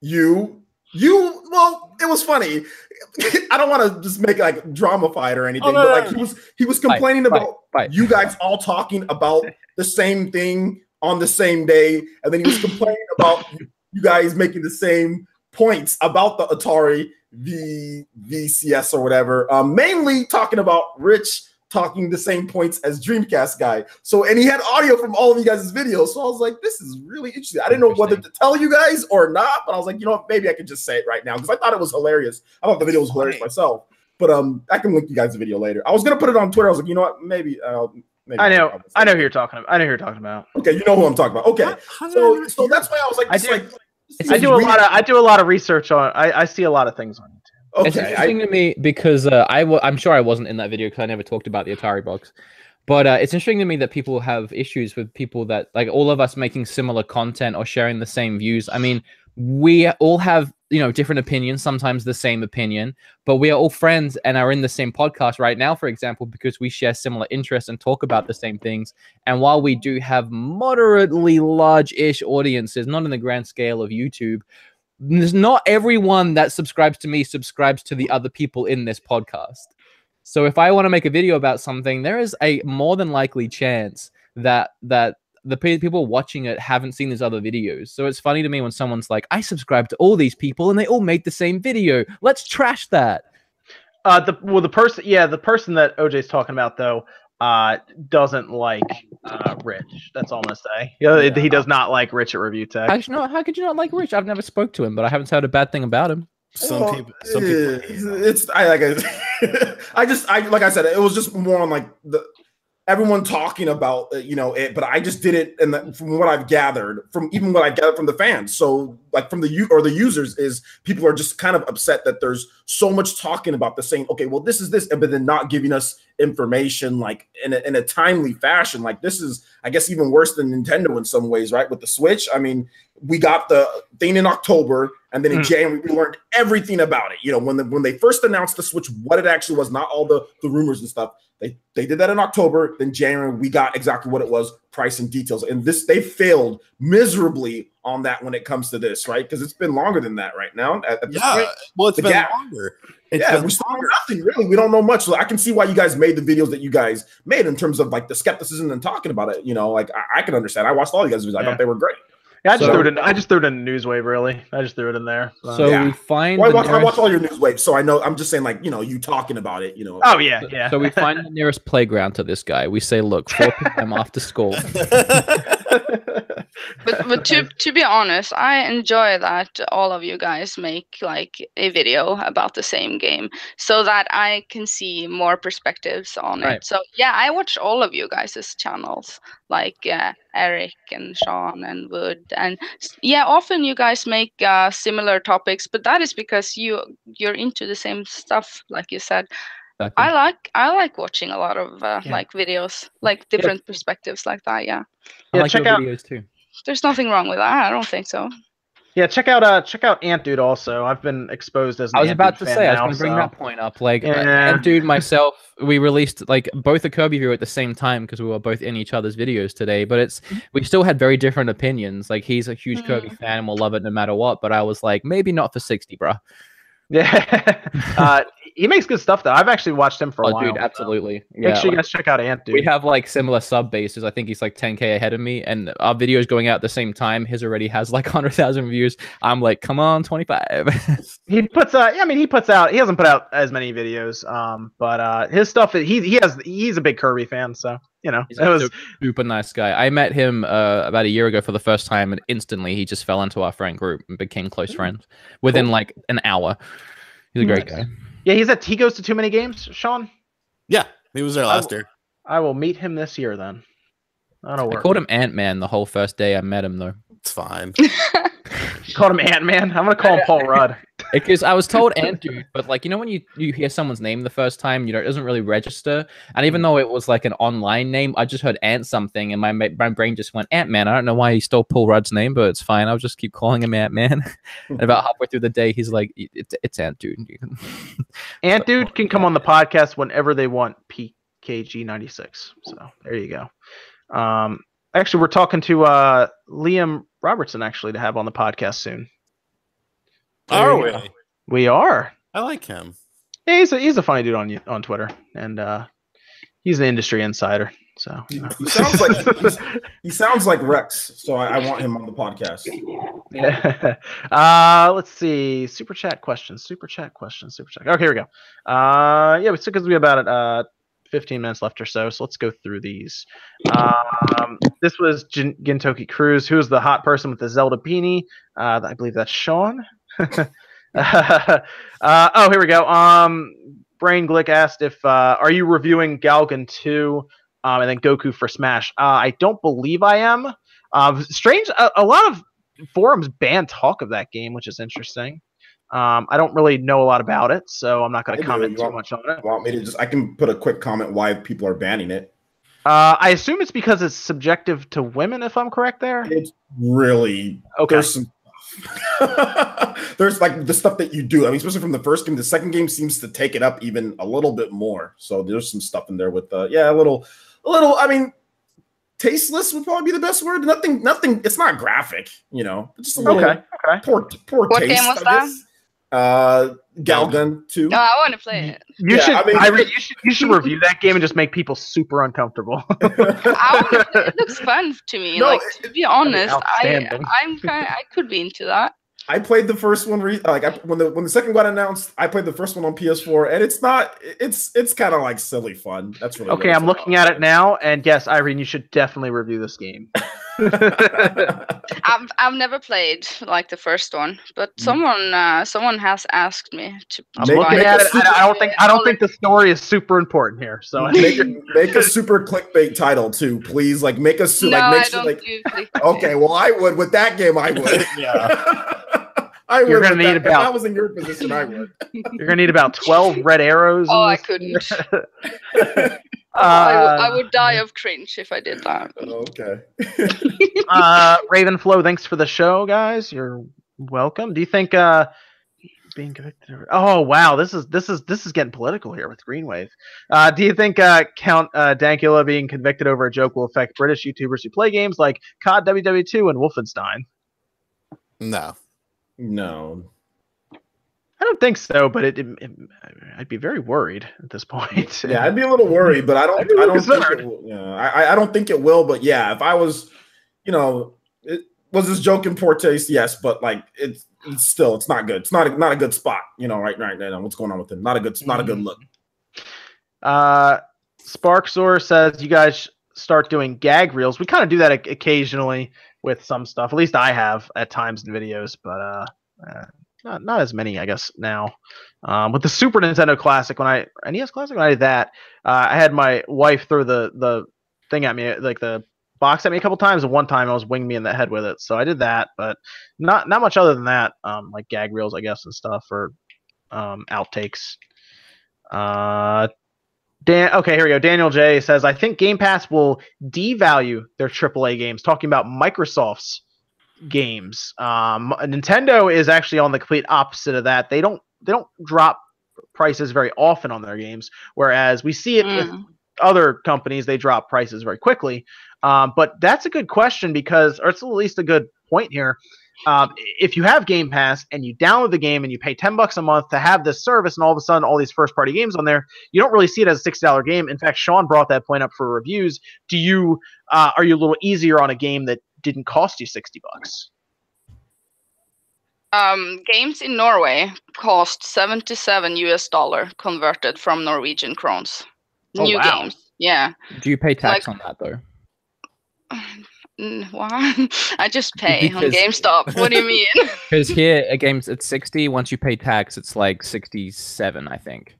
you, you. Well, it was funny. I don't want to just make like drama or anything, Oh, no, but like no. he was he was complaining fight, about fight. you guys all talking about the same thing on the same day, and then he was complaining about you guys making the same points about the Atari V VCS or whatever. Um, mainly talking about Rich talking the same points as Dreamcast guy. So and he had audio from all of you guys' videos. So I was like, this is really interesting. I didn't know whether to tell you guys or not, but I was like, you know what, maybe I could just say it right now because I thought it was hilarious. I thought the video was hilarious Funny. myself. But um, I can link you guys the video later. I was gonna put it on Twitter. I was like, you know what, maybe. Uh, maybe I know, I'll- know who you're talking about. I know who you're talking about. Okay, you know who I'm talking about. Okay, How- how did I so so that's why I was like, I do- like I do a lot of I do a lot of research on. I, I see a lot of things on YouTube. It's Okay, I, interesting to me because uh, I w- I'm sure I wasn't in that video because I never talked about the Atari box. But uh, it's interesting to me that people have issues with people that like all of us making similar content or sharing the same views. I mean, we all have you know different opinions, sometimes the same opinion, but we are all friends and are in the same podcast right now, for example, because we share similar interests and talk about the same things. And while we do have moderately large-ish audiences, not in the grand scale of YouTube, not everyone that subscribes to me subscribes to the other people in this podcast. So if I want to make a video about something, there is a more than likely chance that that the people watching it haven't seen these other videos. So it's funny to me when someone's like, "I subscribe to all these people and they all made the same video. Let's trash that." Uh, the well, the person, yeah, the person that OJ's talking about though, uh, doesn't like uh Rich. That's all I'm gonna say. Yeah, Yeah. he does not like Rich at Review Tech. How, could you not, how could you not like Rich? I've never spoke to him, but I haven't heard a bad thing about him. Some Well, people, some people. it's I like I, I just I like I said it was just more on like the everyone talking about uh, you know it, but I just did it and from what I've gathered from even what I gathered from the fans. So like from the you or the users is people are just kind of upset that there's so much talking about the same. Okay, well this is this, but then not giving us information like in a, in a timely fashion. Like this is I guess even worse than Nintendo in some ways, right? With the Switch, I mean we got the thing in October, and then in Mhm. January we learned everything about it. You know, when the, when they first announced the Switch, what it actually was, not all the the rumors and stuff. They they did that in October. Then January we got exactly what it was, price and details. And this they failed miserably on that when it comes to this, right? Because it's been longer than that right now. At, at Yeah, point. well, it's the been gap. longer. It's yeah, been we still know longer. nothing really. We don't know much. So I can see why you guys made the videos that you guys made in terms of like the skepticism and talking about it. You know, like I, I can understand. I watched all you guys' videos. I thought they were great. Yeah, I just So- threw it in. I just threw it in Newswave. Really, I just threw it in there. So- So Yeah. we find Well, I the watch, I watch all your news waves, so I know. I'm just saying, like you know, you talking about it. You know. oh yeah, So- yeah. So we find the nearest playground to this guy. We say, "Look, 4 p.m. after school." but but to to be honest, I enjoy that all of you guys make like a video about the same game, so that I can see more perspectives on Right. it. So yeah, I watch all of you guys' channels, like uh, Eric and Sean and Wood, and yeah, often you guys make uh, similar topics, but that is because you you're into the same stuff, like you said. Exactly. I like I like watching a lot of uh, Yeah. like videos, like different perspectives like that. Yeah, I Yeah, like check your out- videos too. There's nothing wrong with that. I don't think so. yeah, check out uh check out Ant Dude also. I've been exposed as. An I was Ant about Dude to fan say, I was going to bring so- that point up. Like, uh, Yeah. and dude, myself, we released like both a Kirby view at the same time because we were both in each other's videos today. But it's we still had very different opinions. Like, he's a huge Kirby Mm. fan and will love it no matter what. But I was like, maybe not for sixty, bro. Yeah, uh, he makes good stuff though. I've actually watched him for a Oh, while. dude, so absolutely. Make Yeah, sure you guys check out Ant Dude. we have like similar sub bases. I think he's like 10k ahead of me, and our videos going out at the same time. His already has like 100,000 views. I'm like, come on, 25. he puts out. yeah, I mean he puts out he hasn't put out as many videos um but uh his stuff he he has he's a big Kirby fan so you know He's it a was super nice guy. I met him uh, about a year ago for the first time, and instantly he just fell into our friend group and became close friends within like an hour. He's a great Nice. guy. Yeah he's at he goes to too many games Sean? Yeah, he was there last w- year. I will meet him this year then. I don't I work. called him Ant Man the whole first day I met him though, It's fine. called him Ant Man I'm gonna call him Paul Rudd because I was told Ant Dude, but like you know when you you hear someone's name the first time, you know it doesn't really register. And even though it was like an online name, I just heard Ant something, and my my brain just went Ant Man. I don't know why he stole Paul Rudd's name, but it's fine. I'll just keep calling him Ant Man. and about halfway through the day, he's like, "It's it's Ant Dude." You can- Ant Dude can come on the podcast whenever they want PKG 96 so there you go um actually we're talking to uh Liam Robertson actually to have on the podcast soon Are we? you we are I like him. Yeah, he's a, he's a funny dude on on Twitter, and uh, he's an industry insider. So He, he sounds like he sounds like Rex, so I, I want him on the podcast. yeah. uh, let's see. Super chat questions. Super chat questions. Super chat. Okay, here we go. Uh, yeah, we because we about it. Uh, 15 minutes left or so, so let's go through these. Um, this was Jin- Gintoki Cruz, who's the hot person with the Zelda beanie. Uh, I believe that's Sean. uh, oh, here we go. Um, Brain Glick asked if uh, are you reviewing Galgun 2 um, and then Goku for Smash? Uh, I don't believe I am. Um, strange, a, a lot of forums ban talk of that game, which is interesting. Um, I don't really know a lot about it, so I'm not going to comment too want- much on it. Want me to just? I can put a quick comment why people are banning it. Uh, I assume it's because it's subjective to women, if I'm correct there. It's really Okay. there's some there's like the stuff that you do. I mean, especially from the first game, the second game seems to take it up even a little bit more. So there's some stuff in there with uh yeah, a little a little I mean tasteless would probably be the best word. Nothing nothing it's not graphic, you know. Just a little Okay. Okay. poor poor What taste. game was that? Guess. Uh Galgun 2. No, I want to play it. You Yeah, should. I mean- I re- you should. You should review that game and just make people super uncomfortable. I play it. It looks fun to me. No, like to be honest, I outstanding. I'm kind. I could be into that. I played the first one re- like I, when the when the second got announced. I played the first one on PS4, and it's not. It's it's kind of like silly fun. That's really okay, I'm looking at it now, and yes, Irene, you should definitely review this game. I've I've never played like the first one, but someone uh, someone has asked me to. I'm Make- looking make at a it. I, I don't think. I don't think the story is super important here. So make, a, make a super clickbait title too, please. Like make a su- no, like make I sure don't like do okay. Well, I would with that game. I would. Yeah. I would. You're gonna need that. If I about- was in your position, I would. you're gonna need about 12 red arrows. Oh, I couldn't. Uh, I, would, would die of cringe if I did that. okay. uh, Ravenflow, thanks for the show, guys. You're welcome. Do you think uh, being convicted? of- Oh wow, this is this is this is getting political here with Greenwave. Uh, do you think uh, Count uh, Dankula being convicted over a joke will affect British YouTubers who play games like COD WW2 and Wolfenstein? No. No. I don't think so, but it, it, it- I'd be very worried at this point. Yeah, I'd be a little worried, but I don't. I'd be a I don't think it will, yeah, I, I don't think it will. But yeah, if I was, you know, it, was this joke in poor taste? Yes, but like it's, it's still it's not good. It's not a, not a good spot. You know, right right now, what's going on with him? Not a good not a good look. Uh, Sparksor says you guys start doing gag reels. We kind of do that occasionally with some stuff. At least I have at times in videos, but uh, uh not not as many, I guess now. Um, with the Super Nintendo Classic, when I NES Classic, when I did that, uh, I had my wife throw the the thing at me, like the box at me a couple times, and one time I was winging me in the head with it. So I did that, but not not much other than that. Um, like gag reels, I guess, and stuff, or um, outtakes. Uh, Dan, okay, here we go. Daniel J says, I think Game Pass will devalue their AAA games, talking about Microsoft's games. Um, Nintendo is actually on the complete opposite of that. They don't they don't drop prices very often on their games, whereas we see it with Mm. other companies they drop prices very quickly um, but that's a good question because or it's at least a good point here um, if you have game pass and you download the game and you pay 10 bucks a month to have this service and all of a sudden all these first party games on there you don't really see it as a $60 game in fact sean brought that point up for reviews do you uh, are you a little easier on a game that didn't cost you 60 bucks Um, games in Norway cost 77 US dollar converted from Norwegian krones. Oh, New wow. games. Yeah. Do you pay tax Like- on that though? Why? I just pay on GameStop. What do you mean? Because here a game's at sixty. Once you pay tax, it's like sixty-seven, I think.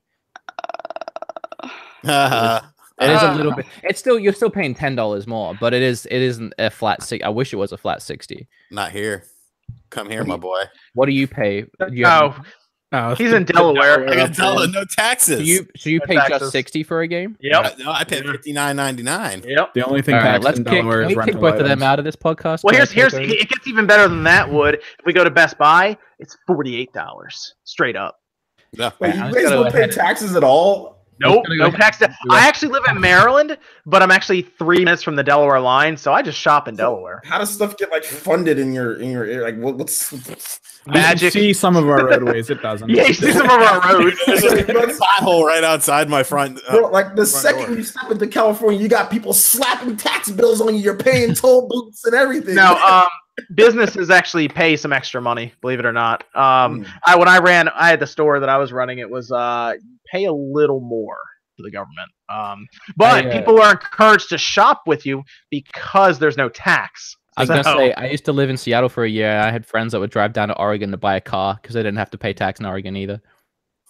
Uh, It is a little ah. bit. It's still you're still paying ten dollars more, but it is it isn't a flat six. I wish it was a flat sixty. not here. Come here, my boy. What do you pay? Do you oh have- Oh, he's in delaware I got tell no taxes. so you so you No pay taxes. just sixty for a game? yep no, I paid fifty nine ninety nine. yep The only thing All right, taxed let's in kick, Delaware can is we kick rental both of them out of this podcast. well here's here's those? it gets even better than that would if we go to best buy it's $48 straight up Yeah. Wait, I'm you guys gonna don't pay taxes at all? Nope, no ahead tax. and I actually live in Maryland, but I'm actually three minutes from the Delaware line, so I just shop in Delaware. How does stuff get like funded in your in your like what, what's You can Magic. see some of our roadways. It doesn't. Yeah, you see some of our roads. There's a pothole right outside my front. uh, Bro, like the front second door. you step into California, you got people slapping tax bills on you. You're paying toll booths and everything. No, um, businesses actually pay some extra money, believe it or not. Um, Hmm. I when I ran, I had the store that I was running. It was uh, pay a little more to the government. Um, but I, uh, people are encouraged to shop with you because there's no tax. I was gonna say I used to live in Seattle for a year. I had friends that would drive down to Oregon to buy a car because they didn't have to pay tax in Oregon either.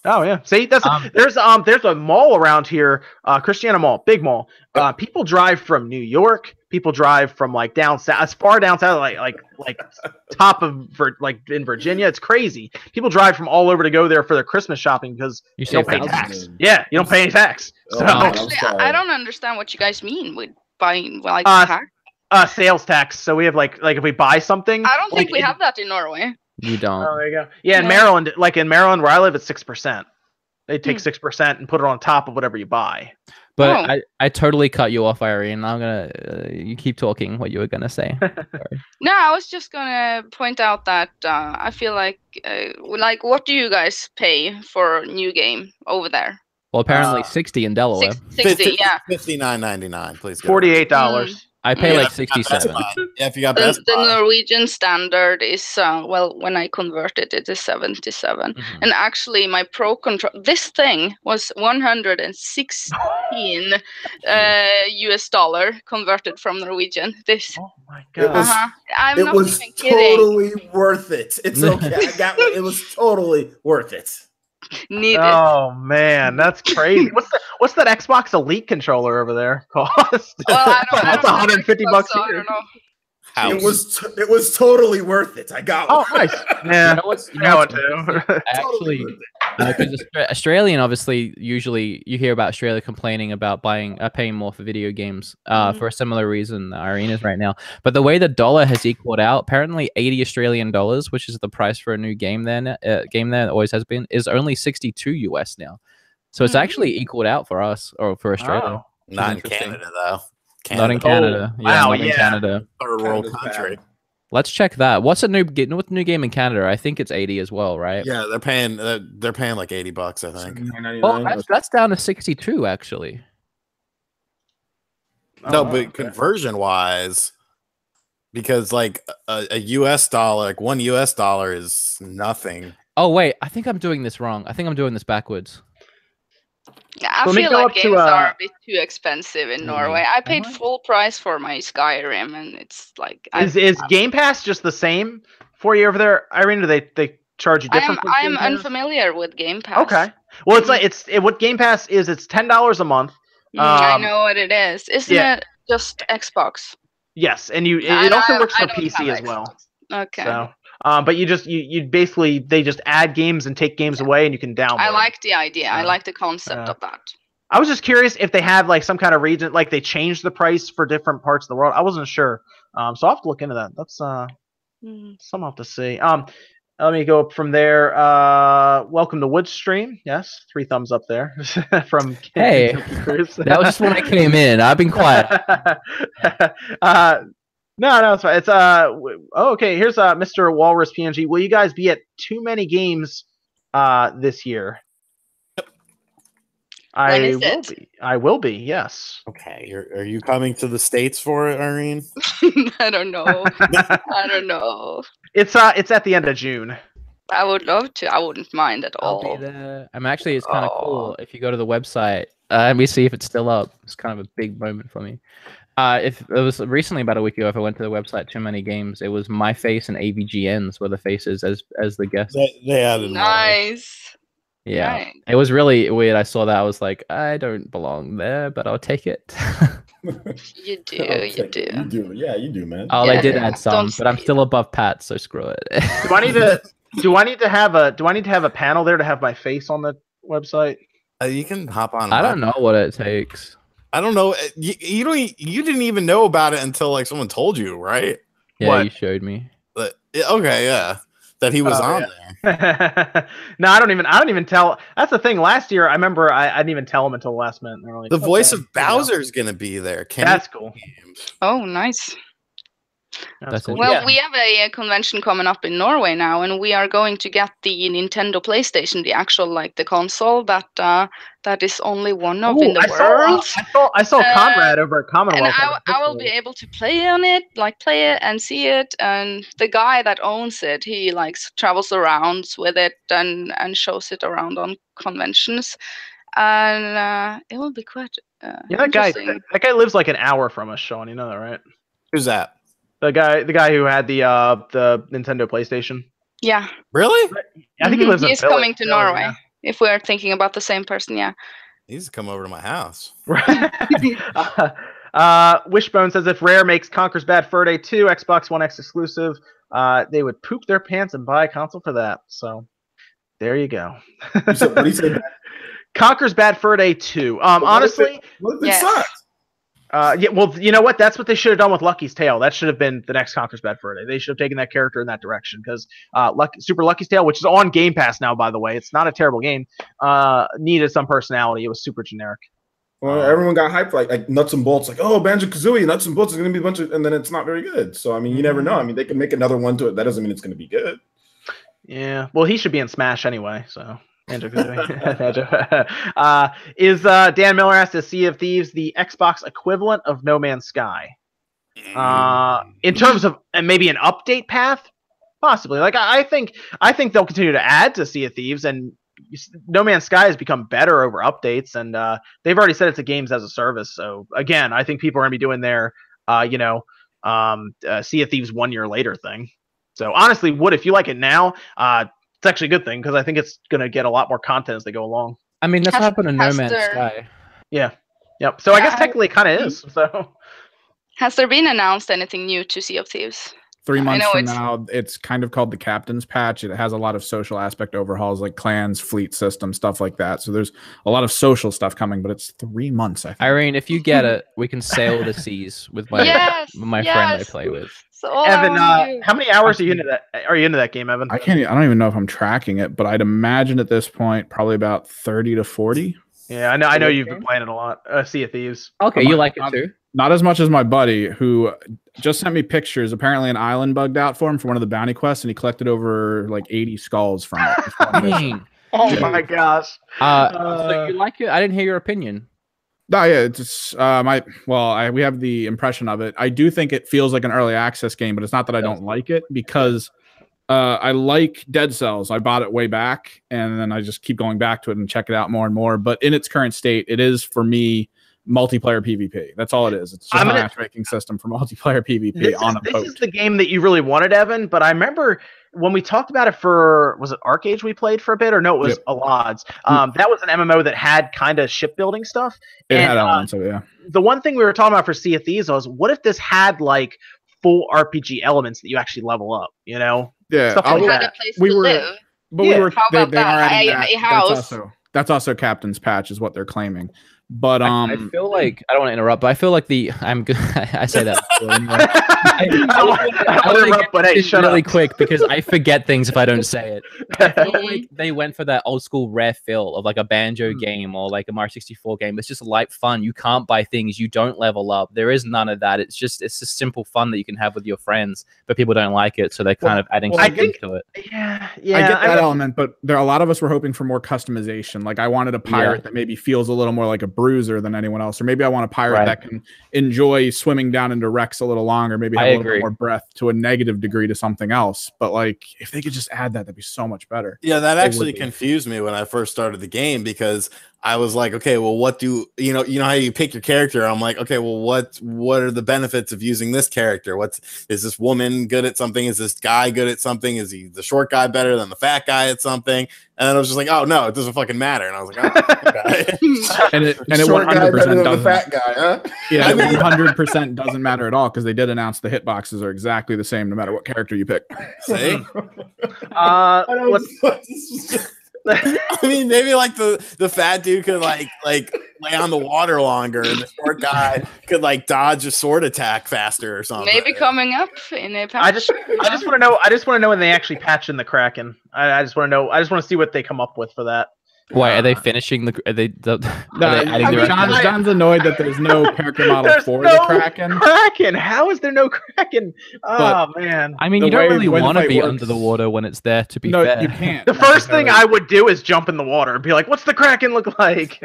Oh yeah. See, that's Um, there's um there's a mall around here, uh Christiana Mall, big mall. Uh people drive from New York, people drive from like down south as far down south like like like top of Vir- like in Virginia. It's crazy. People drive from all over to go there for their Christmas shopping because You you don't pay thousands. tax. Yeah, you don't pay any tax. Oh, So man, I'm Actually, I- don't understand what you guys mean with buying like Uh, tax. uh sales tax. So we have like like if we buy something I don't think like, we in- have that in Norway. You don't. Oh, there you go. Yeah, in Yeah. Maryland, like in Maryland where I live, it's six percent. They take Hmm. six percent and put it on top of whatever you buy. But Oh. I, I totally cut you off, Irene. I'm gonna uh, you keep talking what you were gonna say. No, I was just gonna point out that uh, I feel like, uh, like, what do you guys pay for a new game over there? Well, apparently Uh, 60 in Delaware. Six, 60, yeah. Fifty nine ninety nine. Please. Forty-eight dollars. I pay Yeah, like if you got Best 67. Yeah, if you got The, Best the Buy. Norwegian standard is uh, well, when I converted it it is 77. Mhm. And actually, my pro control this thing was 116 uh, US dollar converted from Norwegian. This, Oh my It god. was- uh-huh. I'm It not was even kidding. totally worth it. It's okay. I got it was totally worth it. Need. Oh man, that's crazy. what's the what's that Xbox Elite controller over there cost? Well, I don't, I that's don't 150 Xbox, bucks so I here. don't know. House. It was t- it was totally worth it. I got Oh, one. nice. Yeah, You know what's, you know know what's it too. I actually worth it. because Australian obviously usually you hear about Australia complaining about buying uh, paying more for video games uh, Mhm. for a similar reason that Irene is right now. But the way the dollar has equaled out, apparently 80 Australian dollars, which is the price for a new game there, uh, game there always has been, is only 62 US now. So it's Mhm. actually equaled out for us or for Australia. Oh. Not in interesting. Canada though. Canada. Not in Canada, Canada. yeah, wow, not in yeah. Canada. third world Canada's country. bad. Let's check that. What's a new ga- what's the new game in Canada? I think it's 80 as well, right? Yeah, they're paying. Uh, they're paying like eighty bucks. I think. Oh, that's, that's down to 62 actually. No, Oh, but okay. conversion wise, because like a, a U.S. dollar, like one U.S. dollar is nothing. Oh wait, I think I'm doing this wrong. I think I'm doing this backwards. Yeah, I Let me feel like up to, games uh, are a bit too expensive in Mhm. Norway. I paid Am I? full price for my Skyrim, and it's like I, Is is Game Pass just the same for you over there, Irene? Do they they charge you I am different? I am unfamiliar with Game Pass. Okay. Well, it's Mhm. like it's it, what Game Pass is. It's ten dollars a month. Mm, I Um, know what it is. Isn't yeah. it just Xbox? Yes, and you it, it also don't- works for PC as well. Okay. So, um, but you just you you basically they just add games and take games away, and you can download. I like the idea. I Uh, like the concept uh, of that. I was just curious if they have like some kind of region, like they changed the price for different parts of the world. I wasn't sure, um, so I'll have to look into that. That's uh, Mm. some I'll have to see. Um, let me go up from there. Uh, welcome to Woodstream. Yes, three thumbs up there from Hey, Kentucky That was just when I came in. I've been quiet. uh, no, no, it's fine. It's uh, oh, okay. Here's uh, Mr. Walrus PNG. Will you guys be at too many games uh this year? I will it? be. I will be. Yes. Okay, you're, are you coming to the states for it, Irene? I don't know. I don't know. It's uh, it's at the end of June. I would love to. I wouldn't mind at I'll be all. there. I'm actually, it's kind of Oh. cool. If you go to the website, uh, let me see if it's still up. It's kind of a big moment for me. Uh, if it was recently about a week ago, if I went to the website, too many games, it was my face and AVGNs were the faces as as the guests. They, they added more. Nice. Yeah, Nice. it was really weird. I saw that. I was like, I don't belong there, but I'll take it. You do. You take do. it. You do. Yeah, you do, man. oh, they Yeah, did yeah. add some, Don't but I'm say still above Pat, so screw it. Do I need to? do I need to have a? Do I need to have a panel there to have my face on the website? Uh, you can hop on. I don't know what it takes. I don't know. Uh, You, you don't. You didn't even know about it until like someone told you, right? Yeah, What? you showed me. But, okay, yeah, that he was Oh, on yeah. there. no, I don't even. I don't even tell. That's the thing. Last year, I remember I, I didn't even tell him until the last minute. They like, The voice "Okay, of you know." Gonna be there. Kenny That's cool. Games. Oh, nice. That's, That's cool. Well, yeah. we have a, uh, convention coming up in Norway now, and we are going to get the Nintendo PlayStation, the actual like the console that uh, that is only one of in the I world. Saw, I saw. I saw Uh, Conrad over at Commonwealth. and Commonwealth. I, on w- I will be able to play on it, like play it and see it. And the guy that owns it, he like travels around with it and and shows it around on conventions. and uh, it will be quite. Uh, Yeah, that guy. That, that guy lives like an hour from us, Sean. You know that, right? Who's that? The guy, the guy who had the uh the Nintendo PlayStation. Yeah, Really? I think he Mhm. lives. in He's Philly, coming to so, Norway. yeah. If we're thinking about the same person, yeah. He's needs come over to my house. Uh, uh, Wishbone says if Rare makes Conker's Bad Fur Day 2 Xbox One X exclusive, uh, they would poop their pants and buy a console for that. So there you go. You said- what do you say? Conker's Bad Fur Day 2. Um, What if it- honestly, What if it Yes. Uh, yeah, well, you know what? That's what they should have done with Lucky's Tale. That should have been the next Conker's Bad Fur Day. They should have taken that character in that direction because uh, Lucky, Super Lucky's Tale, which is on Game Pass now, by the way, it's not a terrible game. Uh, needed some personality. It was super generic. Well, everyone got hyped like like nuts and bolts, like oh Banjo Kazooie, nuts and bolts is gonna be a bunch of, and then it's not very good. So I mean, you never know. I mean, they can make another one to it. That doesn't mean it's gonna be good. Yeah. Well, he should be in Smash anyway. So. Banjo Kazooie. Banjo. uh, is uh, Dan Miller asked to Sea of Thieves the Xbox equivalent of No Man's Sky? Uh, in terms of and maybe an update path, possibly. Like I, I think I think they'll continue to add to Sea of Thieves, and No Man's Sky has become better over updates, and uh, they've already said it's a games as a service. So again, I think people are gonna be doing their, uh, you know, um, uh, Sea of Thieves one year later thing. So honestly, Wood, if you like it now, uh, it's actually a good thing because I think it's gonna get a lot more content as they go along. I mean, that's what Has- happened to No has Man's there- Sky. Yeah. Yep. So I guess Yeah, I- technically it kind of is. So Has there been announced anything new to Sea of Thieves? Three months from it's- now, it's kind of called the Captain's Patch. It has a lot of social aspect overhauls, like clans, fleet system, stuff like that. So there's a lot of social stuff coming, but it's three months. I think. Irene, if you get it, we can sail the seas with my yes, with my friend I play with. So Evan, uh, how many hours are you into that? Are you into that game, Evan? I can't. i don't even know if I'm tracking it, but I'd imagine at this point probably about thirty to forty. Yeah, I know. I know you've been playing it a lot. Uh, sea of Thieves. Okay, Come you on, like it too? Not as much as my buddy who just sent me pictures. Apparently, an island bugged out for him for one of the bounty quests, and he collected over like eighty skulls from it. Just one mission. Dang. Oh Yeah. my gosh. Uh, so Uh, you like it? I didn't hear your opinion. No, yeah, it's uh, my well, I, we have the impression of it. I do think it feels like an early access game, but it's not that I don't like it because uh, I like Dead Cells. I bought it way back, and then I just keep going back to it and check it out more and more. But in its current state, it is for me multiplayer PvP. That's all it is. It's just I'm a gonna- matchmaking system for multiplayer PvP This, is, on a this boat. is the game that you really wanted, Evan. But I remember when we talked about it for was it Arcade we played for a bit, or no, it was Yep. Alad's. Um, that was an MMO that had kind of shipbuilding stuff. it and, had uh, elements of it, yeah. The one thing we were talking about for Sea of Thieves was, what if this had like full RPG elements that you actually level up? You know, Yeah, stuff like that. had a place we were- live. But Yeah. we were How they, about they are that? adding that. a That's also that's also Captain's Patch is what they're claiming. But I- um I, feel like I don't want to interrupt, but I feel like the I'm good. I say that. I don't want interrupt, but hey, shut really up. quick because I forget things if I don't say it. I feel like they went for that old school rare feel of like a banjo Hmm. game or like a Mario 64 game. It's just light fun. You can't buy things. You don't level up. There is none of that. It's just it's just simple fun that you can have with your friends. But people don't like it, so they're kind Well- of adding well, something think- to it. yeah, yeah. I get that mean- element, but there are a lot of us were hoping for more customization. Like I wanted a pirate that maybe feels a little more like a bruiser than anyone else, or maybe I want a pirate Right. that can enjoy swimming down into wrecks a little longer, maybe have I a little agree. bit more breath to a negative degree to something else. But like if they could just add that, that'd be so much better. Yeah, that It actually confused me when I first started the game because I was like, okay, well, what do you know? You know how you pick your character? I'm like, okay, well, what what are the benefits of using this character? What's is this woman good at something? Is this guy good at something? Is he the short guy better than the fat guy at something? And then I was just like, oh no, it doesn't fucking matter. And I was like, oh, okay. And it and it Short one guy hundred better percent than the doesn't. fat guy, huh? Yeah, one hundred percent doesn't matter at all because they did announce the hitboxes are exactly the same no matter what character you pick. See? Uh, I don't- let's- I mean, maybe like the the fat dude could like like lay on the water longer, and the short guy could like dodge a sword attack faster or something. Maybe coming up in a patch. I just, I just want to know. I just want to know when they actually patch in the Kraken. I, I just want to know. I just want to see what they come up with for that. Wait, are they uh, finishing the? Are they? The, No, are they adding I mean, John's, I- John's annoyed that there's no character model for no the Kraken. Kraken. How is there no Kraken? Oh man. I mean, the you don't way- really want to be works- under the water when it's there. To be no, fair, you can't. The first thing. I would do is jump in the water and be like, "What's the Kraken look like?"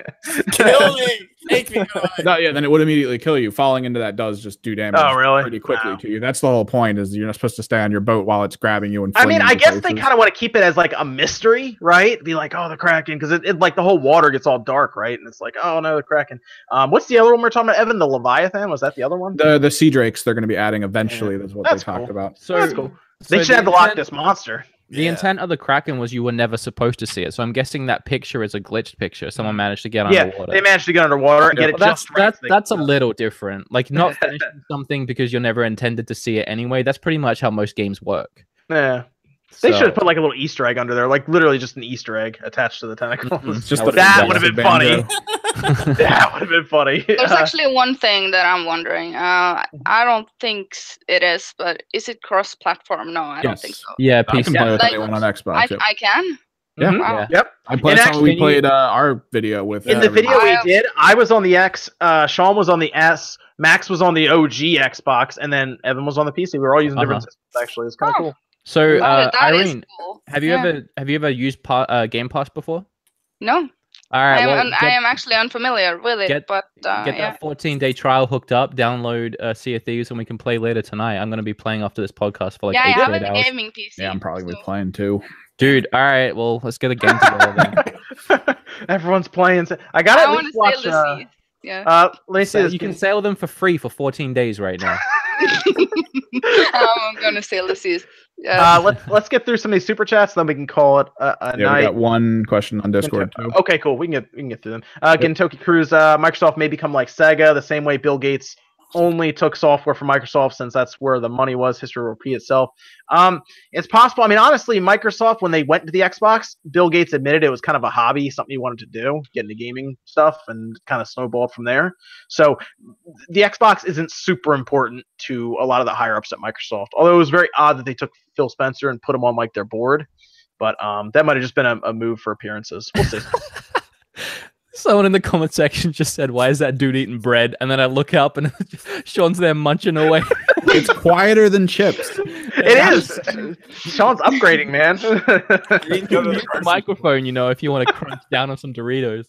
kill me, take me. away. No, yeah, then it would immediately kill you. Falling into that does just do damage. Oh, really? Pretty quickly Wow. to you. That's the whole point. Is you're not supposed to stay on your boat while it's grabbing you and. I mean, I you guess they kind of want to keep it as like a mystery, right? Be like, "Oh, the Kraken," because it, it like the whole water gets all dark, right? And it's like, oh no, the kraken. Um, what's the other one we're talking about? Evan, the Leviathan. Was that the other one? The the sea drakes they're going to be adding eventually. That's what That's they talked about. So That's cool. so They should have the intent- Loch Ness monster. The Yeah. intent of the Kraken was you were never supposed to see it. So I'm guessing that picture is a glitched picture. Someone managed to get Yeah, underwater. they managed to get underwater and Yeah, get it Well, that's just right. that's that's a little different. Like not finishing something because you're never intended to see it anyway. That's pretty much how most games work. yeah. They So- should have put like a little Easter egg under there, like literally just an Easter egg attached to the tentacles. Mhm. Just That that that would have the been funny. that would have been funny. There's Uh, actually one thing that I'm wondering. Uh, I don't think it is, but is it cross-platform? No, I don't think so. yeah, I can PC. play with Like, anyone on Xbox. I, yep. I can. Yeah. mhm. Wow. Yep. I played. And That's we played uh, our video with. In uh, the video we did, I was on the X, uh, Sean was on the S, Max was on the OG Xbox, and then Evan was on the PC. We were all using different Uh-huh. systems. Actually, it's kind of Oh. cool. So uh, that is Irene, cool. have you Yeah. ever have you ever used pa- uh, Game Pass before? No, All I am. well, un- get, I am actually unfamiliar with it, get- but uh, get yeah. that 14 day trial hooked up. Download uh, Sea of Thieves, and we can play later tonight. I'm gonna be playing after this podcast for like yeah, I eight have straight a hours. gaming PC. Yeah, I'm probably so- playing too. Dude, all right, well, let's get a game together then. Everyone's playing. I got I to want least to watch. Uh, seas. Yeah, uh, let So you can sail them for free for 14 days right now. I'm gonna sail the seas. Yeah. Uh, let's let's get through some of these super chats, then we can call it a, a Yeah, we got one question on Discord too. Okay, cool. We can get we can get through them. Uh, Gintoki Cruz, uh, Microsoft may become like Sega, the same way Bill Gates only took software from Microsoft since that's where the money was. History will repeat itself. Um, it's possible. I mean, honestly, Microsoft when they went to the Xbox, Bill Gates admitted it was kind of a hobby, something he wanted to do, get into gaming stuff, and kind of snowballed from there. So the Xbox isn't super important to a lot of the higher ups at Microsoft. Although it was very odd that they took Phil Spencer and put him on like their board. But um, that might have just been a, a move for appearances. We'll see. Someone in the comment section just said, "Why is that dude eating bread?" And then I look up and Sean's there munching away. It's quieter than chips. it is. Sean's upgrading, man. You use the microphone, you know, if you want to crunch down on some Doritos.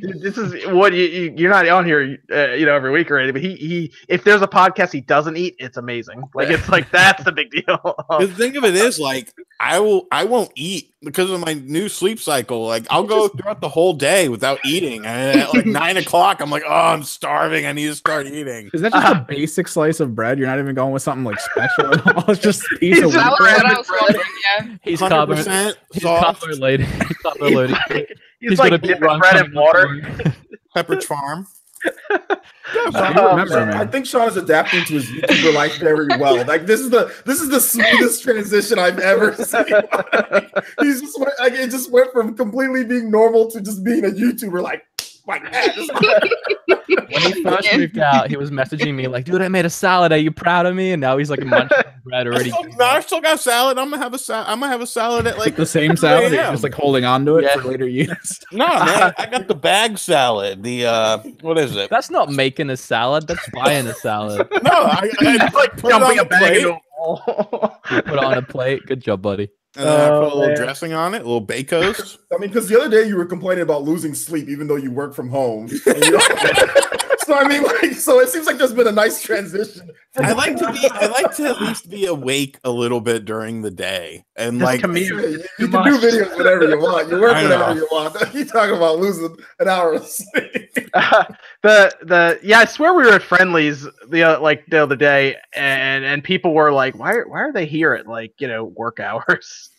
Dude, this is what you, you you're not on here, uh, you know, every week or anything. But he he, if there's a podcast he doesn't eat, it's amazing. Like it's like that's the big deal. The thing of it is, like, I will, I won't eat because of my new sleep cycle. Like, I'll go throughout the whole day without eating, and at like nine o'clock, I'm like, oh, I'm starving. I need to start eating. Is that just a basic slice of bread? You're not even going with something like special at all. It's just a piece He's of just that wheat bread. what I was wondering. Yeah. He's Hundred carbo, percent he's soft carbo loaded. He's carbo loaded. He's, He's like got a dipping bread in water. tomorrow. Pepperidge Farm. I Oh, remember, I think Sean is adapting to his YouTuber life very well. Like this is the this is the smoothest transition I've ever seen. He's just went, like it just went from completely being normal to just being a YouTuber. Like like that. When he first moved out, he was messaging me like, "Dude, I made a salad. Are you proud of me?" And now he's like munching on bread I already. still, no, I still got salad. I'm gonna have a salad. I'm gonna have a salad at like Like the same salad, you're just like holding on to it Yeah. for later use. no, man. I got the bag salad. The uh, what is it? That's not making a salad. That's buying a salad. No, I, I like put it on Dumping a bag plate, into. You put it on a plate. Good job, buddy. And then I put a Oh, little man. dressing on it, a little Bac-Os. I mean, because the other day you were complaining about losing sleep, even though you work from home. And you don't- so I mean, like, so it seems like there's been a nice transition. I like to be. I like to at least be awake a little bit during the day, and This like commute. You, you can do much. videos whenever you want. You work I whenever you want. You talking about losing an hour of sleep? the the yeah, I swear we were at Friendlies the uh, like the other day, and and people were like, why why are they here at like you know work hours?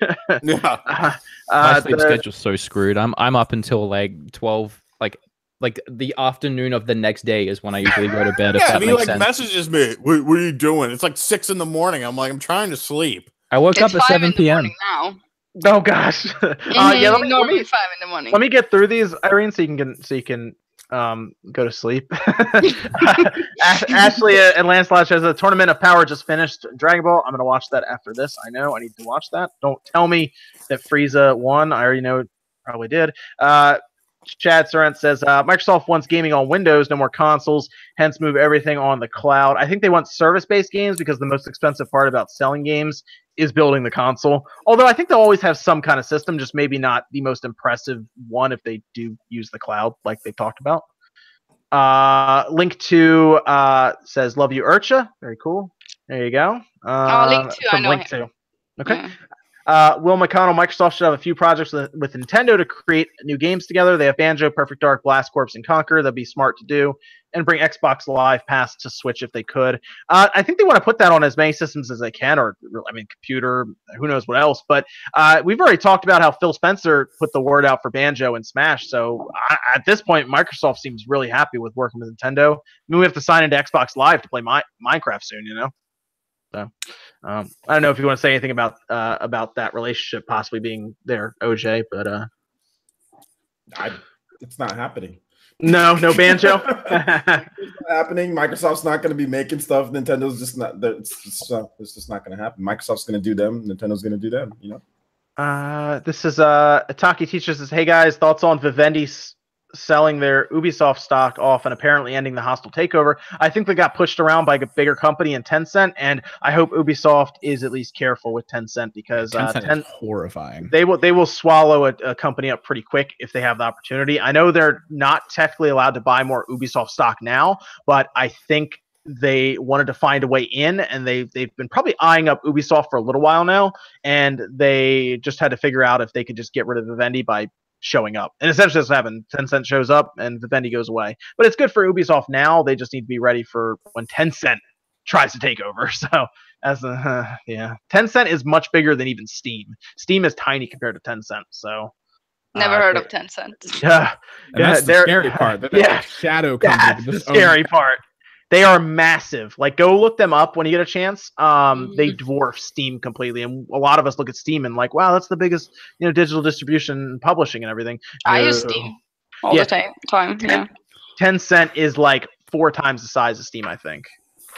yeah. Uh, My uh, sleep the- schedule's so screwed. I'm I'm up until like twelve, like like the afternoon of the next day is when I usually go to bed. If Yeah, that and he makes like sense. messages me. What, what are you doing? It's like six in the morning. I'm like, I'm trying to sleep. I woke It's up at seven p.m. morning now. oh gosh. uh, yeah, let me, let me five in the morning. let me get through these, Irene, so you can get, so you can um go to sleep. Ashley and Lancelot says the tournament of power just finished. Dragon Ball. I'm gonna watch that after this. I know I need to watch that. Don't tell me that Frieza won. I already know. Probably did. Uh, Chad Surrent says uh, Microsoft wants gaming on Windows, no more consoles. Hence, move everything on the cloud. I think they want service-based games because the most expensive part about selling games is building the console. Although I think they'll always have some kind of system, just maybe not the most impressive one if they do use the cloud, like they talked about. Uh, link to uh, says "Love you, Urcha." Very cool. There you go. Uh, Link to, I know Link him. to. Okay. Yeah. Uh, Will McConnell, Microsoft should have a few projects with, with Nintendo to create new games together. They have Banjo, Perfect Dark, Blast Corps, and Conker. That'd be smart to do. And bring Xbox Live Pass to Switch if they could. Uh, I think they want to put that on as many systems as they can, or I mean, computer, who knows what else. But uh, we've already talked about how Phil Spencer put the word out for Banjo and Smash. So I, at this point, Microsoft seems really happy with working with Nintendo. I mean, we have to sign into Xbox Live to play my, Minecraft soon, you know. So um, I don't know if you want to say anything about uh, about that relationship possibly being there, OJ, but uh, I, it's not happening. no, no banjo. It's not happening. Microsoft's not going to be making stuff. Nintendo's just not. It's just, uh, it's just not going to happen. Microsoft's going to do them. Nintendo's going to do them. You know. uh, this is uh, Ataki teacher says, "Hey guys, thoughts on Vivendi s- selling their Ubisoft stock off and apparently ending the hostile takeover? I think they got pushed around by a bigger company in Tencent, and I hope Ubisoft is at least careful with Tencent because uh, Tencent Ten- is horrifying. they will they will swallow a, a company up pretty quick if they have the opportunity. I know they're not technically allowed to buy more Ubisoft stock now, but I think they wanted to find a way in, and they they've been probably eyeing up Ubisoft for a little while now, and they just had to figure out if they could just get rid of Vivendi by showing up. And essentially, that's what happened. Tencent shows up, and Vivendi goes away. But it's good for Ubisoft now. They just need to be ready for when Tencent tries to take over. So as a uh, yeah, Tencent is much bigger than even Steam. Steam is tiny compared to Tencent. So Never uh, heard of Tencent. Yeah, And yeah, that's the scary part. That yeah. shadow company. that's the scary part. They are massive. Like, go look them up when you get a chance. Um, they Mm-hmm. dwarf Steam completely, and a lot of us look at Steam and like, wow, that's the biggest, you know, digital distribution, and publishing, and everything. I use. Steam all Yeah. the time. Time. Yeah. Tencent is like four times the size of Steam, I think,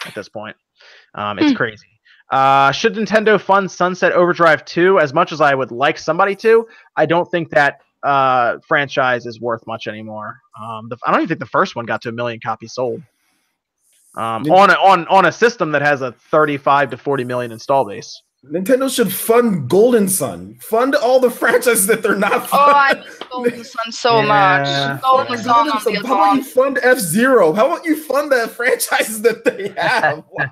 at this point. Um, it's Hmm. crazy. Uh, should Nintendo fund Sunset Overdrive 2? As much as I would like somebody to, I don't think that uh, franchise is worth much anymore. Um, the, I don't even think the first one got to a million copies sold. Um, Nin- on a, on on a system that has a 35 to 40 million install base. Nintendo should fund Golden Sun. Fund all the franchises that they're not. Oh, I funding. miss Golden Sun so Yeah. much. Golden Golden Sun on Sun. How about you fund F Zero? How about you fund the franchises that they have?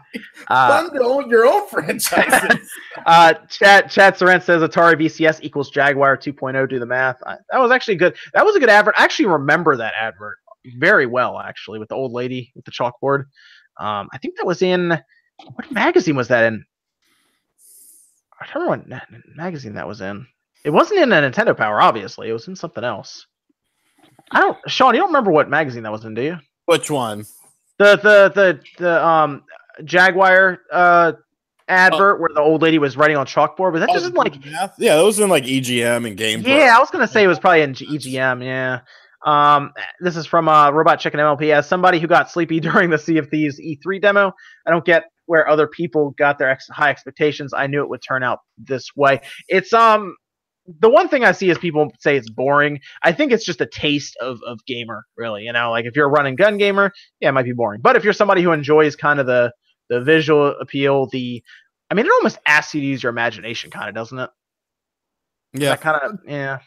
Uh, fund your own, your own franchises. Uh, Chat Chat Sorrent says Atari VCS equals Jaguar 2.0. Do the math. I, that was actually good. That was a good advert. I actually remember that advert very well, actually, with the old lady with the chalkboard. Um, I think that was in what magazine was that in? I don't remember what magazine that was in. It wasn't in a Nintendo Power, obviously. It was in something else. I don't, Sean. You don't remember what magazine that was in, do you? Which one? The the the the um Jaguar uh advert where the old lady was writing on chalkboard, but that just isn't like yeah, yeah, that was in like EGM and Game. Yeah, I was gonna say it was probably in EGM. Yeah. Um, this is from uh, Robot Chicken MLP. As somebody who got sleepy during the Sea of Thieves E3 demo, I don't get where other people got their ex- high expectations. I knew it would turn out this way. It's um the one thing I see is people say it's boring. I think it's just a taste of of gamer, really. You know, like if you're a run and gun gamer, yeah, it might be boring. But if you're somebody who enjoys kind of the the visual appeal, the I mean, it almost asks you to use your imagination, kind of, doesn't it? yeah. That kind of yeah.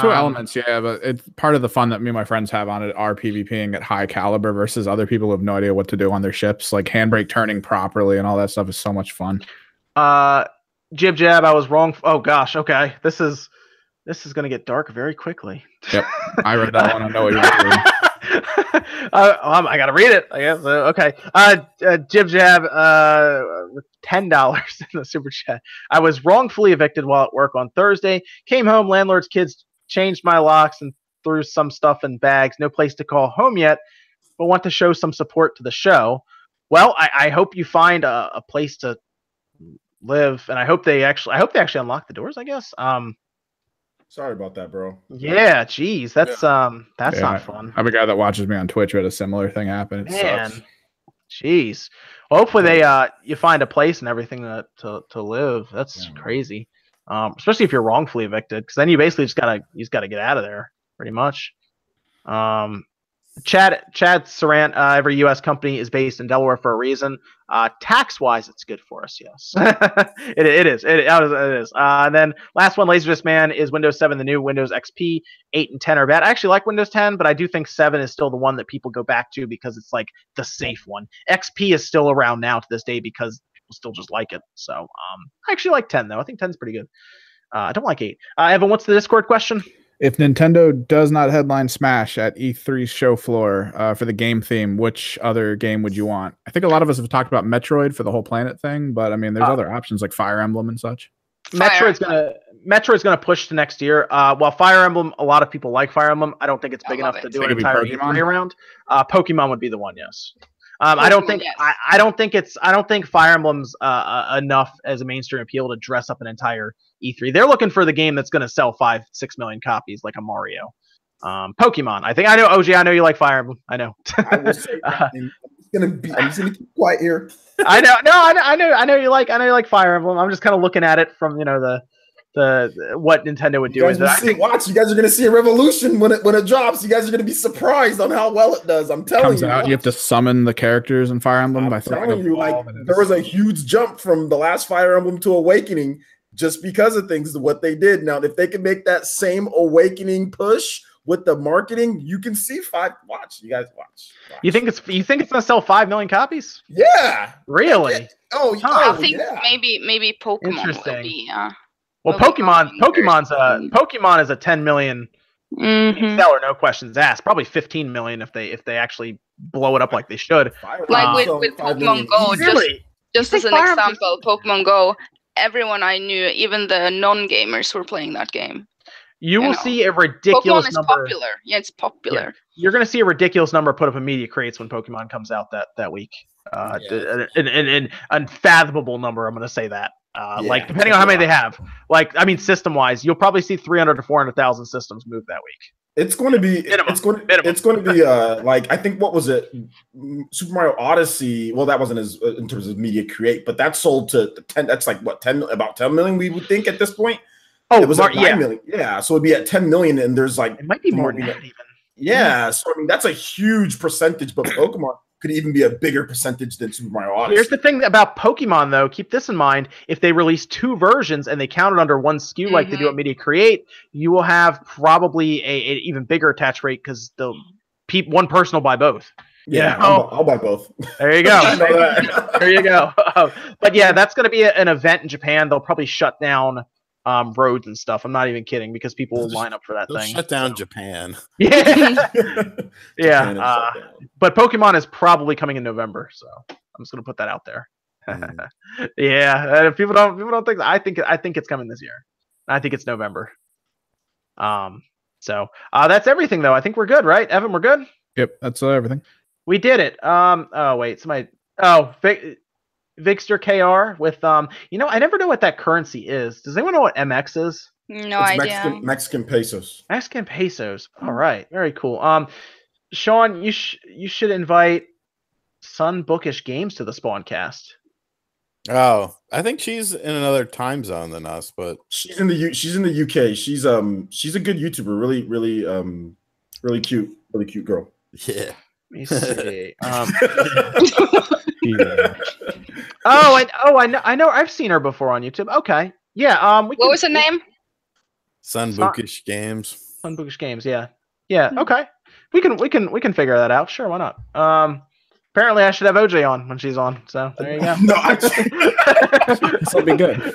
Two Um, elements, yeah, but it's part of the fun that me and my friends have on it are PvPing at high caliber versus other people who have no idea what to do on their ships. Like handbrake turning properly and all that stuff is so much fun. Uh, jib jab. I was wrong. Oh gosh. Okay. This is this is gonna get dark very quickly. Yep, I read that one. I know what you're doing. uh, um, I gotta read it. I guess. Uh, okay. Uh, uh, jib jab. Uh, with ten dollars in the super chat. I was wrongfully evicted while at work on Thursday. Came home. Landlord's kids changed my locks and threw some stuff in bags. No place to call home yet, but want to show some support to the show. Well, I, I hope you find a, a place to live, and I hope they actually. I hope they actually unlock the doors. I guess. Um. Sorry about that, bro. Yeah. Geez. That's um. That's Yeah, not fun. I, am a guy that watches me on Twitch who had a similar thing happen. It Man, sucks. jeez. Well, hopefully they uh you find a place and everything to to, to live. That's Yeah. crazy. Um, especially if you're wrongfully evicted, because then you basically just gotta you just gotta get out of there, pretty much. Um, Chad Chad Sarant, uh, every U.S. company is based in Delaware for a reason. Uh, tax wise, it's good for us. Yes, it, it is. It, it is. Uh, and then last one, Laserdisc Man is Windows 7, the new Windows XP. 8 and 10 are bad. I actually like Windows 10, but I do think 7 is still the one that people go back to because it's like the safe one. XP is still around now to this day because still just like it. So um, I actually like 10 though. I think 10 is pretty good. Uh, I don't like eight. Uh, Evan, what's the Discord question? If Nintendo does not headline Smash at E3's show floor uh, for the game theme, which other game would you want? I think a lot of us have talked about Metroid for the whole planet thing, but I mean, there's Uh, other options like Fire Emblem and such. Fire Metroid's gonna Metroid's gonna push to next year. Uh, while Fire Emblem, a lot of people like Fire Emblem. I don't think it's I big love enough to do Think an it'd entire Pokemon? E3 round. Uh, Pokemon would be the one, yes. Um, I don't think yes. I, I don't think it's I don't think Fire Emblem's uh, uh, enough as a mainstream appeal to dress up an entire E3. They're looking for the game that's going to sell five six million copies like a Mario. Um, Pokemon. I think I know OG. I know you like Fire Emblem. I know. I will say, Uh, I'm just gonna be. I'm just gonna keep quiet here. I know. No, I know. I know. I know you like. I know you like Fire Emblem. I'm just kind of looking at it from you know the the, the- what Nintendo would You do guys with it. will I see, think watch. You guys are gonna see a revolution when it when it drops. You guys are gonna be surprised on how well it does. I'm telling Comes you. out, you have to summon the characters in Fire Emblem I'm throwing telling you, like there was a huge jump from the last Fire Emblem to Awakening just because of things what they did. Now, if they can make that same Awakening push with the marketing, you can see five. Watch, you guys watch. watch. you think it's you think it's gonna sell five million copies? Yeah. Really? Oh, Huh. I oh, think yeah. maybe maybe Pokemon Interesting. will be. Uh, Well, Will Pokemon going Pokemon's a first. Pokemon is a 10 million mhm. seller, no questions asked. Probably 15 million if they if they actually blow it up like they should. Like Emblem with- with Pokemon Go, easy. just- Just as an Fire example, Pokemon Go. Everyone I knew, even the non-gamers, were playing that game. You will know. see a ridiculous Pokemon is number. popular. Yeah, it's popular. You're going to see a ridiculous number put up in media crates when Pokemon comes out that that week. Uh, Yeah. an, an, an unfathomable number. I'm going to say that. Uh, Yeah, like depending on how many they have. Like I mean, system wise, you'll probably see 300 to 400,000 systems move that week. It's going to be. Minimum. It's going. Minimum. It's going to be. Uh, like I think what was it? Super Mario Odyssey. Well, that wasn't as uh, in terms of media create, but that sold to ten. That's like what ten about ten million. We would think at this point. Oh, it was Mar- nine yeah, million. Yeah, so it'd be at ten million, and there's like it might be more than that even. yeah. So I mean, that's a huge percentage, but Pokemon could even be a bigger percentage than Super Mario Odyssey. Here's the thing about Pokemon, though. Keep this in mind: if they release two versions and they count it under one SKU, like they do mm-hmm. at Media Create, you will have probably a, a even bigger attach rate because the peop, one person will buy both. yeah, Yeah. I'll, I'll buy both. There you I know go. that. there you go. but yeah, that's going to be a- an event in Japan. They'll probably shut down um, roads and stuff. I'm not even kidding because people will Just- line up for that thing. shut down Japan. Yeah, Japan yeah. Uh, but Pokemon is probably coming in November, so I'm just going to put that out there. Mm. yeah, uh, people don't people don't think I think I think it's coming this year. I think it's November. Um, so uh, that's everything though. I think we're good, right, Evan? We're good. Yep, that's uh, everything. We did it. Um. Oh wait, somebody. Oh, Vic, Vixter KR with um. You know, I never know what that currency is. Does anyone know what MX is? No It's idea. Mexican, Mexican pesos. Mexican pesos. All right, very cool. Um, Sean, you sh- you should invite Sun Bookish Games to the Spawncast. Oh, I think she's in another time zone than us, but She's in the U- she's in the UK. She's um she's a good YouTuber. Really, really um really cute, really cute girl. yeah. Let me see. um, Yeah. oh, I oh I know I know I've seen her before on YouTube. Okay, yeah. Um, we What can- was her name? Sunbookish Sun- Games. Sunbookish Games. Yeah, yeah. Hmm. Okay, we can we can we can figure that out. Sure, why not? Um, apparently I should have OJ on when she's on. So there you go. no, I, This will be good.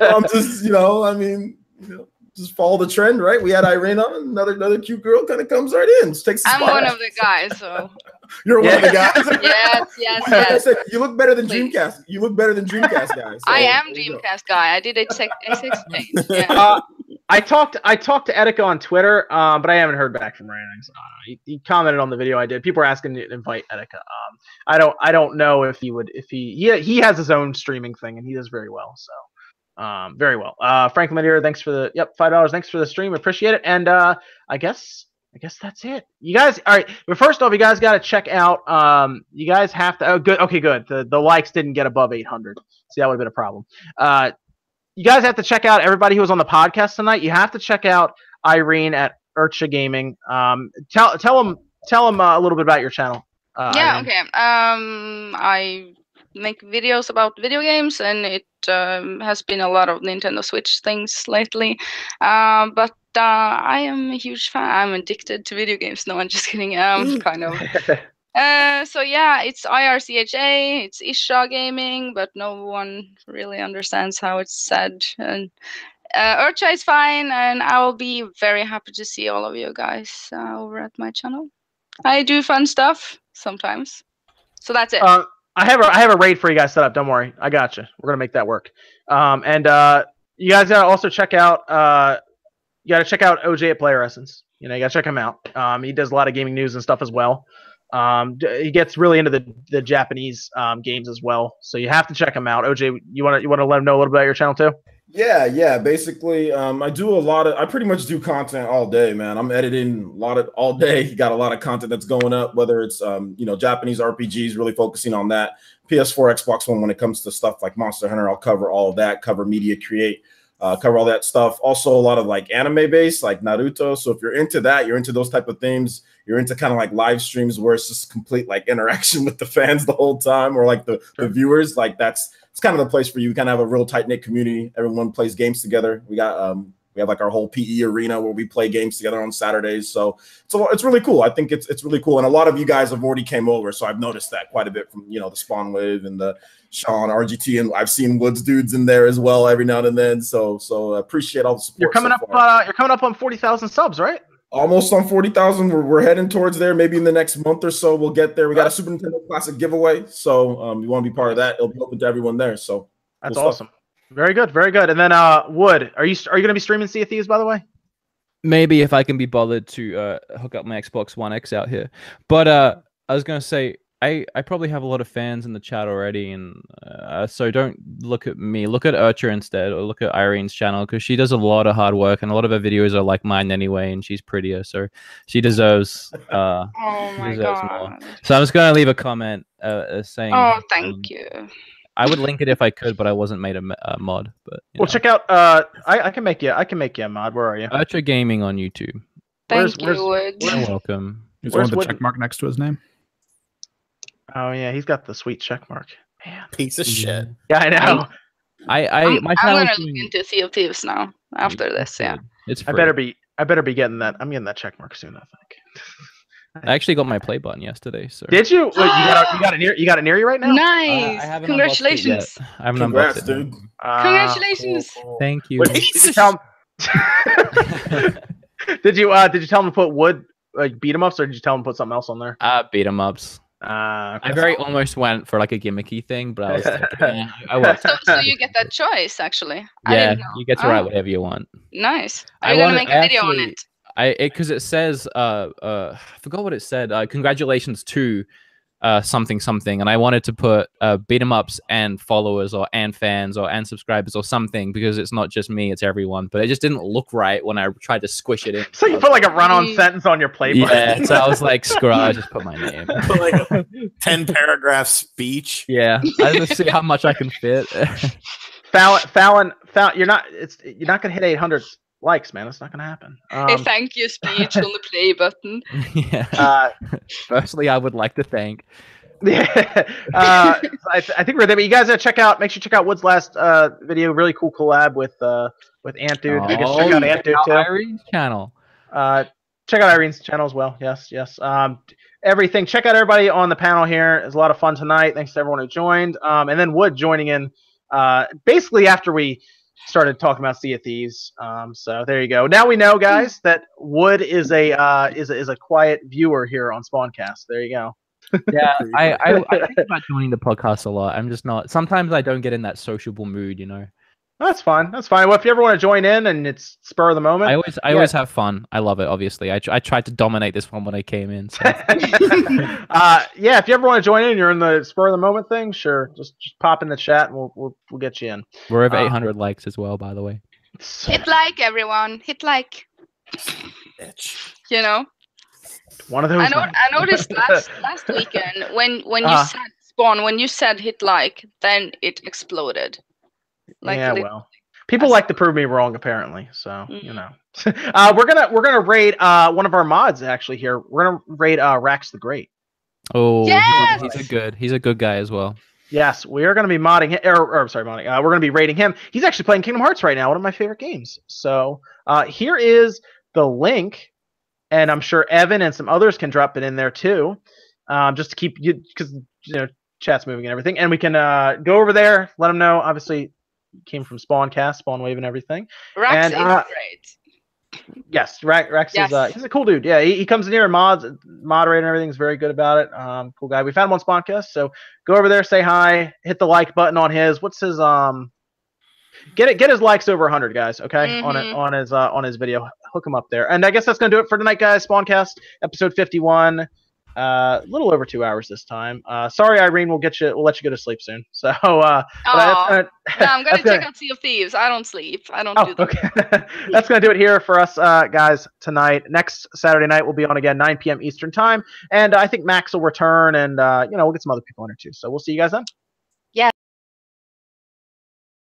I'm just you know I mean you know, just follow the trend, right? We had Irene on, another another cute girl kind of comes right in, just takes the I'm spot. one of the guys, so You're one of the guys. yes, yes, Like I yes. said, you look better than Please. Dreamcast. You look better than Dreamcast guys. I am there you go. Dreamcast guy. I did a six exchange. Yeah. uh, I talked I talked to Etika on Twitter, um, but I haven't heard back from Rannings. Uh, he, he commented on the video I did. People are asking to invite Etika. Um, I don't I don't know if he would if he he he has his own streaming thing and he does very well. So um, very well. Uh, Franklin Madeira, thanks for the yep five dollars. Thanks for the stream. Appreciate it. And uh, I guess I guess that's it. You guys, all right. But first off, you guys got to check out. Um, you guys have to. Oh, good. Okay, good. The the likes didn't get above 800. See, that would have been a problem. Uh, you guys have to check out everybody who was on the podcast tonight. You have to check out Irene at Urcha Gaming. Um, tell tell them tell them uh, a little bit about your channel. Uh, yeah Irene. okay um i make videos about video games and it um, has been a lot of nintendo switch things lately. Um but uh, i am a huge fan. I'm addicted to video games. No i'm just kidding. Um kind of. Uh so yeah it's ircha it's isha gaming but no one really understands how it's said. And uh, Urcha is fine, and I will be very happy to see all of you guys uh, over at my channel. I do fun stuff sometimes, so that's it. Uh, I have a I have a raid for you guys set up. Don't worry, I got you. We're gonna make that work. Um, and uh, you guys gotta also check out uh, you gotta check out OJ at Player Essence. You know, you gotta check him out. Um, he does a lot of gaming news and stuff as well. Um, he gets really into the the Japanese um, games as well. So you have to check him out. OJ, you want to you want to let him know a little bit about your channel too? Yeah, yeah. Basically, um, I do a lot of. I pretty much do content all day, man. I'm editing a lot of all day. Got a lot of content that's going up, whether it's um, you know Japanese RPGs, really focusing on that. PS4, Xbox One, when it comes to stuff like Monster Hunter, I'll cover all of that. Cover media, create, uh, cover all that stuff. Also, a lot of like anime based, like Naruto. So if you're into that, you're into those type of themes. You're into kind of like live streams where it's just complete like interaction with the fans the whole time, or like the, the viewers. Like that's it's kind of the place for you. We kind of have a real tight knit community. Everyone plays games together. We got um we have like our whole PE arena where we play games together on Saturdays. So it's a, it's really cool. I think it's it's really cool. And a lot of you guys have already came over, so I've noticed that quite a bit from you know the Spawn Wave and the Sean RGT, and I've seen Woods dudes in there as well every now and then. So so I appreciate all the support. You're coming so up. Uh, you're coming up on forty thousand subs, right? Almost on 40,000. We're, we're heading towards there. Maybe in the next month or so, we'll get there. We got a Super Nintendo Classic giveaway. So um, you want to be part of that? It'll be open to everyone there. So That's Cool stuff. awesome. Very good, very good. And then uh, Wood, are you are you gonna be streaming Sea of Thieves by the way? maybe if I can be bothered to uh, hook up my Xbox One X out here. But uh, I was gonna say I I probably have a lot of fans in the chat already, and uh, so don't look at me. Look at Urcha instead, or look at Irene's channel because she does a lot of hard work, and a lot of her videos are like mine anyway, and she's prettier, so she deserves. Uh, oh my deserves more. god. so I'm just gonna leave a comment uh, uh, saying. Oh, um, thank you. I would link it if I could, but I wasn't made a, mod. But Well, know. check out. Uh, I, I can make you. I can make you a mod. Where are you? Urcha Gaming on YouTube. Where's- Thank you, where's- Wood. You're welcome. Is the one with the Wood- check mark next to his name? Oh yeah, he's got the sweet check mark. Man. Piece of shit. Yeah, I know. I I I'm, my I'm channel's gonna look into Sea of Thieves now after this. Yeah. It's I better be. I better be getting that. I'm getting that check mark soon. I think. I actually got my play button yesterday, so Did you? Wait, you got it. You got it near. You got it near you right now. Uh, Nice. I haven't unboxed it yet. Congratulations. I haven't Congrats, unboxed dude. Ah, Congratulations. cool, cool. Thank you. What, did, you tell him? did you? Uh, did you tell him to put wood like beat 'em ups, or did you tell him to put something else on there? uh, beat 'em ups. Uh, I very almost went for like a gimmicky thing, but I was like, eh, I won't. So, so you get that choice, actually. I Yeah, didn't know. you get to write Oh, whatever you want. Nice. I Are you gonna wanna- make a video on it? I it because it says uh uh I forgot what it said. Uh, congratulations to uh something something, and I wanted to put uh beat 'em ups and followers or and fans or and subscribers or something because it's not just me, it's everyone. But it just didn't look right when I tried to squish it in. so you put like a run-on sentence on your play button. yeah, so I was like, screw it, I just put my name. Put like a 10 paragraph speech. Yeah, I just see how much I can fit. Fallon, Fallon, Fallon, you're not. It's you're not gonna hit 800 likes, man. It's not gonna happen. a Um, thank you speech on the play button. yeah. uh, Firstly, I would like to thank. yeah, uh, I, th- I think we're there. But you guys gotta check out. Make sure you check out Wood's last uh, video. Really cool collab with uh, with Ant Dude. You guys check out Oh, Ant Dude too. Irene's channel. Uh, check out Irene's channel as well. Yes, yes. Um, everything. Check out everybody on the panel here. It's a lot of fun tonight. Thanks to everyone who joined. Um, and then Wood joining in. Uh, basically after we started talking about Sea of Thieves. Um, so there you go. Now we know, guys, that Wood is a uh, is a, is a quiet viewer here on Spawncast. There you go. Yeah, I, I, I think about joining the podcast a lot. I'm just not. Sometimes I don't get in that sociable mood, you know. That's fine. That's fine. Well, if you ever want to join in and it's spur of the moment, I always, I Yeah. always have fun. I love it. Obviously, I, tr- I tried to dominate this one when I came in. So. uh, yeah, if you ever want to join in, you're in the spur of the moment thing. Sure, just just pop in the chat and we'll we'll, we'll get you in. We're over Uh, 800 likes as well, by the way. Hit like, everyone. Hit like. Bitch. You know. One of those. I know. I noticed last last weekend when when you Ah. said spawn when you said hit like, then it exploded. Like yeah, well, people like to prove me wrong, apparently. So you Mhm. know, uh, we're gonna we're gonna raid uh one of our mods actually here. We're gonna raid uh Rax the Great. Oh, he's a- Yes! he's a good, he's a good guy as well. Yes, we are going to be modding him. Or, or sorry, modding. Uh, we're going to be rating him. He's actually playing Kingdom Hearts right now, one of my favorite games. So uh, here is the link, and I'm sure Evan and some others can drop it in there too, um, just to keep you because you know chat's moving and everything, and we can uh, go over there, let them know. Obviously, came from Spawncast, Spawn Wave, and everything. Rax And, is uh, great. Yes, Rex, Rex is uh, he's a cool dude. Yeah, he, he comes in here and mods, moderate and everything's very good about it. Um, cool guy. We found him on Spawncast, so go over there, say hi, hit the like button on his. What's his um? Get it, get his likes over 100, guys. Okay, on it Mhm. on his uh, on his video. Hook him up there. And I guess that's gonna do it for tonight, guys. Spawncast episode 51. Uh, a little over two hours this time. Uh, sorry, Irene. We'll get you. We'll let you go to sleep soon. So, uh, but that's Aw. gonna- No, I'm gonna that's check out Sea of Thieves. I don't sleep. I don't Oh, do that. okay. That's going to do it here for us, uh, guys, tonight. Next Saturday night, we'll be on again, 9 p.m. Eastern Time. And I think Max will return, and, uh, you know, we'll get some other people in here too. So we'll see you guys then.